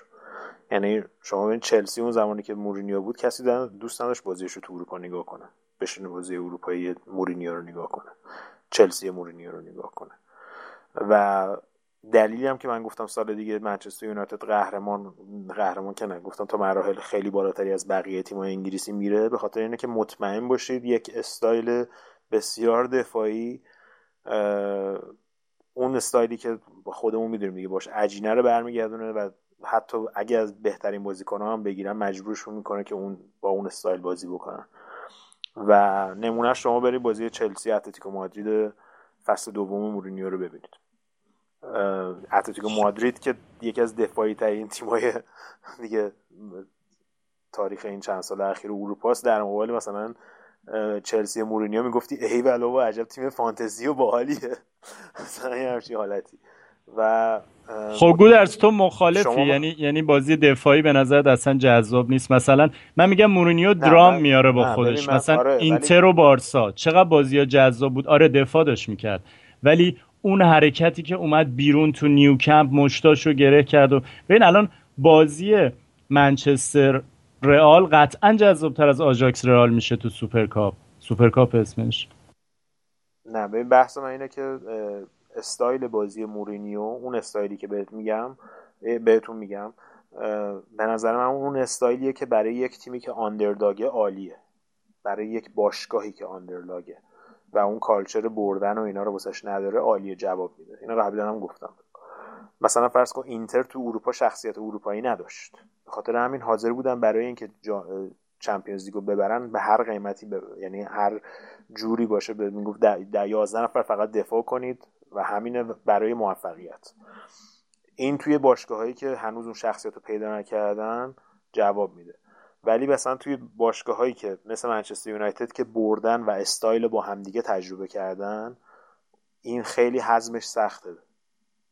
یعنی شما ببین چلسی اون زمانی که مورینیو بود کسی دوست نداشت بازیش رو تو اروپا نگاه کنه. بشینه بازی اروپایی مورینیو رو نگاه کنه. چلسی مورینیو رو نگاه کنه. و دلیلی هم که من گفتم سال دیگه منچستر یونایتد قهرمان قهرمان که گفتم تا مراحل خیلی بالاتری از بقیه تیم‌های انگلیسی میره. به خاطر اینه که مطمئن باشید یک استایل بسیار دفاعی اون استایلی که خودمون می‌دونیم دیگه باش عجینه رو برمیگردونه و حتی اگه از بهترین بازیکن‌ها هم بگیرن مجبورشون می‌کنه که اون با اون استایل بازی بکنن. و نمونه شما برید بازی چلسی اتلتیکو مادرید فصل دوم مورینیو رو ببینید. اتلتیکو مادرید که یکی از دفاعی ترین تیمای دیگه تاریخ این چند سال اخیر اروپا است. در مقابل مثلا چلسی مورینیو می‌گفتی ای ول و و عجب تیم فانتزی و باحالیه. مثلا همچین حالتی. و خب گودرز تو مخالفی. یعنی یعنی بازی دفاعی به نظر اصلا جذاب نیست. مثلا من میگم مورینیو درام میاره با خودش. مثلا آره اینتر و بارسا چقدر بازی ها جذاب بود؟ آره دفاع داشت می‌کرد. ولی اون حرکتی که اومد بیرون تو نیوکمپ مشتاشو گره کرد و ببین الان بازی منچستر رئال قطعا جذابتر از آژاکس رئال میشه تو سوپرکاپ. سوپرکاپ اسمش. نه ببین بحث من اینه که استایل بازی مورینیو اون استایلی که بهت میگم بهتون میگم به نظر من اون استایلیه که برای یک تیمی که underdog ه عالیه. برای یک باشگاهی که underdog ه و اون culture بردن و اینا رو واسش نداره عالیه جواب میده. اینو قبلا هم گفتم. مثلا فرض کن اینتر تو اروپا شخصیت اروپایی نداشت. به خاطر همین حاضر بودن برای اینکه جا... چمپیونز لیگو ببرن به هر قیمتی یعنی هر جوری باشه به می‌گفت در 11 نفر فقط دفاع کنید. و همین برای موفقیت. این توی باشگاه هایی که هنوز اون شخصیت رو پیدا نکردن جواب میده. ولی مثلا توی باشگاه هایی که مثل منچستر یونایتد که بردن و استایل با همدیگه تجربه کردن این خیلی حزمش سخته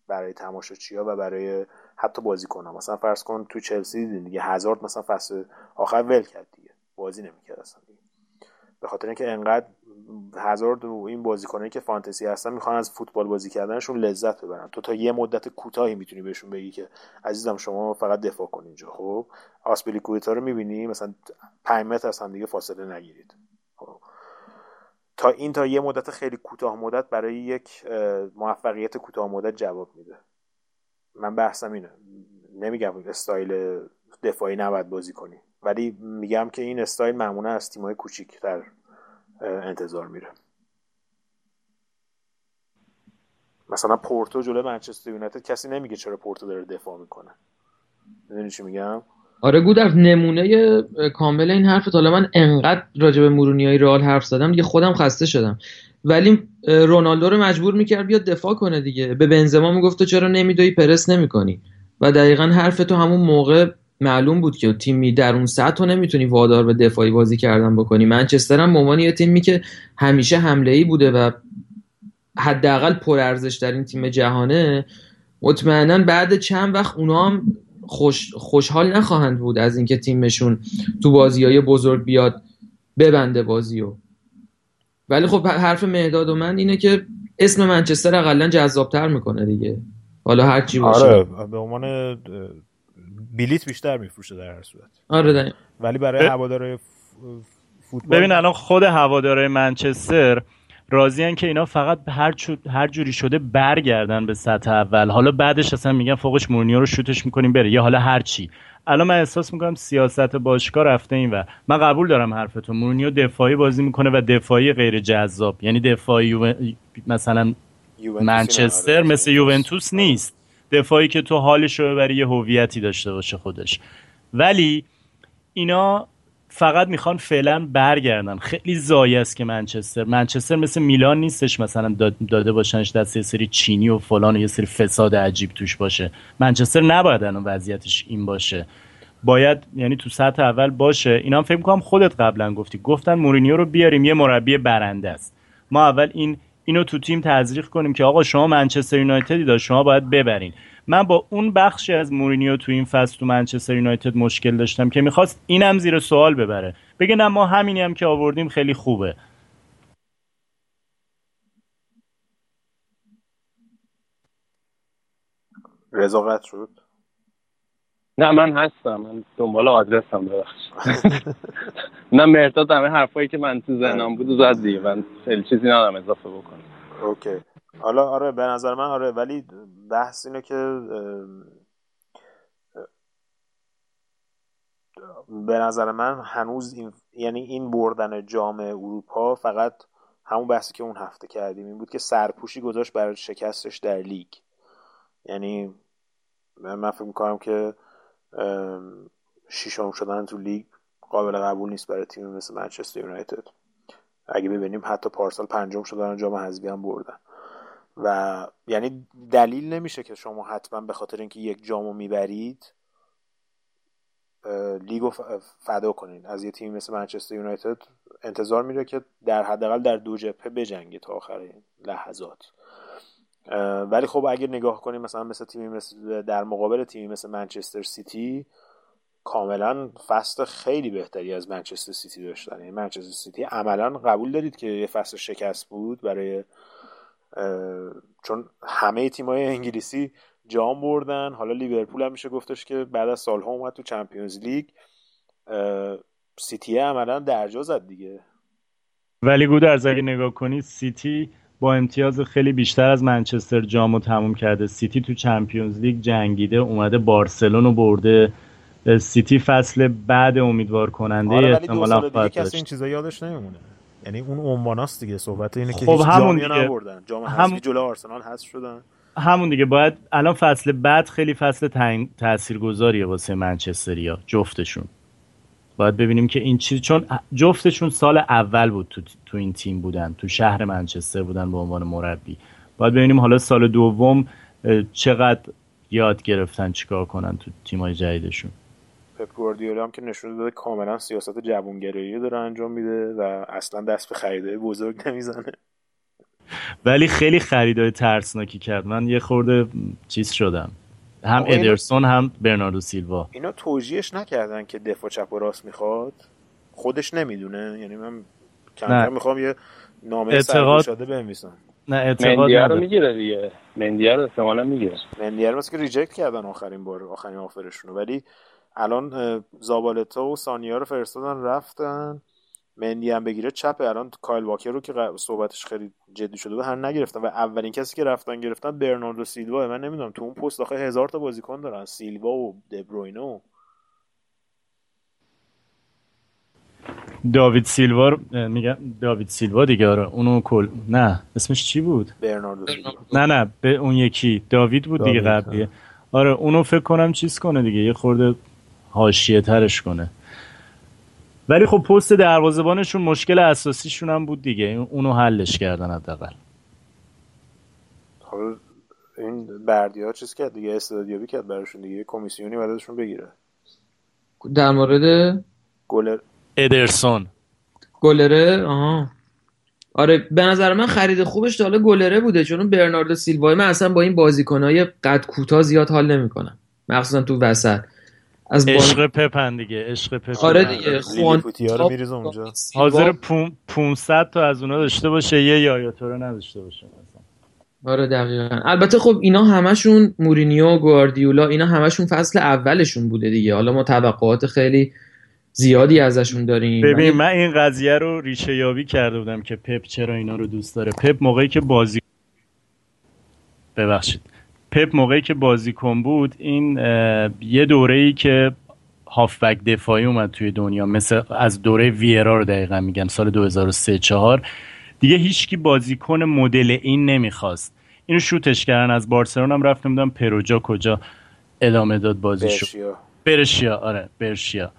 برای تماشاچی و برای حتی بازی کنم مثلا فرض کن تو چلسی دیدین دیگه هزارد مثلا فصل آخر ول کرد دیگه. بازی نمی‌کرد اصلا دیگه. به خاطر اینکه انقدر هزارد و این بازیکنایی که فانتزی هستن می‌خوان از فوتبال بازی کردنشون لذت ببرن. تو تا یه مدت کوتاهی می‌تونی بهشون بگی که عزیزم شما فقط دفاع کن اینجا خب؟ آسپلیکویتا رو می‌بینی؟ مثلا 5 متر از هم دیگه فاصله نگیرید. خب. تا این تا یه مدت خیلی کوتاه مدت برای یک موفقیت کوتاه مدت جواب میده. من بحثم اینه. نمیگم استایل دفاعی نباید بازی کنی ولی میگم که این استایل معمولا از تیمای کوچیکتر انتظار میره. مثلا پورتو جلو منچستر یونایتد کسی نمیگه چرا پورتو داره دفاع می‌کنه. می‌دونی چی میگم؟ آره گودر نمونه کامل این حرف حالا من انقدر راجع به مورونیای رئال حرف زدم دیگه خودم خسته شدم. ولی رونالدو رو مجبور می‌کرد بیاد دفاع کنه دیگه. به بنزما می‌گفت چرا نمیدوی؟ پرس نمی‌کنی. و دقیقا حرف تو همون موقع معلوم بود که تیمی در اون سطح تو نمی‌تونی وادار به دفاعی بازی کردن بکنی. منچستر هم عنوان یه تیمی که همیشه حمله ای بوده و حداقل پرارزش در این تیم جهانه مطمئنا بعد چند وقت اونا هم خوش، خوشحال نخواهند بود از اینکه تیمشون تو بازی های بزرگ بیاد ببنده بازیو ولی خب حرف مهداد و من اینه که اسم منچستر اقلا جذابتر می‌کنه دیگه. حالا هر چی باشه. آره به عنوان بلیت بیشتر میفروشه در هر صورت. آره ولی برای هوادارهای فوتبال ببین الان خود هوادارهای منچستر راضی که اینا فقط هر, هر جوری شده برگردن به سطح اول. حالا بعدش اصلا میگن فوقش مورنیو رو شوتش می‌کنیم بره. یا حالا هر چی. الان من احساس می‌کنم سیاست باشگاه رفته این و من قبول دارم حرفتون مورنیو دفاعی بازی می‌کنه و دفاعی غیر جذاب. یعنی دفاعی مثلا منچستر مثل یوونتوس نیست. دفاعی که تو حالش رو ببری یه هویتی داشته باشه خودش. ولی اینا فقط می‌خوان فعلا برگردن. خیلی زایی است که منچستر. منچستر مثل میلان نیستش مثلا داده باشنش دست یه سری چینی و فلان و یه سری فساد عجیب توش باشه. منچستر نباید الان وضعیتش این باشه. باید یعنی تو سطح اول باشه. اینا هم فکر می‌کنم خودت قبلا گفتی. گفتن مورینیو رو بیاریم. یه مربی برنده است. ما اول این اینو تو تیم تزریق کنیم که آقا شما منچستر یونایتدی داشت شما باید ببرین. من با اون بخشی از مورینیو تو این فصل تو منچستر یونایتد مشکل داشتم که می‌خواست اینم زیر سوال ببره. بگه نه ما همینی هم که آوردیم خیلی خوبه. رضاقت شد؟ نه من هستم. من دنبال آدرسم ببخش نه مرتاد همه حرفایی که من تو ذهنم بود زد دیگه. من خیلی چیزی ندارم اضافه بکنم. اوکی. حالا آره به نظر من آره ولی بحث اینه که به نظر من هنوز این یعنی این بردن جام اروپا فقط همون بحثی که اون هفته کردیم این بود که سرپوشی گذاشت برای شکستش در لیگ. یعنی من فکر می‌کنم که شیشم شدن تو لیگ قابل قبول نیست برای تیم مثل منچستر یونایتد. اگه ببینیم حتی پارسال پنجم شدن جام حذفی هم بردن. و یعنی دلیل نمیشه که شما حتما به خاطر اینکه یک جامو می‌برید لیگو فدا کنید از یه تیم مثل منچستر یونایتد انتظار میره که در حداقل در دو جبهه بجنگه تا آخر لحظات. ولی خب اگه نگاه کنیم مثلا مثل تیمی مثل در مقابل تیمی مثل منچستر سیتی کاملا فصل خیلی بهتری از منچستر سیتی داشتن. یعنی منچستر سیتی عملا قبول دارید که یه فصل شکست بود برای چون همه تیمای انگلیسی جام بردن. حالا لیورپول هم میشه گفتش که بعد از سالها اومد تو Champions League. سیتی عملا درجا زد دیگه. ولی گودرز اگه نگاه کنید سیتی با امتیاز خیلی بیشتر از منچستر جامو تموم کرده. سیتی تو Champions League جنگیده اومده بارسلون رو برده. سیتی فصل بعد امیدوار کننده آره احتمالاً خواهد کسی این چیزا یادش نمیمونه. یعنی اون عنواناست دیگه صحبت اینه که خب همون دیگه. نبردن. جام هم... جلو آرسنال حذف شدن. همون دیگه. باید الان فصل بعد خیلی فصل تاثیرگذاریه واسه منچستریا جفتشون. باید ببینیم که این چیز چون جفتشون سال اول بود تو, تو این تیم بودن تو شهر منچستر بودن به عنوان مربی. باید ببینیم حالا سال دوم چقدر یاد گرفتن چیکار کنن تو تیمای جدیدشون. پپ گواردیولا هم که نشون داده کاملا سیاست جوانگرایی داره انجام میده و اصلا دست به خریدای بزرگ نمی‌زنه. ولی خیلی خریدای ترسناکی کرد. من یه خورده چیز شدم. هم ادرسون هم برناردو سیلوا. اینا توجیهش نکردن که دفاع چپ و راست می‌خواد؟ خودش نمی‌دونه. یعنی من کم می‌خوام یه نامه اعتقاد شده بنویسم. نه اعتقاد رو می‌گیره دیگه. مندیا رو احتمالاً می‌گیره. مندیا رو که ریجکت کردن آخرین بار آخرین آفرشون ولی الان زابالتا و سانیا رو فرستادن رفتن. مندی هم بگیره چپه الان کایل واکر رو که صحبتش خیلی جدی شده و هر نگرفتن و اولین کسی که رفتن گرفتن برناردو سیلوا. من نمی‌دونم تو اون پست آخه هزار تا بازیکن دارن سیلوا و دبروینو داوید سیلوا میگم داوید سیلوا دیگه آره اونو کل نه اسمش چی بود؟ برناردو نه نه به اون یکی. داوید بود دیگه قبلیه آره. اونو فکر کنم چیز کنه دیگه یه خورده حاشیه ترش کنه. ولی خب پست دروازه‌بانشون مشکل اساسیشون هم بود دیگه. اونو حلش کردن حداقل. خب این بردیا چیز کرد دیگه استادیابی کرد براشون دیگه. کمیسیونی بعدشون بگیره. در مورد گلر ادرسون. گلره؟ آها. آره به نظر من خرید خوبش تا گلره بوده چون برناردو سیلوای من اصلا با این بازیکنای قد کوتاه زیاد حال نمی‌کنم. مخصوصا تو وسط. از عشق پپن دیگه عشق پپن. آره دیگه خوان رو میریزه اونجا. حاضر 500 تا از اونا داشته باشه یه یایاتو رو نداشته باشه آره دقیقا. البته خب اینا همشون مورینیو گواردیولا اینا همشون فصل اولشون بوده دیگه. حالا ما توقعات خیلی زیادی ازشون داریم. ببین من این قضیه رو ریشه یابی کرده بودم که پپ چرا اینا رو دوست داره. پپ موقعی که بازی ببخشید. پپ موقعی که بازیکن بود این یه دوره ای که هافبک دفاعی اومد توی دنیا مثل از دوره ویرا رو دقیقا میگم سال 2003 4 دیگه هیچکی بازیکن مدل این نمی‌خواست. اینو شوتش کردن از بارسلون هم رفتم بودم پروجا کجا ادامه داد بازیشو. برشیا. برشیا آره برشیا.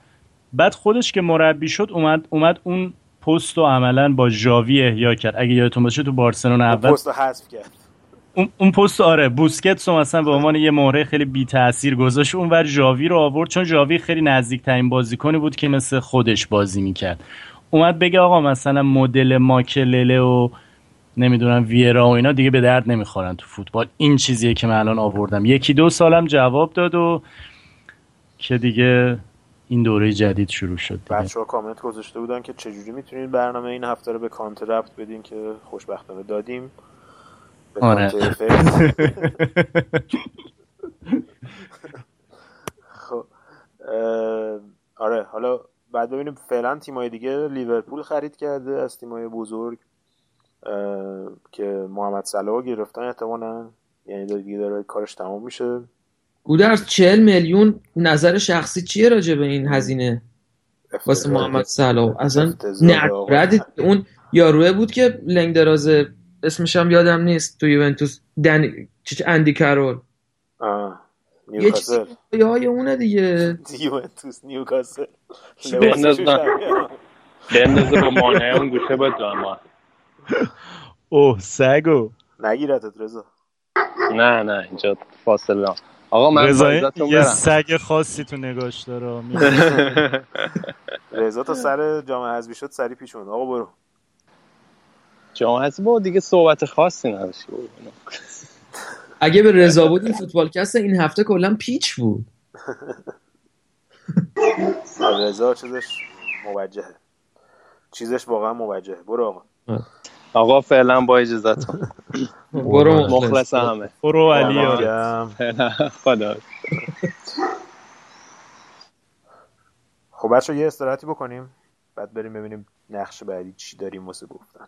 بعد خودش که مربی شد اومد اومد اون پست رو عملا با ژاوی احیا کرد. اگه یادتون باشه تو بارسلون اول پست حذف کرد. اون, پست آره بوسکتس مثلا به عنوان یه مهره خیلی بی تاثیر گذاشت. اون ور ژاوی رو آورد چون ژاوی خیلی نزدیک ترین بازیکنی بود که مثل خودش بازی می‌کرد. اومد بگه آقا مثلا مدل ماکلله و نمی‌دونم ویرا و اینا دیگه به درد نمی‌خورن تو فوتبال. این چیزیه که من الان آوردم. یکی دو سالم جواب داد و که دیگه این دوره جدید شروع شد بچه ها کامنت گذاشته بودن که چجوری می‌تونید برنامه این هفته رو به کانت رفت بدین که خوشبختانه دادیم. آره. خب آره حالا بعد ببینیم فعلا تیمای دیگه لیورپول خرید کرده از تیمای بزرگ که محمد صلاح گرفتن احتمالا. یعنی دیگه داره کارش تمام میشه. گودرز 40 میلیون نظر شخصی چیه راجع به این هزینه؟ واسه محمد صلاح. اصلا نرد اون یاروه بود که لنگ درازه اسمش هم یادم نیست تو یوونتوس. دن اندی کارول. آه. نیوکاسل. یه های اونه دیگه. یوونتوس نیوکاسل. بندازه با مانه اون گوشه با جاما اوه سگو. نگیرتت رضا. نه نه اینجا فاصله آقا من رضا یه سگ خاصی تو نگاش داره. رضا تا سر جام حذفی شد سری پیشون آقا برو. جام حذفی با دیگه صحبت خاصی نداشت. اگه به رضا بود این فوتبالکست این هفته کلا پیچ بود. رضا چیزش موجهه. چیزش واقعا موجهه. برو آقا. آقا فعلا با اجازهتون برو مخلص. همه. برو علی. خدا. خب بچه یه استراحتی بکنیم. بعد بریم ببینیم نقش بعدی چی داریم واسه گفتن.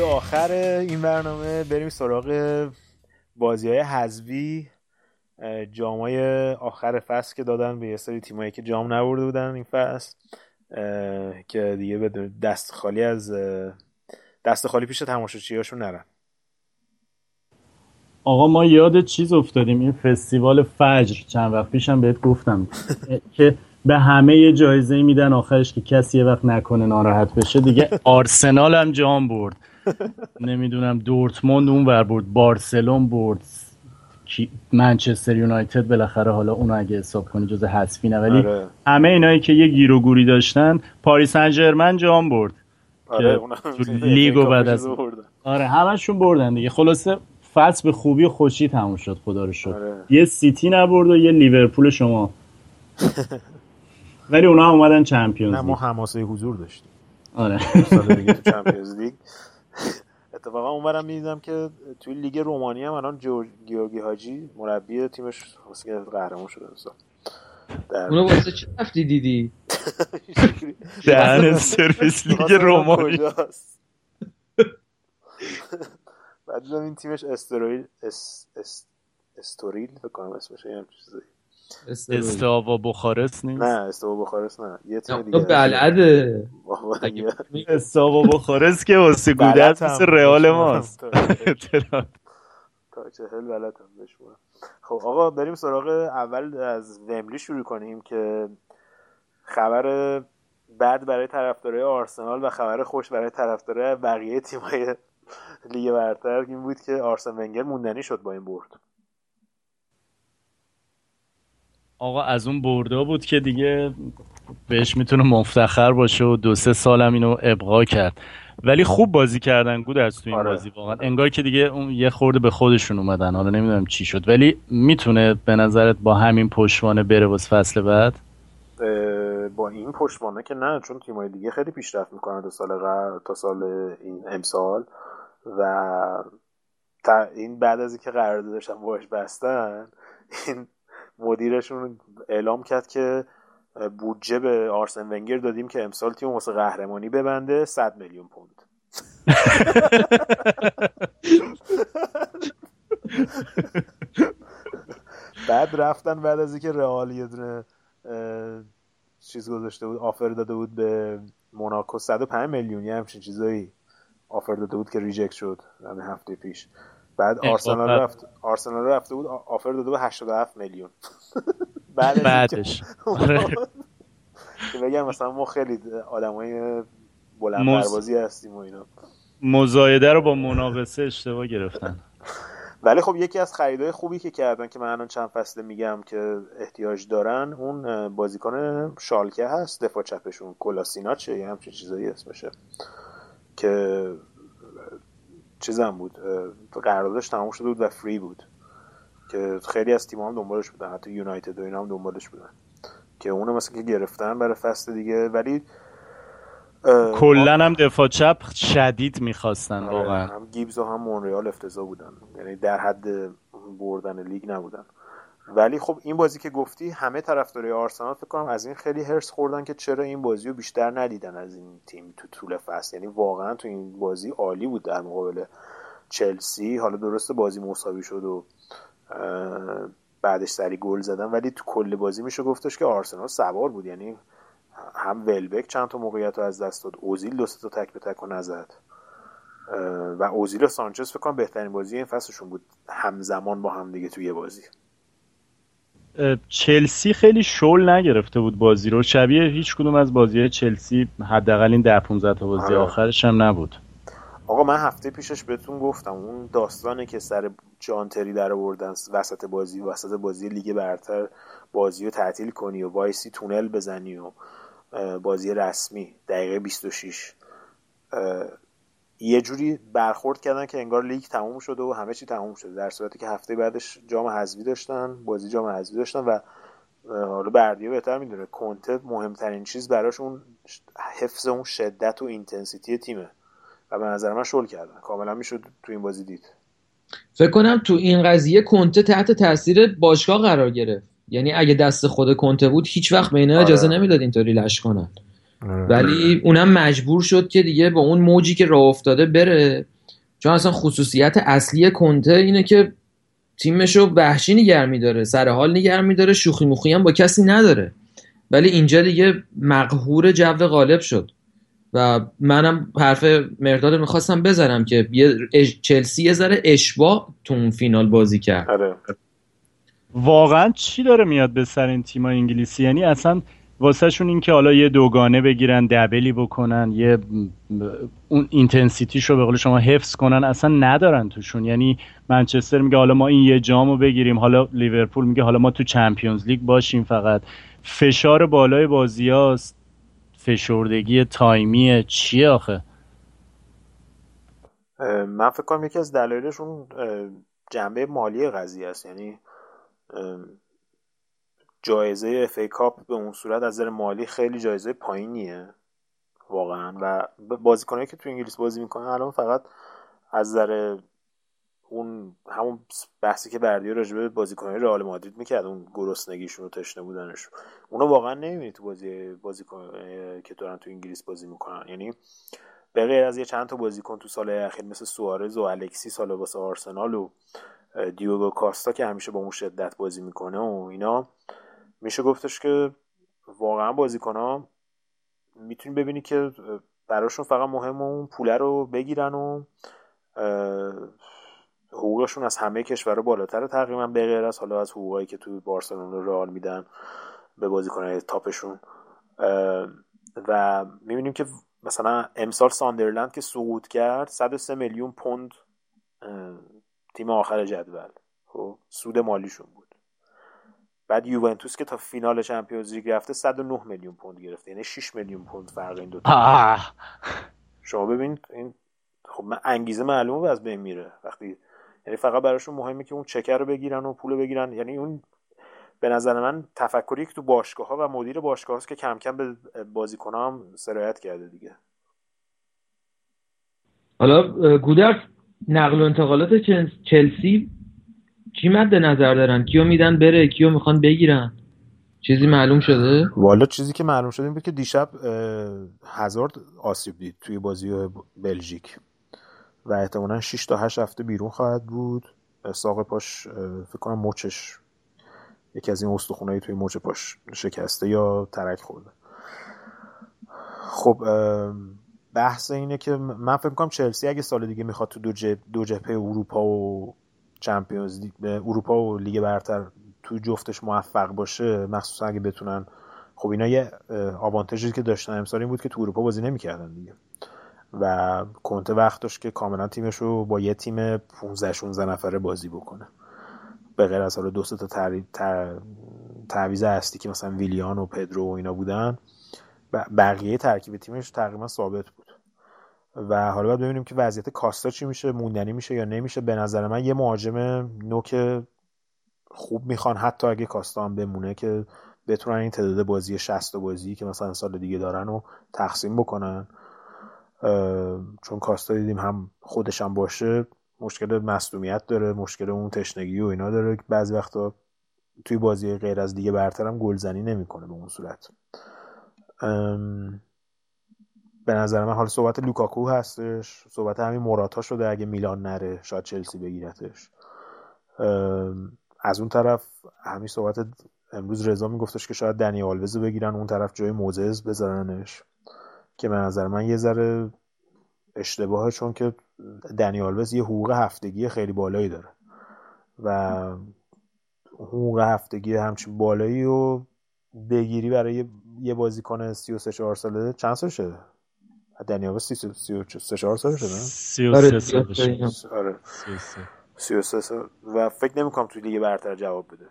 آخر این برنامه بریم سراغ بازی های حذوی جامای آخر فصل که دادن به یه سری تیمایی که جام نبرده بودن این فصل که دیگه به دست خالی از دست خالی پیش تماشاچیاشون نرن. آقا ما یاد چیز افتادیم این فستیوال فجر. چند وقت پیشم بهت گفتم که به همه یه جایزه میدن آخرش که کسی یه وقت نکنه ناراحت بشه. دیگه آرسنال هم جام برد. نمی‌دونم دورتموند اون ور برد بارسلون برد کی- منچستر یونایتد بالاخره حالا اونو اگه حساب کنی جام حذفی نه. ولی آره. همه اینایی که یه گیر و گوری داشتن پاریس سن ژرمن جام برد. آره تو لیگ و بعد از بردن. آره همشون بردن دیگه. خلاصه فصل به خوبی و خوشی تموم شد خدا رو شد آره. یه سیتی نبرد و یه لیورپول شما. ولی اونا هم اومدن Champions نه ما حماسه حضور داشتیم. آره. سال دیگه تو Champions League. اتفاقا اونورم می‌دیدم که توی لیگ رومانی هم الان جورج گیورگی حاجی مربی تیمش واسه قهرمان شده امسال در اونو واسه چی رفتی دیدی؟ دهن سرویس لیگ رومانی. بعد دیدم این تیمش استرویل اس... اس... استوریل بکنم اسمش یه همچین چیزایی استاوا بخارست نیست؟ نه استوا بخارست نه. یه تیم دیگه بلده استاوا بخارست که واسه گودرز بلدم. مثل رئال. ماست. تا- تا چهل بلدم بشمارم خب آقا بریم سراغ اول از وملی شروع کنیم که خبر بد برای طرفدارای آرسنال و خبر خوش برای طرفدارای بقیه تیمای لیگ برتر این بود که آرسن ونگر موندنی شد با این برد. آقا از اون بردا بود که دیگه بهش می‌تونه مفتخر باشه و دو سه سالم اینو ابقا کرد. ولی خوب بازی کردن گودرز تو این آره. بازی واقعا. انگار که دیگه اون یه خورده به خودشون اومدن. حالا نمی‌دونم چی شد. ولی می‌تونه به نظرت با همین پشتوانه بره واسه فصل بعد؟ با این پشتوانه که نه چون تیمای دیگه خیلی پیشرفت می‌کنن تا سال قبل تا سال این امسال. و تا این بعد از اینکه قرارداد داشتن باش بستن این مدیرشون اعلام کرد که بودجه به آرسن ونگر دادیم که امسال تیم واسه قهرمانی ببنده 100 میلیون پوند. بعد رفتن بعد از اینکه رئال یه دونه چیز گذاشته بود آفر داده بود به موناکو 105 میلیون یه همچین چیزایی آفر داده بود که ریجکت شد همین هفته پیش. بعد آرسنال رفت. آرسنال رفته بود آفر داده به 87 میلیون. بعد بعدش. که بگم مثلا ما خیلی آدمای بلند پروازی هستیم و اینا. مزایده رو با مناقصه اشتباه گرفتن. ولی خب یکی از خریدهای خوبی که کردن که من الان چند فصله میگم که احتیاج دارن اون بازیکن شالکه هست دفاع چپشون. کلاسینا چه یه همچین چیزایی اسمشه. که چیزم بود قراردادش تموم شده بود و فری بود. که خیلی از تیم هم دنبالش بودن حتی یونایتد و اینا هم دنبالش بودن. که اونو مثلا که گرفتن برای فصل دیگه ولی کلا هم دفاع چپ شدید می‌خواستن آره، واقعا. هم گیبز و هم مونریال افتضاح بودن. یعنی در حد بردن لیگ نبودن. ولی خب این بازی که گفتی همه طرفدارای آرسنال فکر کنم از این خیلی هرس خوردن که چرا این بازی رو بیشتر ندیدن از این تیم تو طول فصل. یعنی واقعا تو این بازی عالی بود در مقابل چلسی. حالا درست بازی مساوی شد و بعدش سری گل زدن ولی تو کل بازی میشه گفتش که آرسنال سوار بود. یعنی هم ولبک چند تا موقعیت رو از دست داد اوزیل دو تا تک به تک و نزد. و اوزیل و سانچز فکر کنم بهترین بازی این فصلشون بود همزمان با هم دیگه توی بازی. چلسی خیلی شل نگرفته بود بازی رو. شبیه هیچ کدوم از بازی چلسی حداقل این ده 15 تا بازی آره. آخرش هم نبود. آقا من هفته پیشش بهتون گفتم اون داستانه که سر جان تری در آوردن وسط بازی وسط بازی لیگ برتر بازی رو تعطیل کنی و وایسی تونل بزنی و بازی رسمی دقیقه 26 یه جوری برخورد کردن که انگار لیگ تموم شده و همه چی تموم شده در صورتی که هفته بعدش جام حذفی داشتن بازی جام حذفی داشتن و حالا بردیو بهتر می‌دونه کنته مهمترین چیز براش اون حفظ اون شدت و intensity تیمه و به نظر من شل کردن کاملا می‌شد تو این بازی دید فکر کنم تو این قضیه کنته تحت تاثیر باشگاه قرار گرفت یعنی اگه دست خود کنته بود هیچ وقت به اینا آره. اجازه نمی‌داد اینطوری لش کنن. ولی اونم مجبور شد که دیگه با اون موجی که راه افتاده بره. چون اصلا خصوصیت اصلی کنته اینه که تیمش رو وحشی نگه میداره سر حال نگه میداره شوخی موخی هم با کسی نداره. ولی اینجا دیگه مقهور جو غالب شد. و منم حرف مهرداد می‌خواستم بزنم که یه چلسی یه ذره اشباع تو اون فینال بازی کرد. آره. واقعا چی داره میاد به سر این تیم انگلیسی؟ یعنی اصلا واسه شون این که حالا یه دوگانه بگیرن double ی بکنن یه اون intensity ش رو به قول شما حفظ کنن اصلا ندارن توشون. یعنی منچستر میگه حالا ما این یه جامو بگیریم حالا لیورپول میگه حالا ما تو Champions League باشیم فقط. فشار بالای بازیاست فشردگی تایمی چیه آخه؟ من فکر کنم یکی از دلایلشون جنبه مالی قضیه است. یعنی جایزه اف کاپ به اون صورت از نظر مالی خیلی جایزه پایینیه. واقعا. و بازیکنایی که تو انگلیس بازی می‌کنن الان فقط از نظر اون همون بحثی که بردی راجبه بازیکنای رئال مادرید می‌کرد اون گرسنگیشون و تشنه بودنش. اونو واقعا نمی‌بینی تو بازی بازیکن که دارن تو انگلیس بازی می‌کنن. یعنی به غیر از یه چند تا بازیکن تو سال اخیر مثل سوارز و الکسی سال واسه آرسنال و دیوگو کاستا که همیشه با اون شدت بازی می‌کنه و اینا میشه گفتش که واقعا بازیکن ها می‌تونی ببینی که براشون فقط مهم اون پوله رو بگیرن و حقوقشون از همه کشورها بالاتر تقریبا به غیر از حالا از حقوقایی که توی بارسلونا و رئال میدن به بازیکنهای تاپشون. و می‌بینیم که مثلا امسال ساندرلند که سقوط کرد 103 میلیون پوند تیم آخر جدول. خب سود مالیشون بعد یوونتوس که تا فینال چمپیونز لیگ رفته 109 میلیون پوند گرفته. یعنی 6 میلیون پوند فرق این دو تا. شما ببینید این خب من انگیزه معلومه از بین میره. وقتی یعنی فقط براشون مهمه که اون چکر رو بگیرن و پول بگیرن. یعنی اون به نظر من تفکری که تو باشگاه ها و مدیر باشگاه هست که کم کم به بازیکن هم سرایت کرده دیگه. حالا گودرز نقل و انتقالات چلسی چی مد نظر دارن؟ کیو میدن بره کیو می‌خوان بگیرن؟ چیزی معلوم شده؟ والا چیزی که معلوم شده این بود که دیشب هزارد آسیب دید توی بازی بلژیک و احتمالا 6 تا 8 هفته بیرون خواهد بود. ساق پاش فکر کنم مچش یکی از این استخونایی توی مچ پاش شکسته یا ترک خورده. خب بحث اینه که من فکر کنم چلسی اگه سال دیگه می‌خواد تو دو, جب دو جبهه اروپا و چمپیونز اروپا و لیگ برتر تو جفتش موفق باشه مخصوصا اگه بتونن. خب اینا یه آوانتژی که داشتن امسال این بود که تو اروپا بازی نمی‌کردن دیگه. و کنته وقت داشت که کاملا تیمش رو با یه تیم 15 16 نفره بازی بکنه. به غیر از حالا دو تا تعویض اصلی که مثلا ویلیان و پدرو و اینا بودن. بقیه ترکیب تیمش تقریبا ثابت بود. و حالا باید ببینیم که وضعیت کاستا چی میشه موندنی میشه یا نمیشه. به نظر من یه مهاجم نوک خوب می‌خوان حتی اگه کاستا هم بمونه که بتونن این تعداد بازی 60 بازی که مثلا سال دیگه دارن رو تقسیم بکنن. چون کاستا دیدیم هم خودش هم باشه مشکل مصدومیت داره مشکل اون تشنگی و اینا داره. بعضی وقتا توی بازی غیر از دیگه برترم گلزنی نمی‌کنه به اون صورت. به نظر من حال صحبت لوکاکو هستش صحبت همین موراتا شده اگه میلان نره شاید چلسی بگیرتش. از اون طرف همین صحبت امروز رضا میگفتش که شاید دنی آلوز بگیرن اون طرف جای موزز بذارنش که به نظر من یه ذره اشتباهه چون که دنی آلوز یه حقوق هفتگی خیلی بالایی داره. و حقوق هفتگی همچین بالایی و بگیری برای یه بازیکن 33 4 ساله چند سال شده دنی آلوز 33 4 سال شده؟ 33 آره 33 سال و فکر نمی‌کنم توی لیگ برتر جواب بده.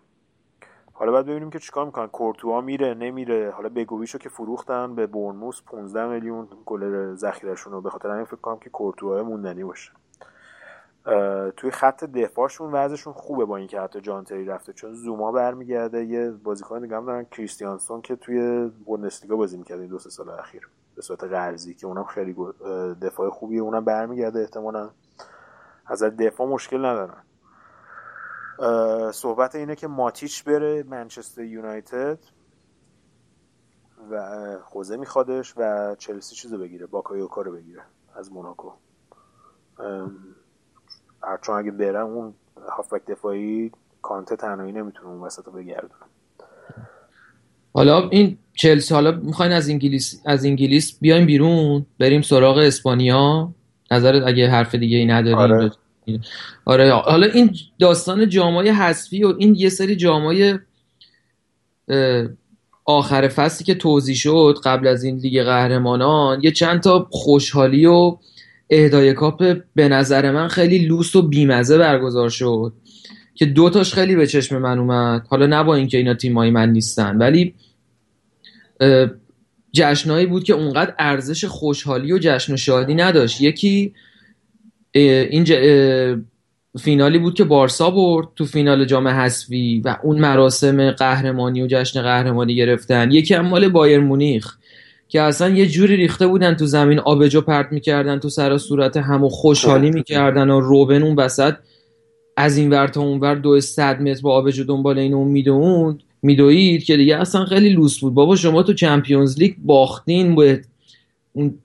حالا باید ببینیم که چیکار می‌کنن. کورتوا میره نمیره. حالا بگویشو که فروختن به بورنموس 15 میلیون گل ذخیرهشون رو. به خاطر همین فکر کنم که کورتوا موندنی باشه. توی خط دفاعشون وضعشون خوبه با اینکه حتی جانتری رفته. چون زوما برمیگرده. یه بازیکن دیگه هم دارن. کریستیانسون که توی بوندسلیگا بازی می‌کرده این دو سه سال اخیر. به صورت قرضی که اونم خیلی دفاع خوبیه اونم برمیگرده احتمالا. از دفاع مشکل ندارن. صحبت اینه که ماتیچ بره منچستر یونایتد و خوزه میخوادش و چلسی چیزو بگیره باکایوکا رو بگیره از موناکو. چون اگه برن اون هافبک دفاعی کانته تنهایی نمی‌تونه اون وسط رو بگردونه. حالا این چلسی حالا می‌خواین از انگلیس از انگلیس بیایم بیرون بریم سراغ اسپانیا. نظرت اگه حرف دیگه ای نداریم آره. آره. حالا این داستان جامای حذفی و این یه سری جامای آخر فصلی که توضیح شد قبل از این لیگ قهرمانان یه چند تا خوشحالی و اهدای کاپ به نظر من خیلی لوس و بیمزه برگزار شد. که دوتاش خیلی به چشم من اومد. حالا نه با اینکه اینا تیمای من نیستن ولی جشنهایی بود که اونقدر ارزش خوشحالی و جشن و شادی نداشت. یکی این فینالی بود که بارسا برد تو فینال جام حذفی و اون مراسم قهرمانی و جشن قهرمانی گرفتن. یکی هم مال بایرن مونیخ که اصلا یه جوری ریخته بودن تو زمین آبجو پرت می‌کردن تو سر صورت همو خوشحالی می‌کردن و روبن اون وسط از این ور تا اون ور دو صد متر با آبجو دنبال این اون می‌دوند میدوید که دیگه اصلا خیلی لوس بود. بابا شما تو Champions League باختین به اون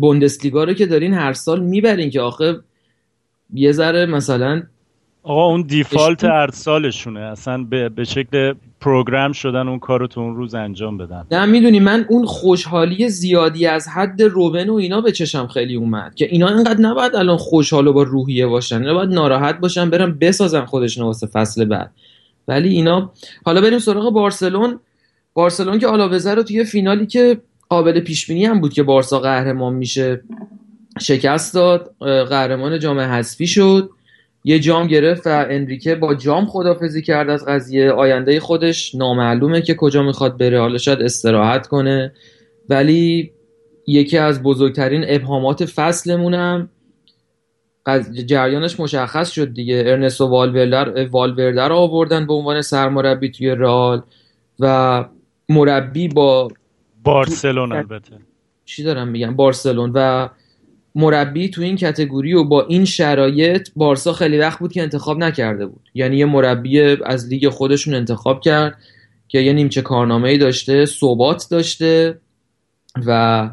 بوندسلیگا رو که دارین هر سال می‌برین که آخه یه ذره مثلا آقا اون دیفالت هر سالشونه اصلا به, به شکل پروگرام شدن اون کارو تو اون روز انجام بدن. نه می‌دونی من اون خوشحالی زیادی از حد روبن و اینا به چشم خیلی اومد که اینا اینقدر نباید الان خوشحال و با روحیه باشن. نباید ناراحت باشن برن بسازن خودشون واسه فصل بعد. ولی اینا حالا بریم سراغ بارسلون. بارسلون که آلاوزه رو توی فینالی که قابل پیش بینی هم بود که بارسا قهرمان میشه شکست داد. قهرمان جام حذفی شد. یه جام گرفت و انریکه با جام خدافزی کرد از قضیه. آینده خودش نامعلومه که کجا می‌خواد بره. حالا شاید استراحت کنه. ولی یکی از بزرگترین ابهامات فصلمونم جریانش مشخص شد دیگه. ارنستو والوردر والوردر رو آوردن به عنوان سرمربی توی رال و مربی با بارسلون البته. چی دارم میگم؟ بارسلون. و مربی تو این کتگوری و با این شرایط بارسا خیلی وقت بود که انتخاب نکرده بود. یعنی یه مربی از لیگ خودشون انتخاب کرد که یه نیمچه کارنامه ای داشته ثبات داشته و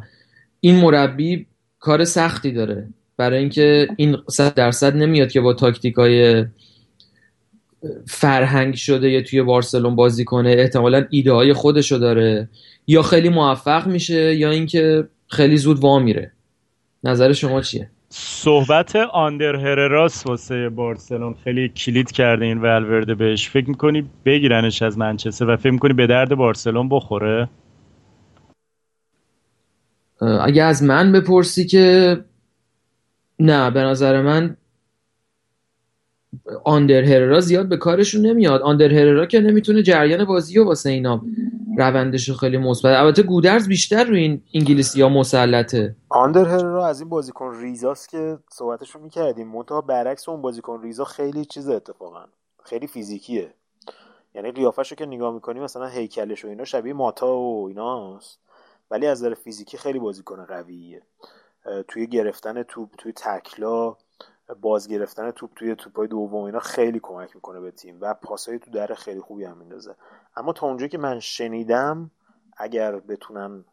این مربی کار سختی داره. برای اینکه این صد درصد نمیاد که با تاکتیک های فرهنگ شده یا توی بارسلون بازی کنه احتمالا ایده های خودشو داره یا خیلی موفق میشه یا اینکه خیلی زود وا میره. نظر شما چیه؟ صحبت آندر هرراس واسه بارسلون خیلی کلید کرده این ولورده بهش. فکر می‌کنی بگیرنش از منچستر و فکر می‌کنی به درد بارسلون بخوره؟ اگه از من بپرسی که نه به نظر من آندر هررا زیاد به کارشون نمیاد. آندر هررا که نمی‌تونه جریان بازی رو واسه اینا روندش خیلی مثبت. البته گودرز بیشتر روی این انگلیسی ها مسلطه. آندر هررا از این بازیکن ریزاست که صحبتش رو می‌کردیم. منتها برعکس اون بازیکن ریزا خیلی چیز اتفاقا خیلی فیزیکیه. یعنی قیافش رو که نگاه می‌کنی مثلا هیکلش و اینا شبیه ماتا و ایناست. ولی از نظر فیزیکی خیلی بازیکن قویه. توی گرفتن توپ توی تکلا باز گرفتن توپ توی توپای دوم اینا خیلی کمک می‌کنه به تیم. و پاسای تو در خیلی خوبی هم میندازه. اما تا اونجایی که من شنیدم اگر بتونن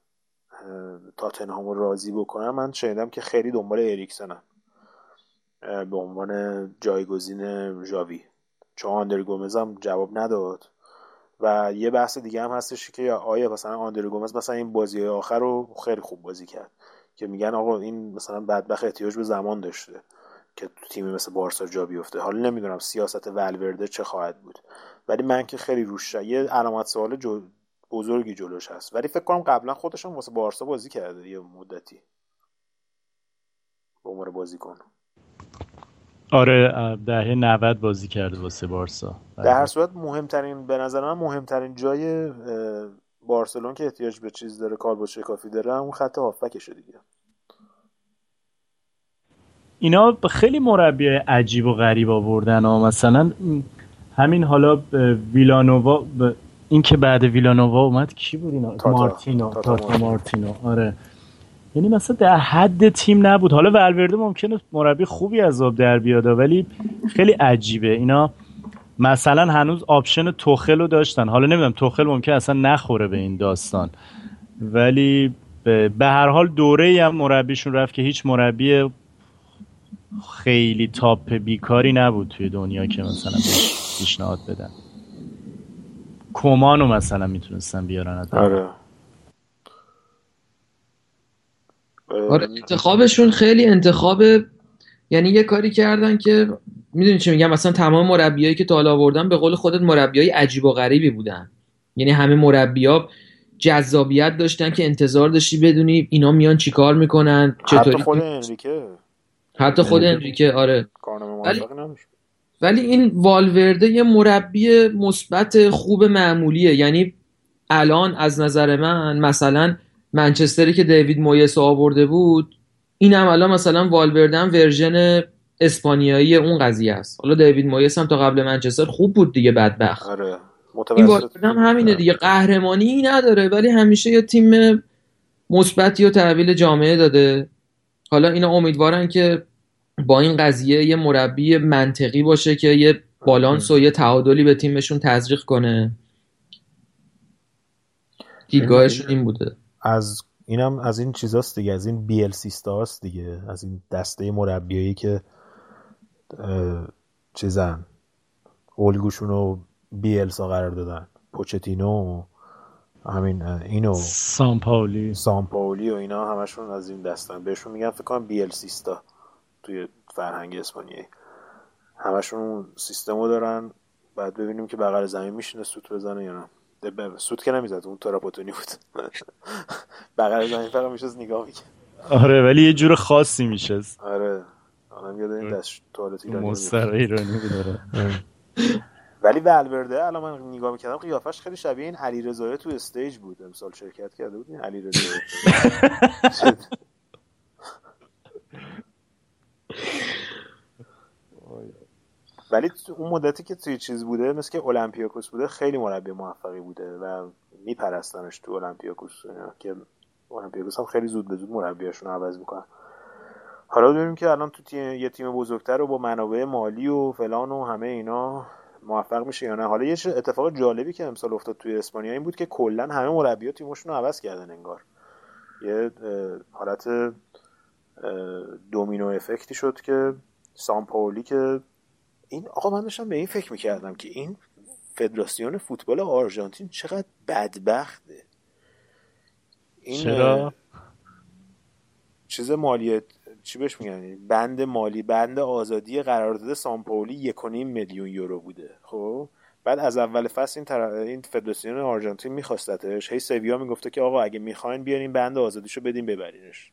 تاتنهامو راضی بکنن من شنیدم که خیلی دنبال اریکسنن. به عنوان جایگزین ژاوی. چون آندر گومز هم جواب نداد. و یه بحث دیگه هم هستش که آیا مثلا آندر گومز مثلا این بازی آخر رو خیلی خوب بازی کرد. که میگن آقا این مثلا بدبخ احتیاج به زمان داشته. که تو تیمی مثل بارسا جا بیفته. حالا نمی‌دونم سیاست ولورده چه خواهد بود. ولی من که خیلی روش یه علامت سوال جو بزرگی جلوش هست. ولی فکر کنم قبلا خودشون واسه بارسا بازی کرده یه مدتی. به عنوان بازیکن. آره دهه 90 بازی کرده واسه بارسا. در هر صورت مهمترین به نظر من مهمترین جای بارسلون که احتیاج به چیز داره کار کافی داره اون خط هافبکشه دیگه. اینا خیلی مربی عجیب و غریب آوردن ها. مثلا همین حالا ویلانووا این که بعد ویلانووا اومد کی بود اینا؟ تاتا. مارتینو. تاتا, تاتا مارتینو. آره. یعنی مثلا در حد تیم نبود. حالا ولورده ممکنه مربی خوبی از آب در بیاد ولی خیلی عجیبه. اینا مثلا هنوز option توخل رو داشتن. حالا نمی‌دونم توخل ممکن اصلا نخوره به این داستان. ولی به هر حال دوره هم مربیشون رفت که هیچ مربی خیلی تاپ بیکاری نبود توی دنیا که مثلا پیشنهاد بدن. کومانو مثلا می‌تونستن بیارن آره. آره انتخابشون خیلی انتخاب یعنی یه کاری کردن که می‌دونی چی میگم؟ مثلا تمام مربیایی که تا حالا آوردن به قول خودت مربیای عجیب و غریبی بودن. یعنی همه مربیا جذابیت داشتن که انتظار داشتی بدونی اینا میان چیکار می‌کنن چطوری خود انریکه. حتی خود انریکه آره. ولی... ولی این والورده یه مربی مثبت خوب معمولیه. یعنی الان از نظر من مثلا منچستری که دیوید مویس آورده بود این هم الان مثلا والوردن ورژن اسپانیایی اون قضیه است. حالا دیوید مویس هم تا قبل منچستر خوب بود دیگه بدبخت. آره. این هم همینه دیگه قهرمانی نداره ولی همیشه یه تیم مثبتی و تحویل جامعه داده. حالا اینا امیدوارن که با این قضیه یه مربی منطقی باشه که یه بالانس و یه تعادلی به تیمشون تزریق کنه. دیدگاهشون این بوده. از اینم از این چیزاست دیگه از این بی ال سیستاست دیگه از این دسته مربیایی که چیزن الگوشون رو بی السا قرار دادن. پوچتینو همین اینو. سامپاولی. سامپاولی و اینا همشون از این دستن. بهشون میگن فکر کنم بی ال سیستا توی فرهنگ اسپانیایی. همشون سیستمو دارن بعد ببینیم که بغل زمین میشینه سوت بزنه یا نه. سوت که نمی‌زد اون تراپاتونی بود. بغل زمین فقط میشه نگاه می‌کرد. آره ولی یه جور خاصی میشه آره. آدم یاد این دست توالت ایرانی مستر ایرانی بود ولی ولورده الان من نگاه می‌کردم قیافش خیلی شبیه این علی رضایی تو استیج بود. امسال شرکت کرده بود این علی رضایی ولی اون مدتی که توی چیز بوده مثل که اولمپیاکوس بوده خیلی مربی موفقی بوده و میپرستنش تو اولمپیاکوس. که اولمپیاکوس هم خیلی زود به زود مربیاشون عوض می‌کنن. حالا ببینیم که الان تو تیم یه تیم بزرگتر و با منابع مالی و فلان و همه اینا موفق میشه یا نه. حالا یه اتفاق جالبی که امسال افتاد توی اسپانیا این بود که کلا همه مربیات تیمشون رو عوض کردن انگار. یه حالت دومینو افکتی شد که سامپولی که این آقا من داشتم به این فکر می‌کردم که این فدراسیون فوتبال آرژانتین چقدر بدبخته. این چرا؟ چیز مالی چی بهش میگن؟ بند مالی بند آزادی قرارداد سامپولی یک میلیون یورو بوده. خب؟ بعد از اول فصل این طرف این فدراسیون آرژانتین میخواستتش. هی سویا می‌گفته که آقا اگه می‌خواین بیارین بند آزادیشو بدین ببرینش.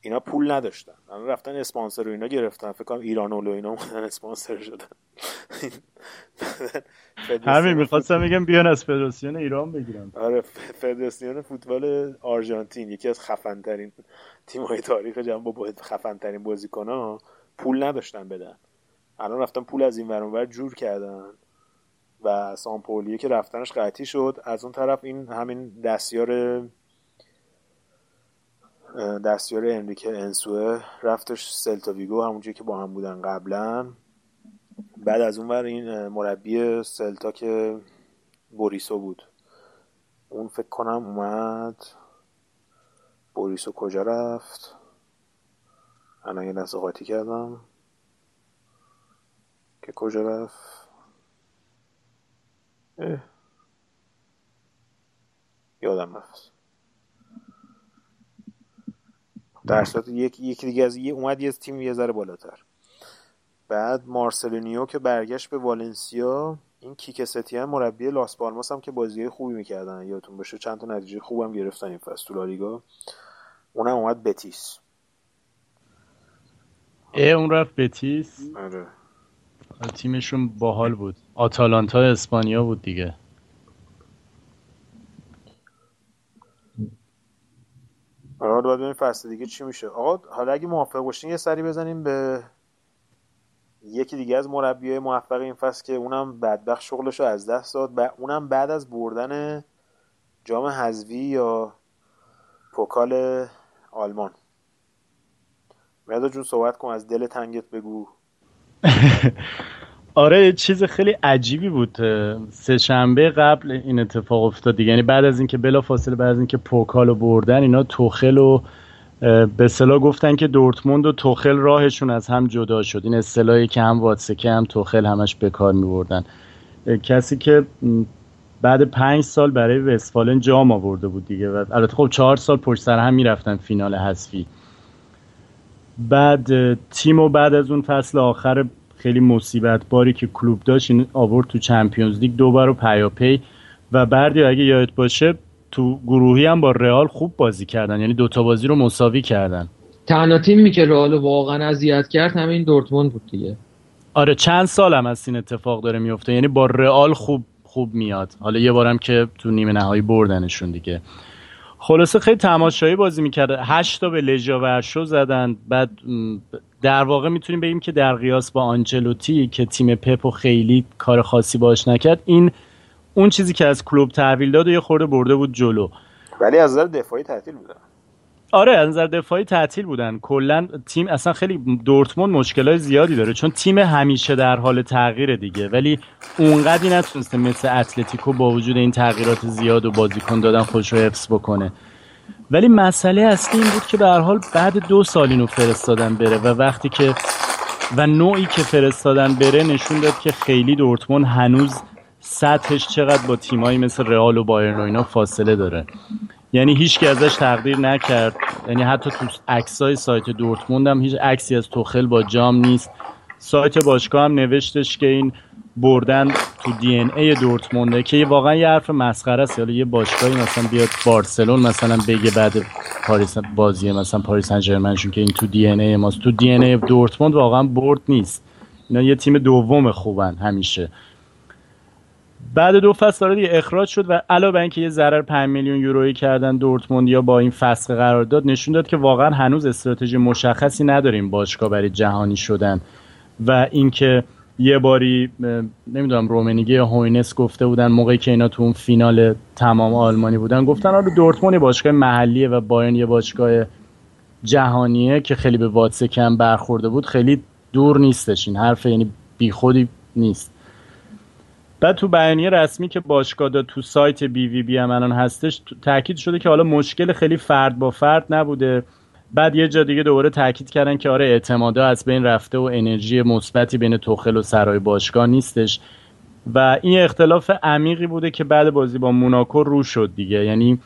اینا پول نداشتن. الان رفتن اسپانسر و اینا گرفتن. فکر کنم ایران و اینا اومدن اسپانسر شدن. همین می‌خواستم میگم بیان از فدراسیون ایران بگیرن. آره فدراسیون فوتبال آرژانتین یکی از خفن ترین تیم های تاریخ جهان با خفن ترین بازیکن ها پول نداشتن بدن. الان رفتن پول از این ور جور کردن. و سامپولیه که رفتنش قطعی شد. از اون طرف این همین دستیار دستیار انریکه انسوه رفتش سلتا ویگو همونجایی که با هم بودن قبلا. بعد از اون ور این مربی سلتا که بوریسو بود. اون فکر کنم اومد. بوریسو کجا رفت؟ الان یه لحظه قاطی کردم. که کجا رفت؟ یادم رفت. در صورت یک یکی دیگه از یه اومد یه تیم یه ذره بالاتر. بعد مارسلینیو که برگشت به والنسیا این کیک ستیان مربی لاس پالماس هم که بازی خوبی می‌کردن. یادتون باشه چند تا نتیجه خوبم گرفتن این فصل تو لالیگا اونم اومد بتیس. اه اون رفت بتیس. آره. تیمشون باحال بود. آتالانتا اسپانیا بود دیگه. آره باید ببینیم فصل دیگه چی میشه. آقا حالا اگه موافق باشین یه سری بزنیم به یکی دیگه از مربیای موفق این فصل که اونم بدبخت شغلش رو از دست داد و اونم بعد از بردن جام حذوی یا پوکال آلمان. مرداد جون صحبت کن از دل تنگت بگو. آره چیز خیلی عجیبی بود. سه شنبه قبل این اتفاق افتاد یعنی بعد از اینکه بلا فاصله بعد از اینکه پوکالو بردن اینا توخل و به اصطلاح گفتن که دورتموند و توخل راهشون از هم جدا شد. این اصطلاحی که هم واتسکه هم توخل همش به کار میبردن. کسی که بعد پنج سال برای وستفالن جام آورده بود دیگه. و البته خب چهار سال پشت سر هم می‌رفتن فینال حذفی. بعد تیم بعد از اون فصل آخر خیلی مصیبت باری که کلوب داشت این آورد تو چمپیونز لیگ دو بار و پیاپی. و بردی اگه یادت باشه تو گروهی هم با رئال خوب بازی کردن. یعنی دوتا بازی رو مساوی کردن. تنها تیمی که رئال واقعا اذیت کرد همین دورتموند بود دیگه. آره چند سال هم از این اتفاق داره میفته. یعنی با رئال خوب خوب میاد. حالا یه بارم که تو نیمه نهایی بردنشون دیگه. خلاصه خیلی تماشایی بازی می‌کرده هشت تا به لژیا ورشو زدن. بعد در واقع می‌تونیم بگیم که در قیاس با آنچلوتی که تیم پپ و خیلی کار خاصی باش نکرد این اون چیزی که از کلوب تحویل داد و یه خورده برده بود جلو. ولی از نظر دفاعی تعطیل بودن. آره از نظر دفاعی تعطیل بودن. کلا تیم اصلا خیلی دورتموند مشکلات زیادی داره چون تیم همیشه در حال تغییر دیگه. ولی اونقدی نتونسته مثل اتلتیکو با وجود این تغییرات زیاد و بازیکن دادن خوش رو حفظ بکنه. ولی مسئله اصلی این بود که به هر حال بعد دو سال اینو فرستادن بره و وقتی که و نوعی که فرستادن بره نشون داد که خیلی دورتموند هنوز سطحش چقدر با تیمایی مثل رئال و بایرن و اینا فاصله داره. یعنی هیچ که ازش تقدیر نکرد. یعنی حتی تو عکسای سایت دورتموند هم هیچ عکسی از توخل با جام نیست. سایت باشگاه هم نوشتش که این بردن تو دی ان ای دورتمونده که واقعا یه حرف مسخره است. یعنی یه باشگاهی مثلا بیاد بارسلون مثلا بگه بعد پاریس بازی مثلا پاریس سن که این تو DNA ماست. تو DNA دورتموند واقعا برد نیست. اینا یه تیم دوم خوبن همیشه. بعد دو فصل دیگه اخراج شد و علاوه اینکه یه ضرر 5 میلیون یورویی کردن دورتموند یا با این فصل قرار داد نشون داد که واقعا هنوز استراتژی مشخصی نداریم باشگاه برای جهانی شدن و اینکه یه باری نمی‌دونم رومنیگه یا هوینس گفته بودن موقعی که اینا تو اون فینال تمام آلمانی بودن گفتن آره دورتموند باشگاه محلیه و بایرن یه باشگاه جهانیه که خیلی به واتسه کم برخورده بود. خیلی دور نیستش این حرف یعنی بیخودی نیست. بعد تو بیانیه رسمی که باشگاه تو سایت بی وی بی هم الان هستش تاکید شده که حالا مشکل خیلی فرد با فرد نبوده. بعد یه جا دیگه دوباره تاکید کردن که آره اعتمادا از بین رفته و انرژی مثبتی بین توخل و سرای باشگاه نیستش. و این اختلاف عمیقی بوده که بعد بازی با موناکو رو شد دیگه. یعنی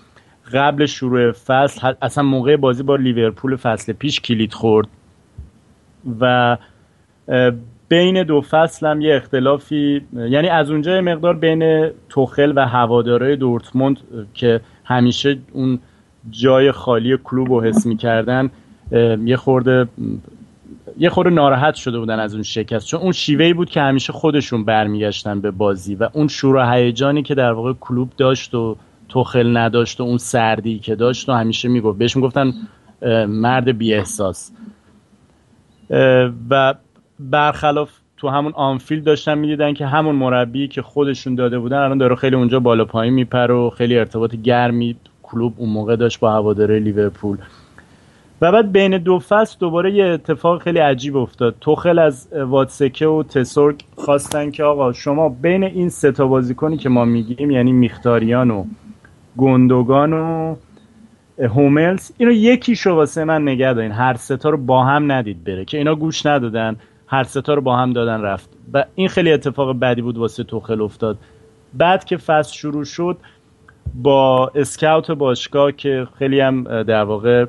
قبل شروع فصل اصلا موقع بازی با لیورپول فصل پیش کلید خورد. و بین دو فصل هم یه اختلافی یعنی از اونجا مقدار بین توخل و هواداره دورتموند که همیشه اون جای خالی کلوب رو حس می‌کردن یه خورده یه خورده ناراحت شده بودن از اون شکست. چون اون شیوهی بود که همیشه خودشون برمیگشتن به بازی و اون شور و هیجانی که در واقع کلوب داشت و توخل نداشت و اون سردی که داشت و همیشه می‌گفت. بهش می‌گفتن مرد بی احساس و برخلاف تو همون آنفیلد داشتن می‌دیدن که همون مربی که خودشون داده بودن الان داره خیلی اونجا بالا پایین میپره و خیلی ارتباط گرمی کلوب اون موقع داشت با هواداره لیورپول. و بعد بین دو فصل دوباره یه اتفاق خیلی عجیب افتاد. توخل از واتسکه و تسورک خواستن که آقا شما بین این سه تا بازیکنی که ما میگیم یعنی میختاریان و گندگان و هوملز اینو یکی شو واسه من نگه دارین. هر ستا رو با هم ندید بره که اینا گوش ندادن هر ستا رو با هم دادن رفت. و این خیلی اتفاق بدی بود واسه توخل افتاد. بعد که فصل شروع شد با اسکاوت باشگاه که خیلی هم در واقع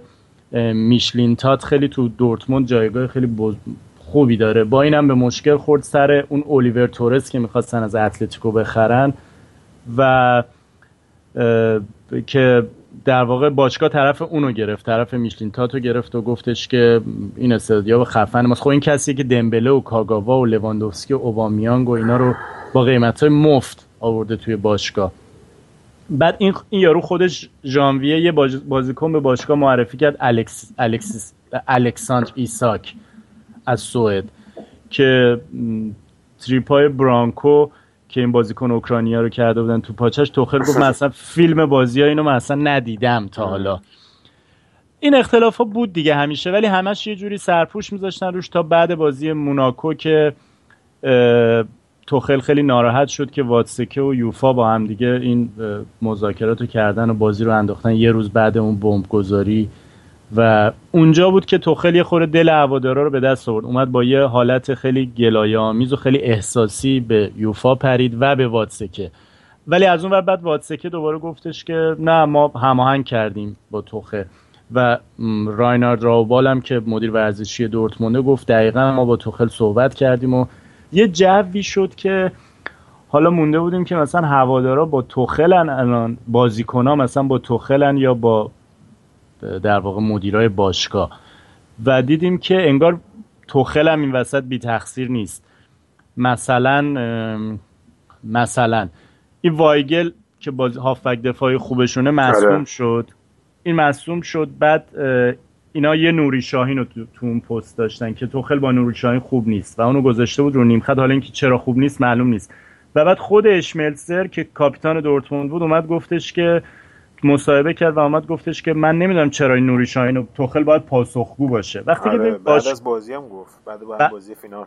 میشلین تات خیلی تو دورتموند جایگاه خیلی خوبی داره. با اینم به مشکل خورد سر اون الیور تورس که می‌خواستن از اتلتیکو بخرن و که در واقع باشگاه طرف اونو گرفت طرف میشلین تاتو گرفت و گفتش که این استادیوم خفن ماست. خب این کسی که دمبله و کاگاوا و لواندوفسکی و اوبامیانگ و اینا رو با قیمت های مفت آورده توی باشگاه. بعد این, این یارو خودش ژانویه یه بازیکن به باشگاه معرفی کرد الکس الکسیس الکساندر ایساک از سوئد که تریپای برانکو که این بازیکن اوکراینیا رو کرده بودن تو پاچش توخل گفت مثلا فیلم بازی ها اینو مثلا ندیدم تا حالا. این اختلاف ها بود دیگه همیشه ولی همش یه جوری سرپوش میذاشتن روش تا بعد بازی موناکو که توخل خیلی ناراحت شد که واتسکه و یوفا با هم دیگه این مذاکرات رو کردن و بازی رو انداختن یه روز بعد اون بمب گذاری و اونجا بود که توخل یه خورده دل هوادارا رو به دست آورد. اومد با یه حالت خیلی گلایه آمیز و خیلی احساسی به یوفا پرید و به واتسکه ولی از اون بعد واتسکه دوباره گفتش که نه ما هماهنگ کردیم با توخه و راینارد راوبال هم که مدیر ورزشی دورتمونده گفت دقیقا ما با توخل صحبت کردیم و یه جوی شد که حالا مونده بودیم که مثلا هوادارا با توخلن الان بازیکنها مثلا با توخلن یا با در واقع مدیرای باشگاه. و دیدیم که انگار توخل هم این وسط بی تقصیر نیست. مثلا مثلا این وایگل که باز هافک دفاعی خوبشونه مصوم آره. شد. این مصوم شد بعد اینا یه نوری شاهین رو تو, اون پست داشتن که توخل با نوری شاهین خوب نیست و اونو گذاشته بود رو نیم خط. حالا اینکه چرا خوب نیست معلوم نیست. و بعد خود اشملسر که کاپیتان دورتموند بود اومد گفتش که مصاحبه کرد و اومد گفتش که من نمی‌دونم چرا این نوری شاهین و توخل باید پاسخگو باشه. وقتی آره که بعد از بازی هم گفت. بعد, بعد بازی فینال.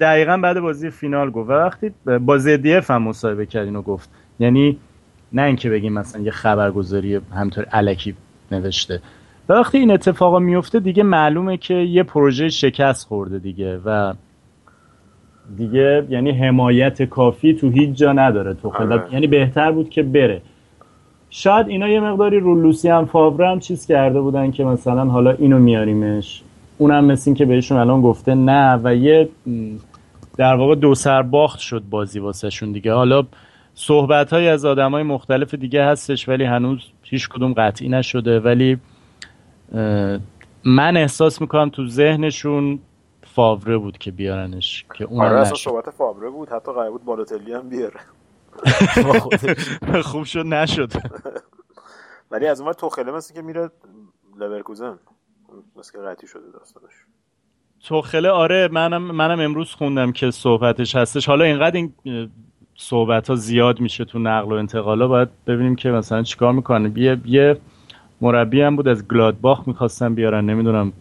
دقیقا بعد بازی فینال گفت. و وقتی با زدیف هم مصاحبه کرد اینو گفت. یعنی نه اینکه بگیم مثلا یه خبرگزاری همطور علکی نوشته. و وقتی این اتفاقا میفته دیگه معلومه که یه پروژه شکست خورده دیگه و دیگه یعنی حمایت کافی تو هیچ جا نداره تو آره. یعنی بهتر بود که بره. شاید اینا یه مقداری رو لوسی هم فاوره هم چیز کرده بودن که مثلا حالا اینو میاریمش. اونم مثل این که بهشون الان گفته نه و یه در واقع دو سر باخت شد بازی واسه شون دیگه. حالا صحبت های از آدم های مختلف دیگه هستش ولی هنوز هیچ کدوم قطعی نشده. ولی من احساس می‌کنم تو ذهنشون فاوره بود که بیارنش که اون آره صحبت فاوره بود حتی قرار بود بالاتلی هم بیاره. خوب شد نشد. ولی از اون توخله مثل که میره لورکوزن مثل که قطعی شده داستانش. توخله آره منم منم امروز خوندم که صحبتش هستش. حالا اینقدر این صحبت ها زیاد میشه تو نقل و انتقالا باید ببینیم که مثلا چیکار می‌کنه. یه یه مربی هم بود از گلادباخ می‌خواستن بیارن. نمی‌دونم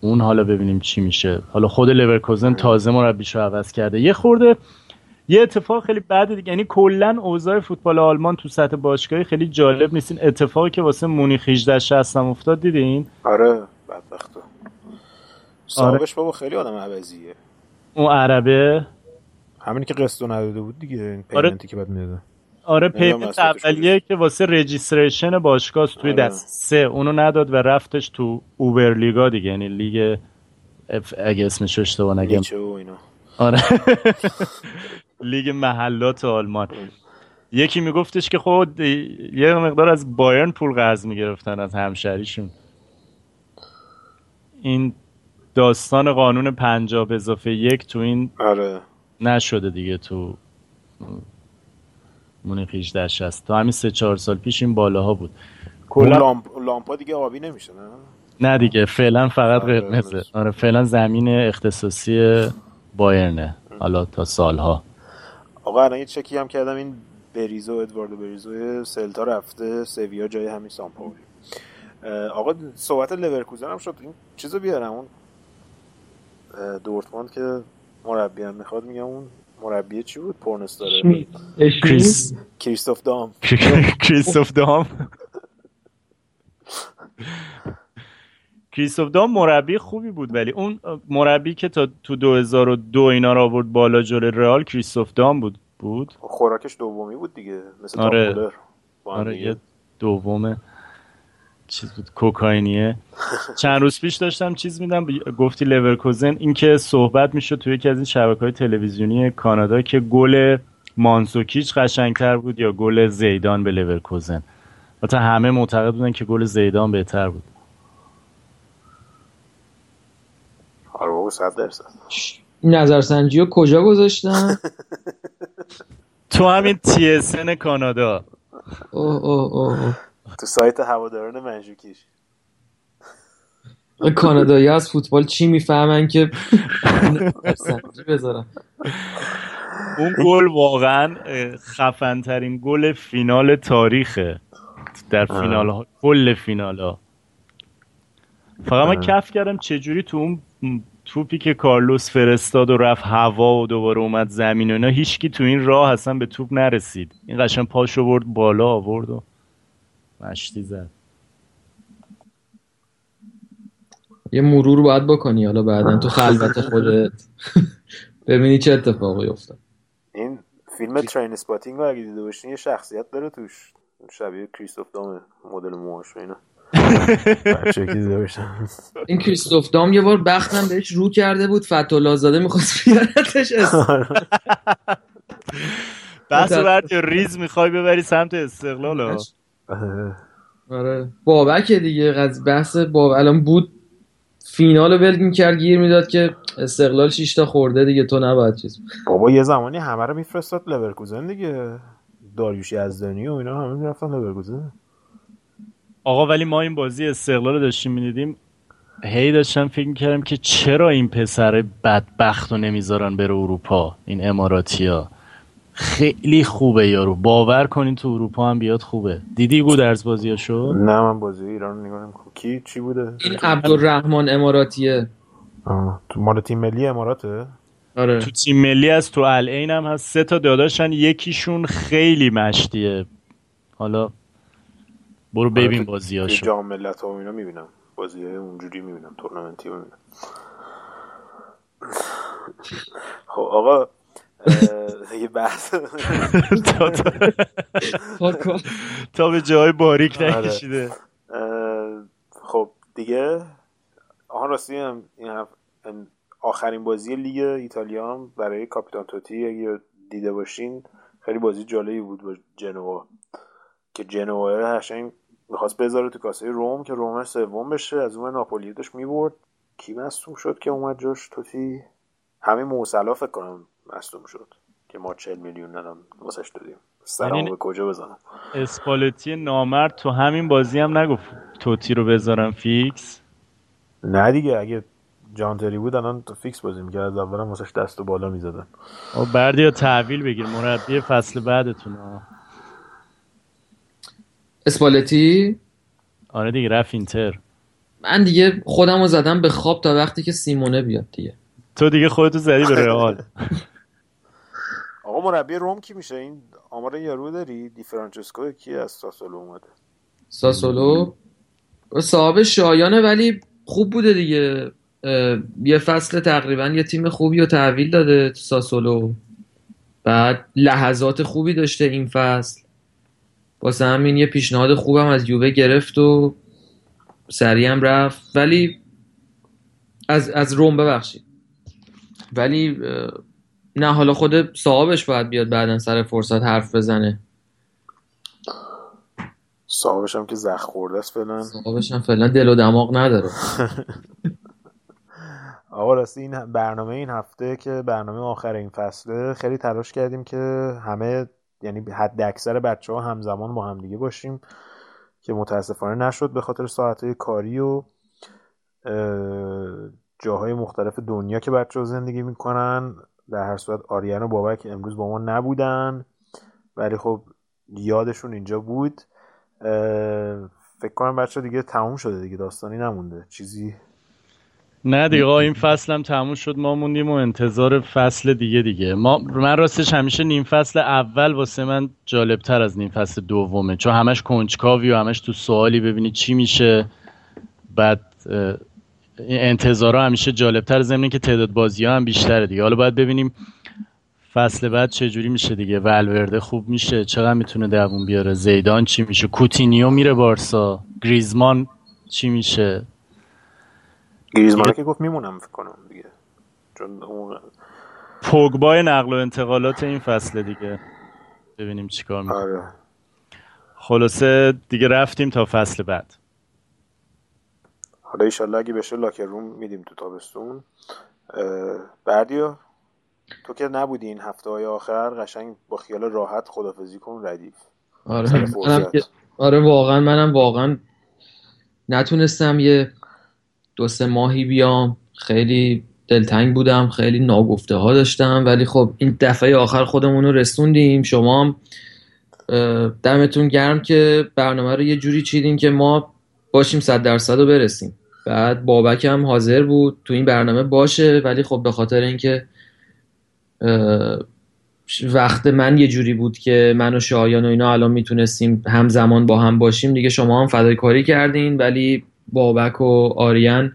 اون حالا ببینیم چی میشه. حالا خود لورکوزن تازه مربیشو عوض کرده. یه خورده یه اتفاق خیلی بد دیگه. یعنی کلا اوضاع فوتبال آلمان تو سطح باشگاهی خیلی جالب نیست. این اتفاقی که واسه مونیخ 18 60 افتاد دیدین؟ آره بدبختو صاحبش آره. بابا خیلی آدم عوضیه. اون عربه؟ همینی که قسطو نداده بود دیگه این آره. که بعد می‌داده آره payment اولیه که واسه registration باشگاه توی آره. دست سه اونو نداد و رفتش تو Oberliga دیگه یعنی لیگ اگه اسمش اشتباه نگم. آره. لیگ محلات آلمان. یکی میگفتش که خود یه مقدار از بایرن پول قرض می‌گرفتن از همشریشون این داستان قانون پنجاب اضافه یک تو این آره. نشده دیگه تو مونیخ 18 60 تا همین سه چهار سال پیش این بالاها بود. کلا لامپ... لامپا دیگه آبی نمیشه نه؟ نه دیگه فعلا فقط آره قرمزه. آره فعلا زمین اختصاصی بایرنه. حالا تا سالها. آقا الان یه چکی هم کردم. این بریزو ادواردو بریزو سلتا رفته. سویا جای همین سامپولی آقا صحبت لورکوزن هم شد. این چیزو بیارم. اون دورتموند که مربی هم می‌خواد میگم اون مربی چی بود؟ پورنس داره کریس. کریستوف دام. کریستوف دام. کریستوف دام مربی خوبی بود ولی اون مربی که تا تو 2002 اینا رو آورد بالا جلوی رئال کریستوف دام بود. بود؟ خوراکش دومی بود دیگه مثل آره. آره یه دومه. چیز بود؟ کوکاینیه. چند روز پیش داشتم چیز می‌دیدم گفتی لورکوزن اینکه صحبت می‌شد توی یکی از این شبکه های تلویزیونی کانادا که گل مانژوکیچ قشنگتر بود یا گل زیدان به لورکوزن تا همه معتقد بودن که گل زیدان بهتر بود. آره بابا صد درصد. نظرسنجی رو کجا گذاشتن؟ تو همین تی کانادا. اوه اوه اوه. تو سایت هواداران منجوکیش. کانادایی از فوتبال چی می‌فهمن که بذارن؟ اون گل واقعا خفن ترین گل فینال تاریخه. در فینال ها کل فینال ها. فقط من کف کردم چجوری تو اون توپی که کارلوس فرستاد و رفت هوا و دوباره اومد زمین و اینا هیچکی تو این راه اصلا به توپ نرسید. این قشن پاشو برد بالا آورد و مشتی زد. یه مرور باید بکنی حالا بعدا تو خلوت خودت. ببینی چه اتفاقی افتاد. این فیلم Trainspotting رو اگه دیده باشین یه شخصیت داره توش. شبیه کریستوف دام مدل موهاش و اینا. این کریستوف دام یه بار بختم بهش رو کرده بود فتح‌الله زاده می‌خواست بیارتش بحث برد ریز می‌خوای ببری سمت استقلال آره. بابک دیگه. از بحث باب الان بود فینال ول کرد گیر می‌داد که استقلال 6 تا خورده دیگه. تو نباید چیز بابا یه زمانی همه رو میفرستاد لورکوزن دیگه. داریوش یزدانی و اینا همه می‌رفتن لورکوزن. آقا ولی ما این بازی استقلال رو داشتیم می‌دیدیم. هی داشتم فکر می‌کردم که چرا این پسر بدبخت رو نمی‌ذارن بره اروپا این اماراتی ها خیلی خوبه یارو. باور کنین تو اروپا هم بیاد خوبه. دیدی گودرز بازی شو نه من بازی ایران نگاه کی؟ چی بوده؟ این عبدالرحمن اماراتیه. آه. تو مال تیم ملی اماراته؟ آره. تو تیم ملی از تو العین هم هست. سه تا داداشن یکیشون خیلی مشتیه. حالا برو آره، ببین بازیاشو جام ملت ها اینا می‌بینم. بازی اونجوری می‌بینم تورنمنتی می‌بینم. خب آقا یه بحث. تا به جای باریک آره. نکشیده. خب دیگه؟ آهان راستی هم این آخرین بازی لیگ ایتالیا هم برای کاپیتان توتی اگه دیده باشین خیلی بازی جالبی بود با جنوا. که جنوا هشنگ می‌خواست بذاره تو کاسه روم که روم سوم بشه. از اون ناپولی داشت می‌برد. کی مصوم شد که اومد جاش توتی؟ همین موسلا فکر کنم. مصدوم شد که ما 40 میلیون ندم واسش دادیم. سلام یعنی به کجا بزنم؟ اسپالتی نامرد تو همین بازی هم نگفت توتی رو بذارم فیکس؟ نه دیگه اگه جانتری بود الان تو فیکس بازی می‌کرد. از اولم واسش دست و بالا می‌زدن. او بردی یا تحویل بگیر. مربی فصل بعدتون اسپالتی؟ آره دیگه رفت اینتر. من دیگه خودم رو زدم به خواب تا وقتی که سیمونه بیاد دیگه. تو دیگه خودتو زدی به رئال. آقا مربی روم کی میشه؟ این آمار یارو داری؟ دی فرانچسکو کی از ساسولو اومده. ساسولو؟ صاحب شایانه ولی خوب بوده دیگه. یه فصل تقریبا یه تیم خوبی رو تحویل داده ساسولو. بعد لحظات خوبی داشته این فصل. واسه همین یه پیشنهاد خوبم از یووه گرفت و سریع هم رفت. ولی از, از روم ببخشید. ولی نه حالا خود صاحبش باید بیاد بعدا سر فرصت حرف بزنه. صاحبش هم که زخ خورده است فعلا. صاحبش هم فعلا دل و دماغ نداره. آقا راستی این برنامه این هفته که برنامه آخر این فصله خیلی تلاش کردیم که همه یعنی حد اکثر بچه ها همزمان با هم دیگه باشیم که متاسفانه نشد به خاطر ساعت کاری و جاهای مختلف دنیا که بچه ها زندگی می‌کنن. در هر صورت آریان و بابک امروز با ما نبودن. ولی خب یادشون اینجا بود. فکر کنم بچه دیگه تموم شده دیگه داستانی نمونده. چیزی؟ نه دیگه این فصل هم تموم شد. ما موندیم و انتظار فصل دیگه دیگه. ما من راستش همیشه نیم فصل اول واسه من جالبتر از نیم فصل دومه. چون همش کنجکاوی و همش تو سوالی ببینی چی میشه. بعد انتظارها همیشه جالبتر ضمن که تعداد بازی ها هم بیشتره دیگه. حالا باید ببینیم فصل بعد چه جوری میشه دیگه. ولورده خوب میشه. چقدر می‌تونه دووم بیاره؟ زیدان چی میشه؟ کوتینیو میره بارسا. گریزمان چی میشه؟ گریزمان که گفت میمونم فکر کنم دیگه. چون اون پوگبای نقل و انتقالات این فصل دیگه. ببینیم چیکار می‌کنه. آره. خلاصه دیگه رفتیم تا فصل بعد. حالا ایشالله اگه بشه لاکر روم میدیم تو تابستون. بردیا تو که نبودی این هفته های آخر قشنگ با خیال راحت خدافزی کن ردیف. آره. آره واقعا منم واقعا نتونستم یه دو سه ماهی بیام. خیلی دلتنگ بودم خیلی ناگفته ها داشتم ولی خب این دفعه آخر خودمون رو رسوندیم. شما هم دمتون گرم که برنامه رو یه جوری چیدین که ما باشیم صد درصد رو برسیم. بعد بابک هم حاضر بود. تو این برنامه باشه ولی خب به خاطر اینکه وقت من یه جوری بود که من و شایان و اینا الان می‌تونستیم همزمان با هم باشیم دیگه شما هم فدای کاری کردین ولی بابک و آریان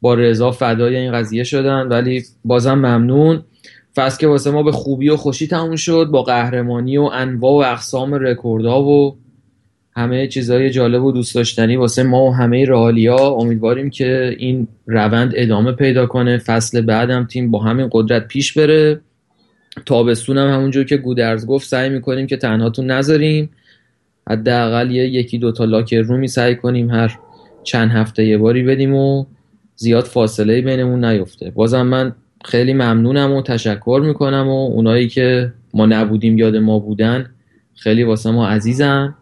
با رضا فدای این قضیه شدن ولی بازم ممنون. فصل که واسه ما به خوبی و خوشی تموم شد با قهرمانی و انواع و اقسام رکوردها و همه چیزهای جالب و دوست داشتنی واسه ما و همه رئالیا. امیدواریم که این روند ادامه پیدا کنه. فصل بعدم تیم با همین قدرت پیش بره. تابستون هم همونجور که گودرز گفت سعی می‌کنیم که تنهاتون نذاریم. حداقل یه یکی دوتا لاکر رومی سعی کنیم هر چند هفته یه باری بدیم و زیاد فاصله بینمون نیفته. بازم من خیلی ممنونم و تشکر می‌کنم و اونایی که ما نبودیم یاد ما بودن خیلی واسه ما عزیزن.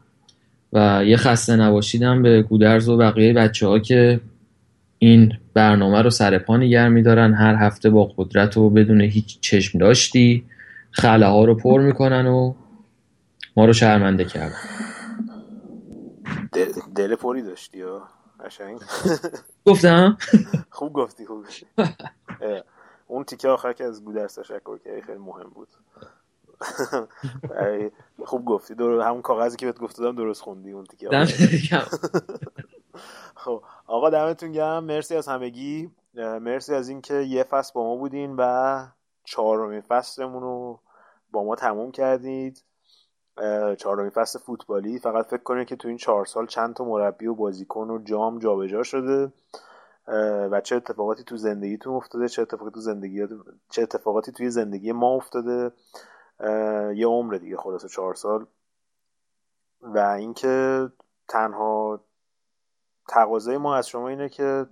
و یه خسته نباشیدم به گودرز و بقیه بچه ها که این برنامه رو سر پا نگر میدارن. هر هفته با قدرت و بدون هیچ چشم داشتی خله ها رو پر می‌کنن و ما رو شرمنده کردن. دل پری داشتی یا گفتم؟ خوب گفتی خوب اون تیکه آخر که از گودرز تشکر کردی خیلی مهم بود. خوب گفتی. دور همون کاغذی که بهت گفتم درست خوندی اون تیکه خب آقا دمتون گرم. مرسی از همگی. مرسی از اینکه یه فصل با ما بودین و چهارمین فصلمون رو با ما تموم کردید. چهارمین فصل فوتبالی. فقط فکر کنید که تو این چهار سال چند تا مربی و بازیکن و جام جابجا شده. و چه اتفاقاتی تو زندگیتون افتاده چه اتفاقاتی تو زندگی چه اتفاقاتی توی زندگی ما افتاده. یه عمر دیگه خلاصه چهار سال. و اینکه تنها تقاضای ما از شما اینه که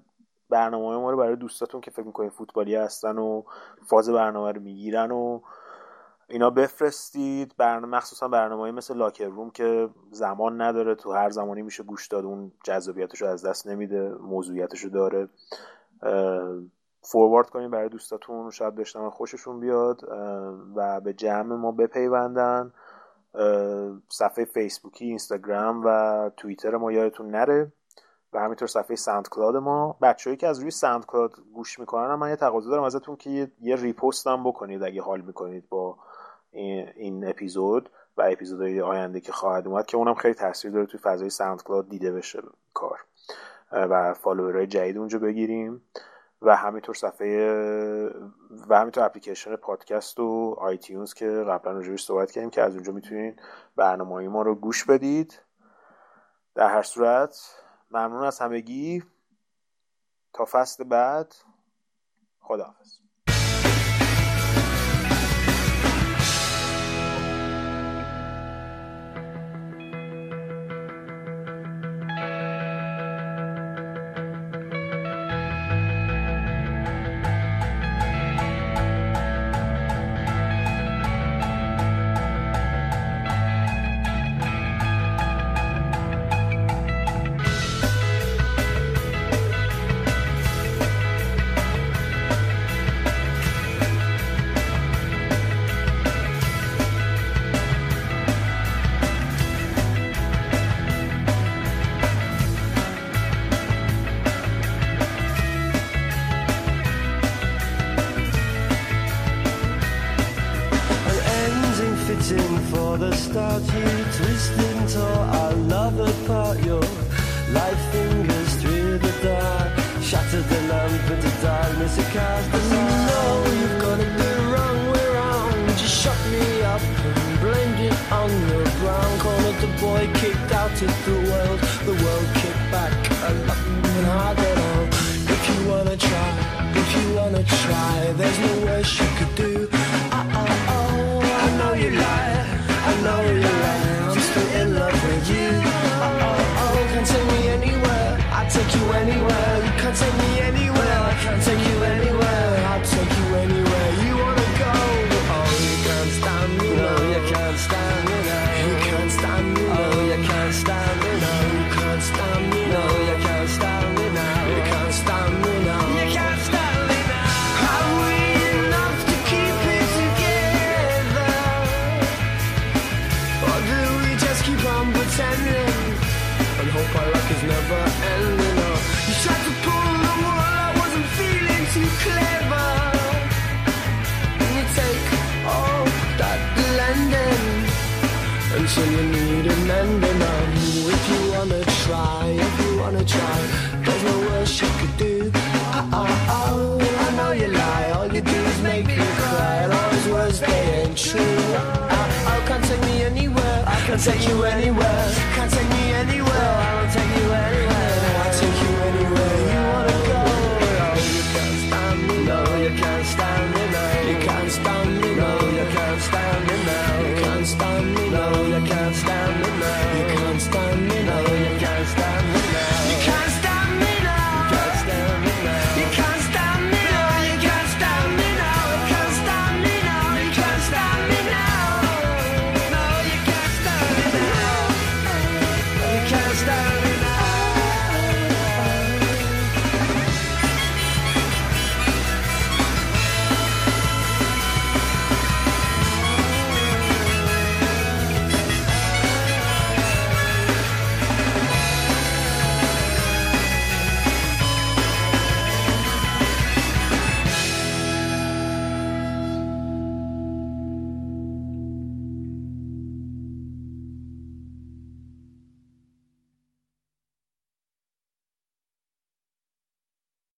برنامه ما رو برای دوستاتون که فکر می‌کنید فوتبالی هستن و فاز برنامه رو می‌گیرن و اینا بفرستید. برنامه مخصوصا برنامه مثل Locker Room که زمان نداره تو هر زمانی میشه گوش داد اون جذابیتش رو از دست نمیده موضوعیتش رو داره forward کنیم برای دوستاتون شاید بشنون خوششون بیاد و به جمع ما بپیوندن. صفحه فیسبوکی اینستاگرام و توییتر ما یادتون نره. و همینطور صفحه SoundCloud ما. بچه‌ای که از روی SoundCloud گوش می‌کنن من یه تقاضا دارم ازتون که یه repost هم بکنید اگه حال می‌کنید با این اپیزود و اپیزودهای آینده که خواهد اومد که اونم خیلی تاثیر داره توی فضای SoundCloud دیده بشه کار. و follower های جدید اونجا بگیریم. و همینطور صفحه و همینطور اپلیکیشن پادکست و iTunes که قبلا راجبش صحبت کردیم که از اونجا می‌تونید برنامه ما رو گوش بدید. در هر صورت ممنون از همگی. تا فصل بعد خداحافظ.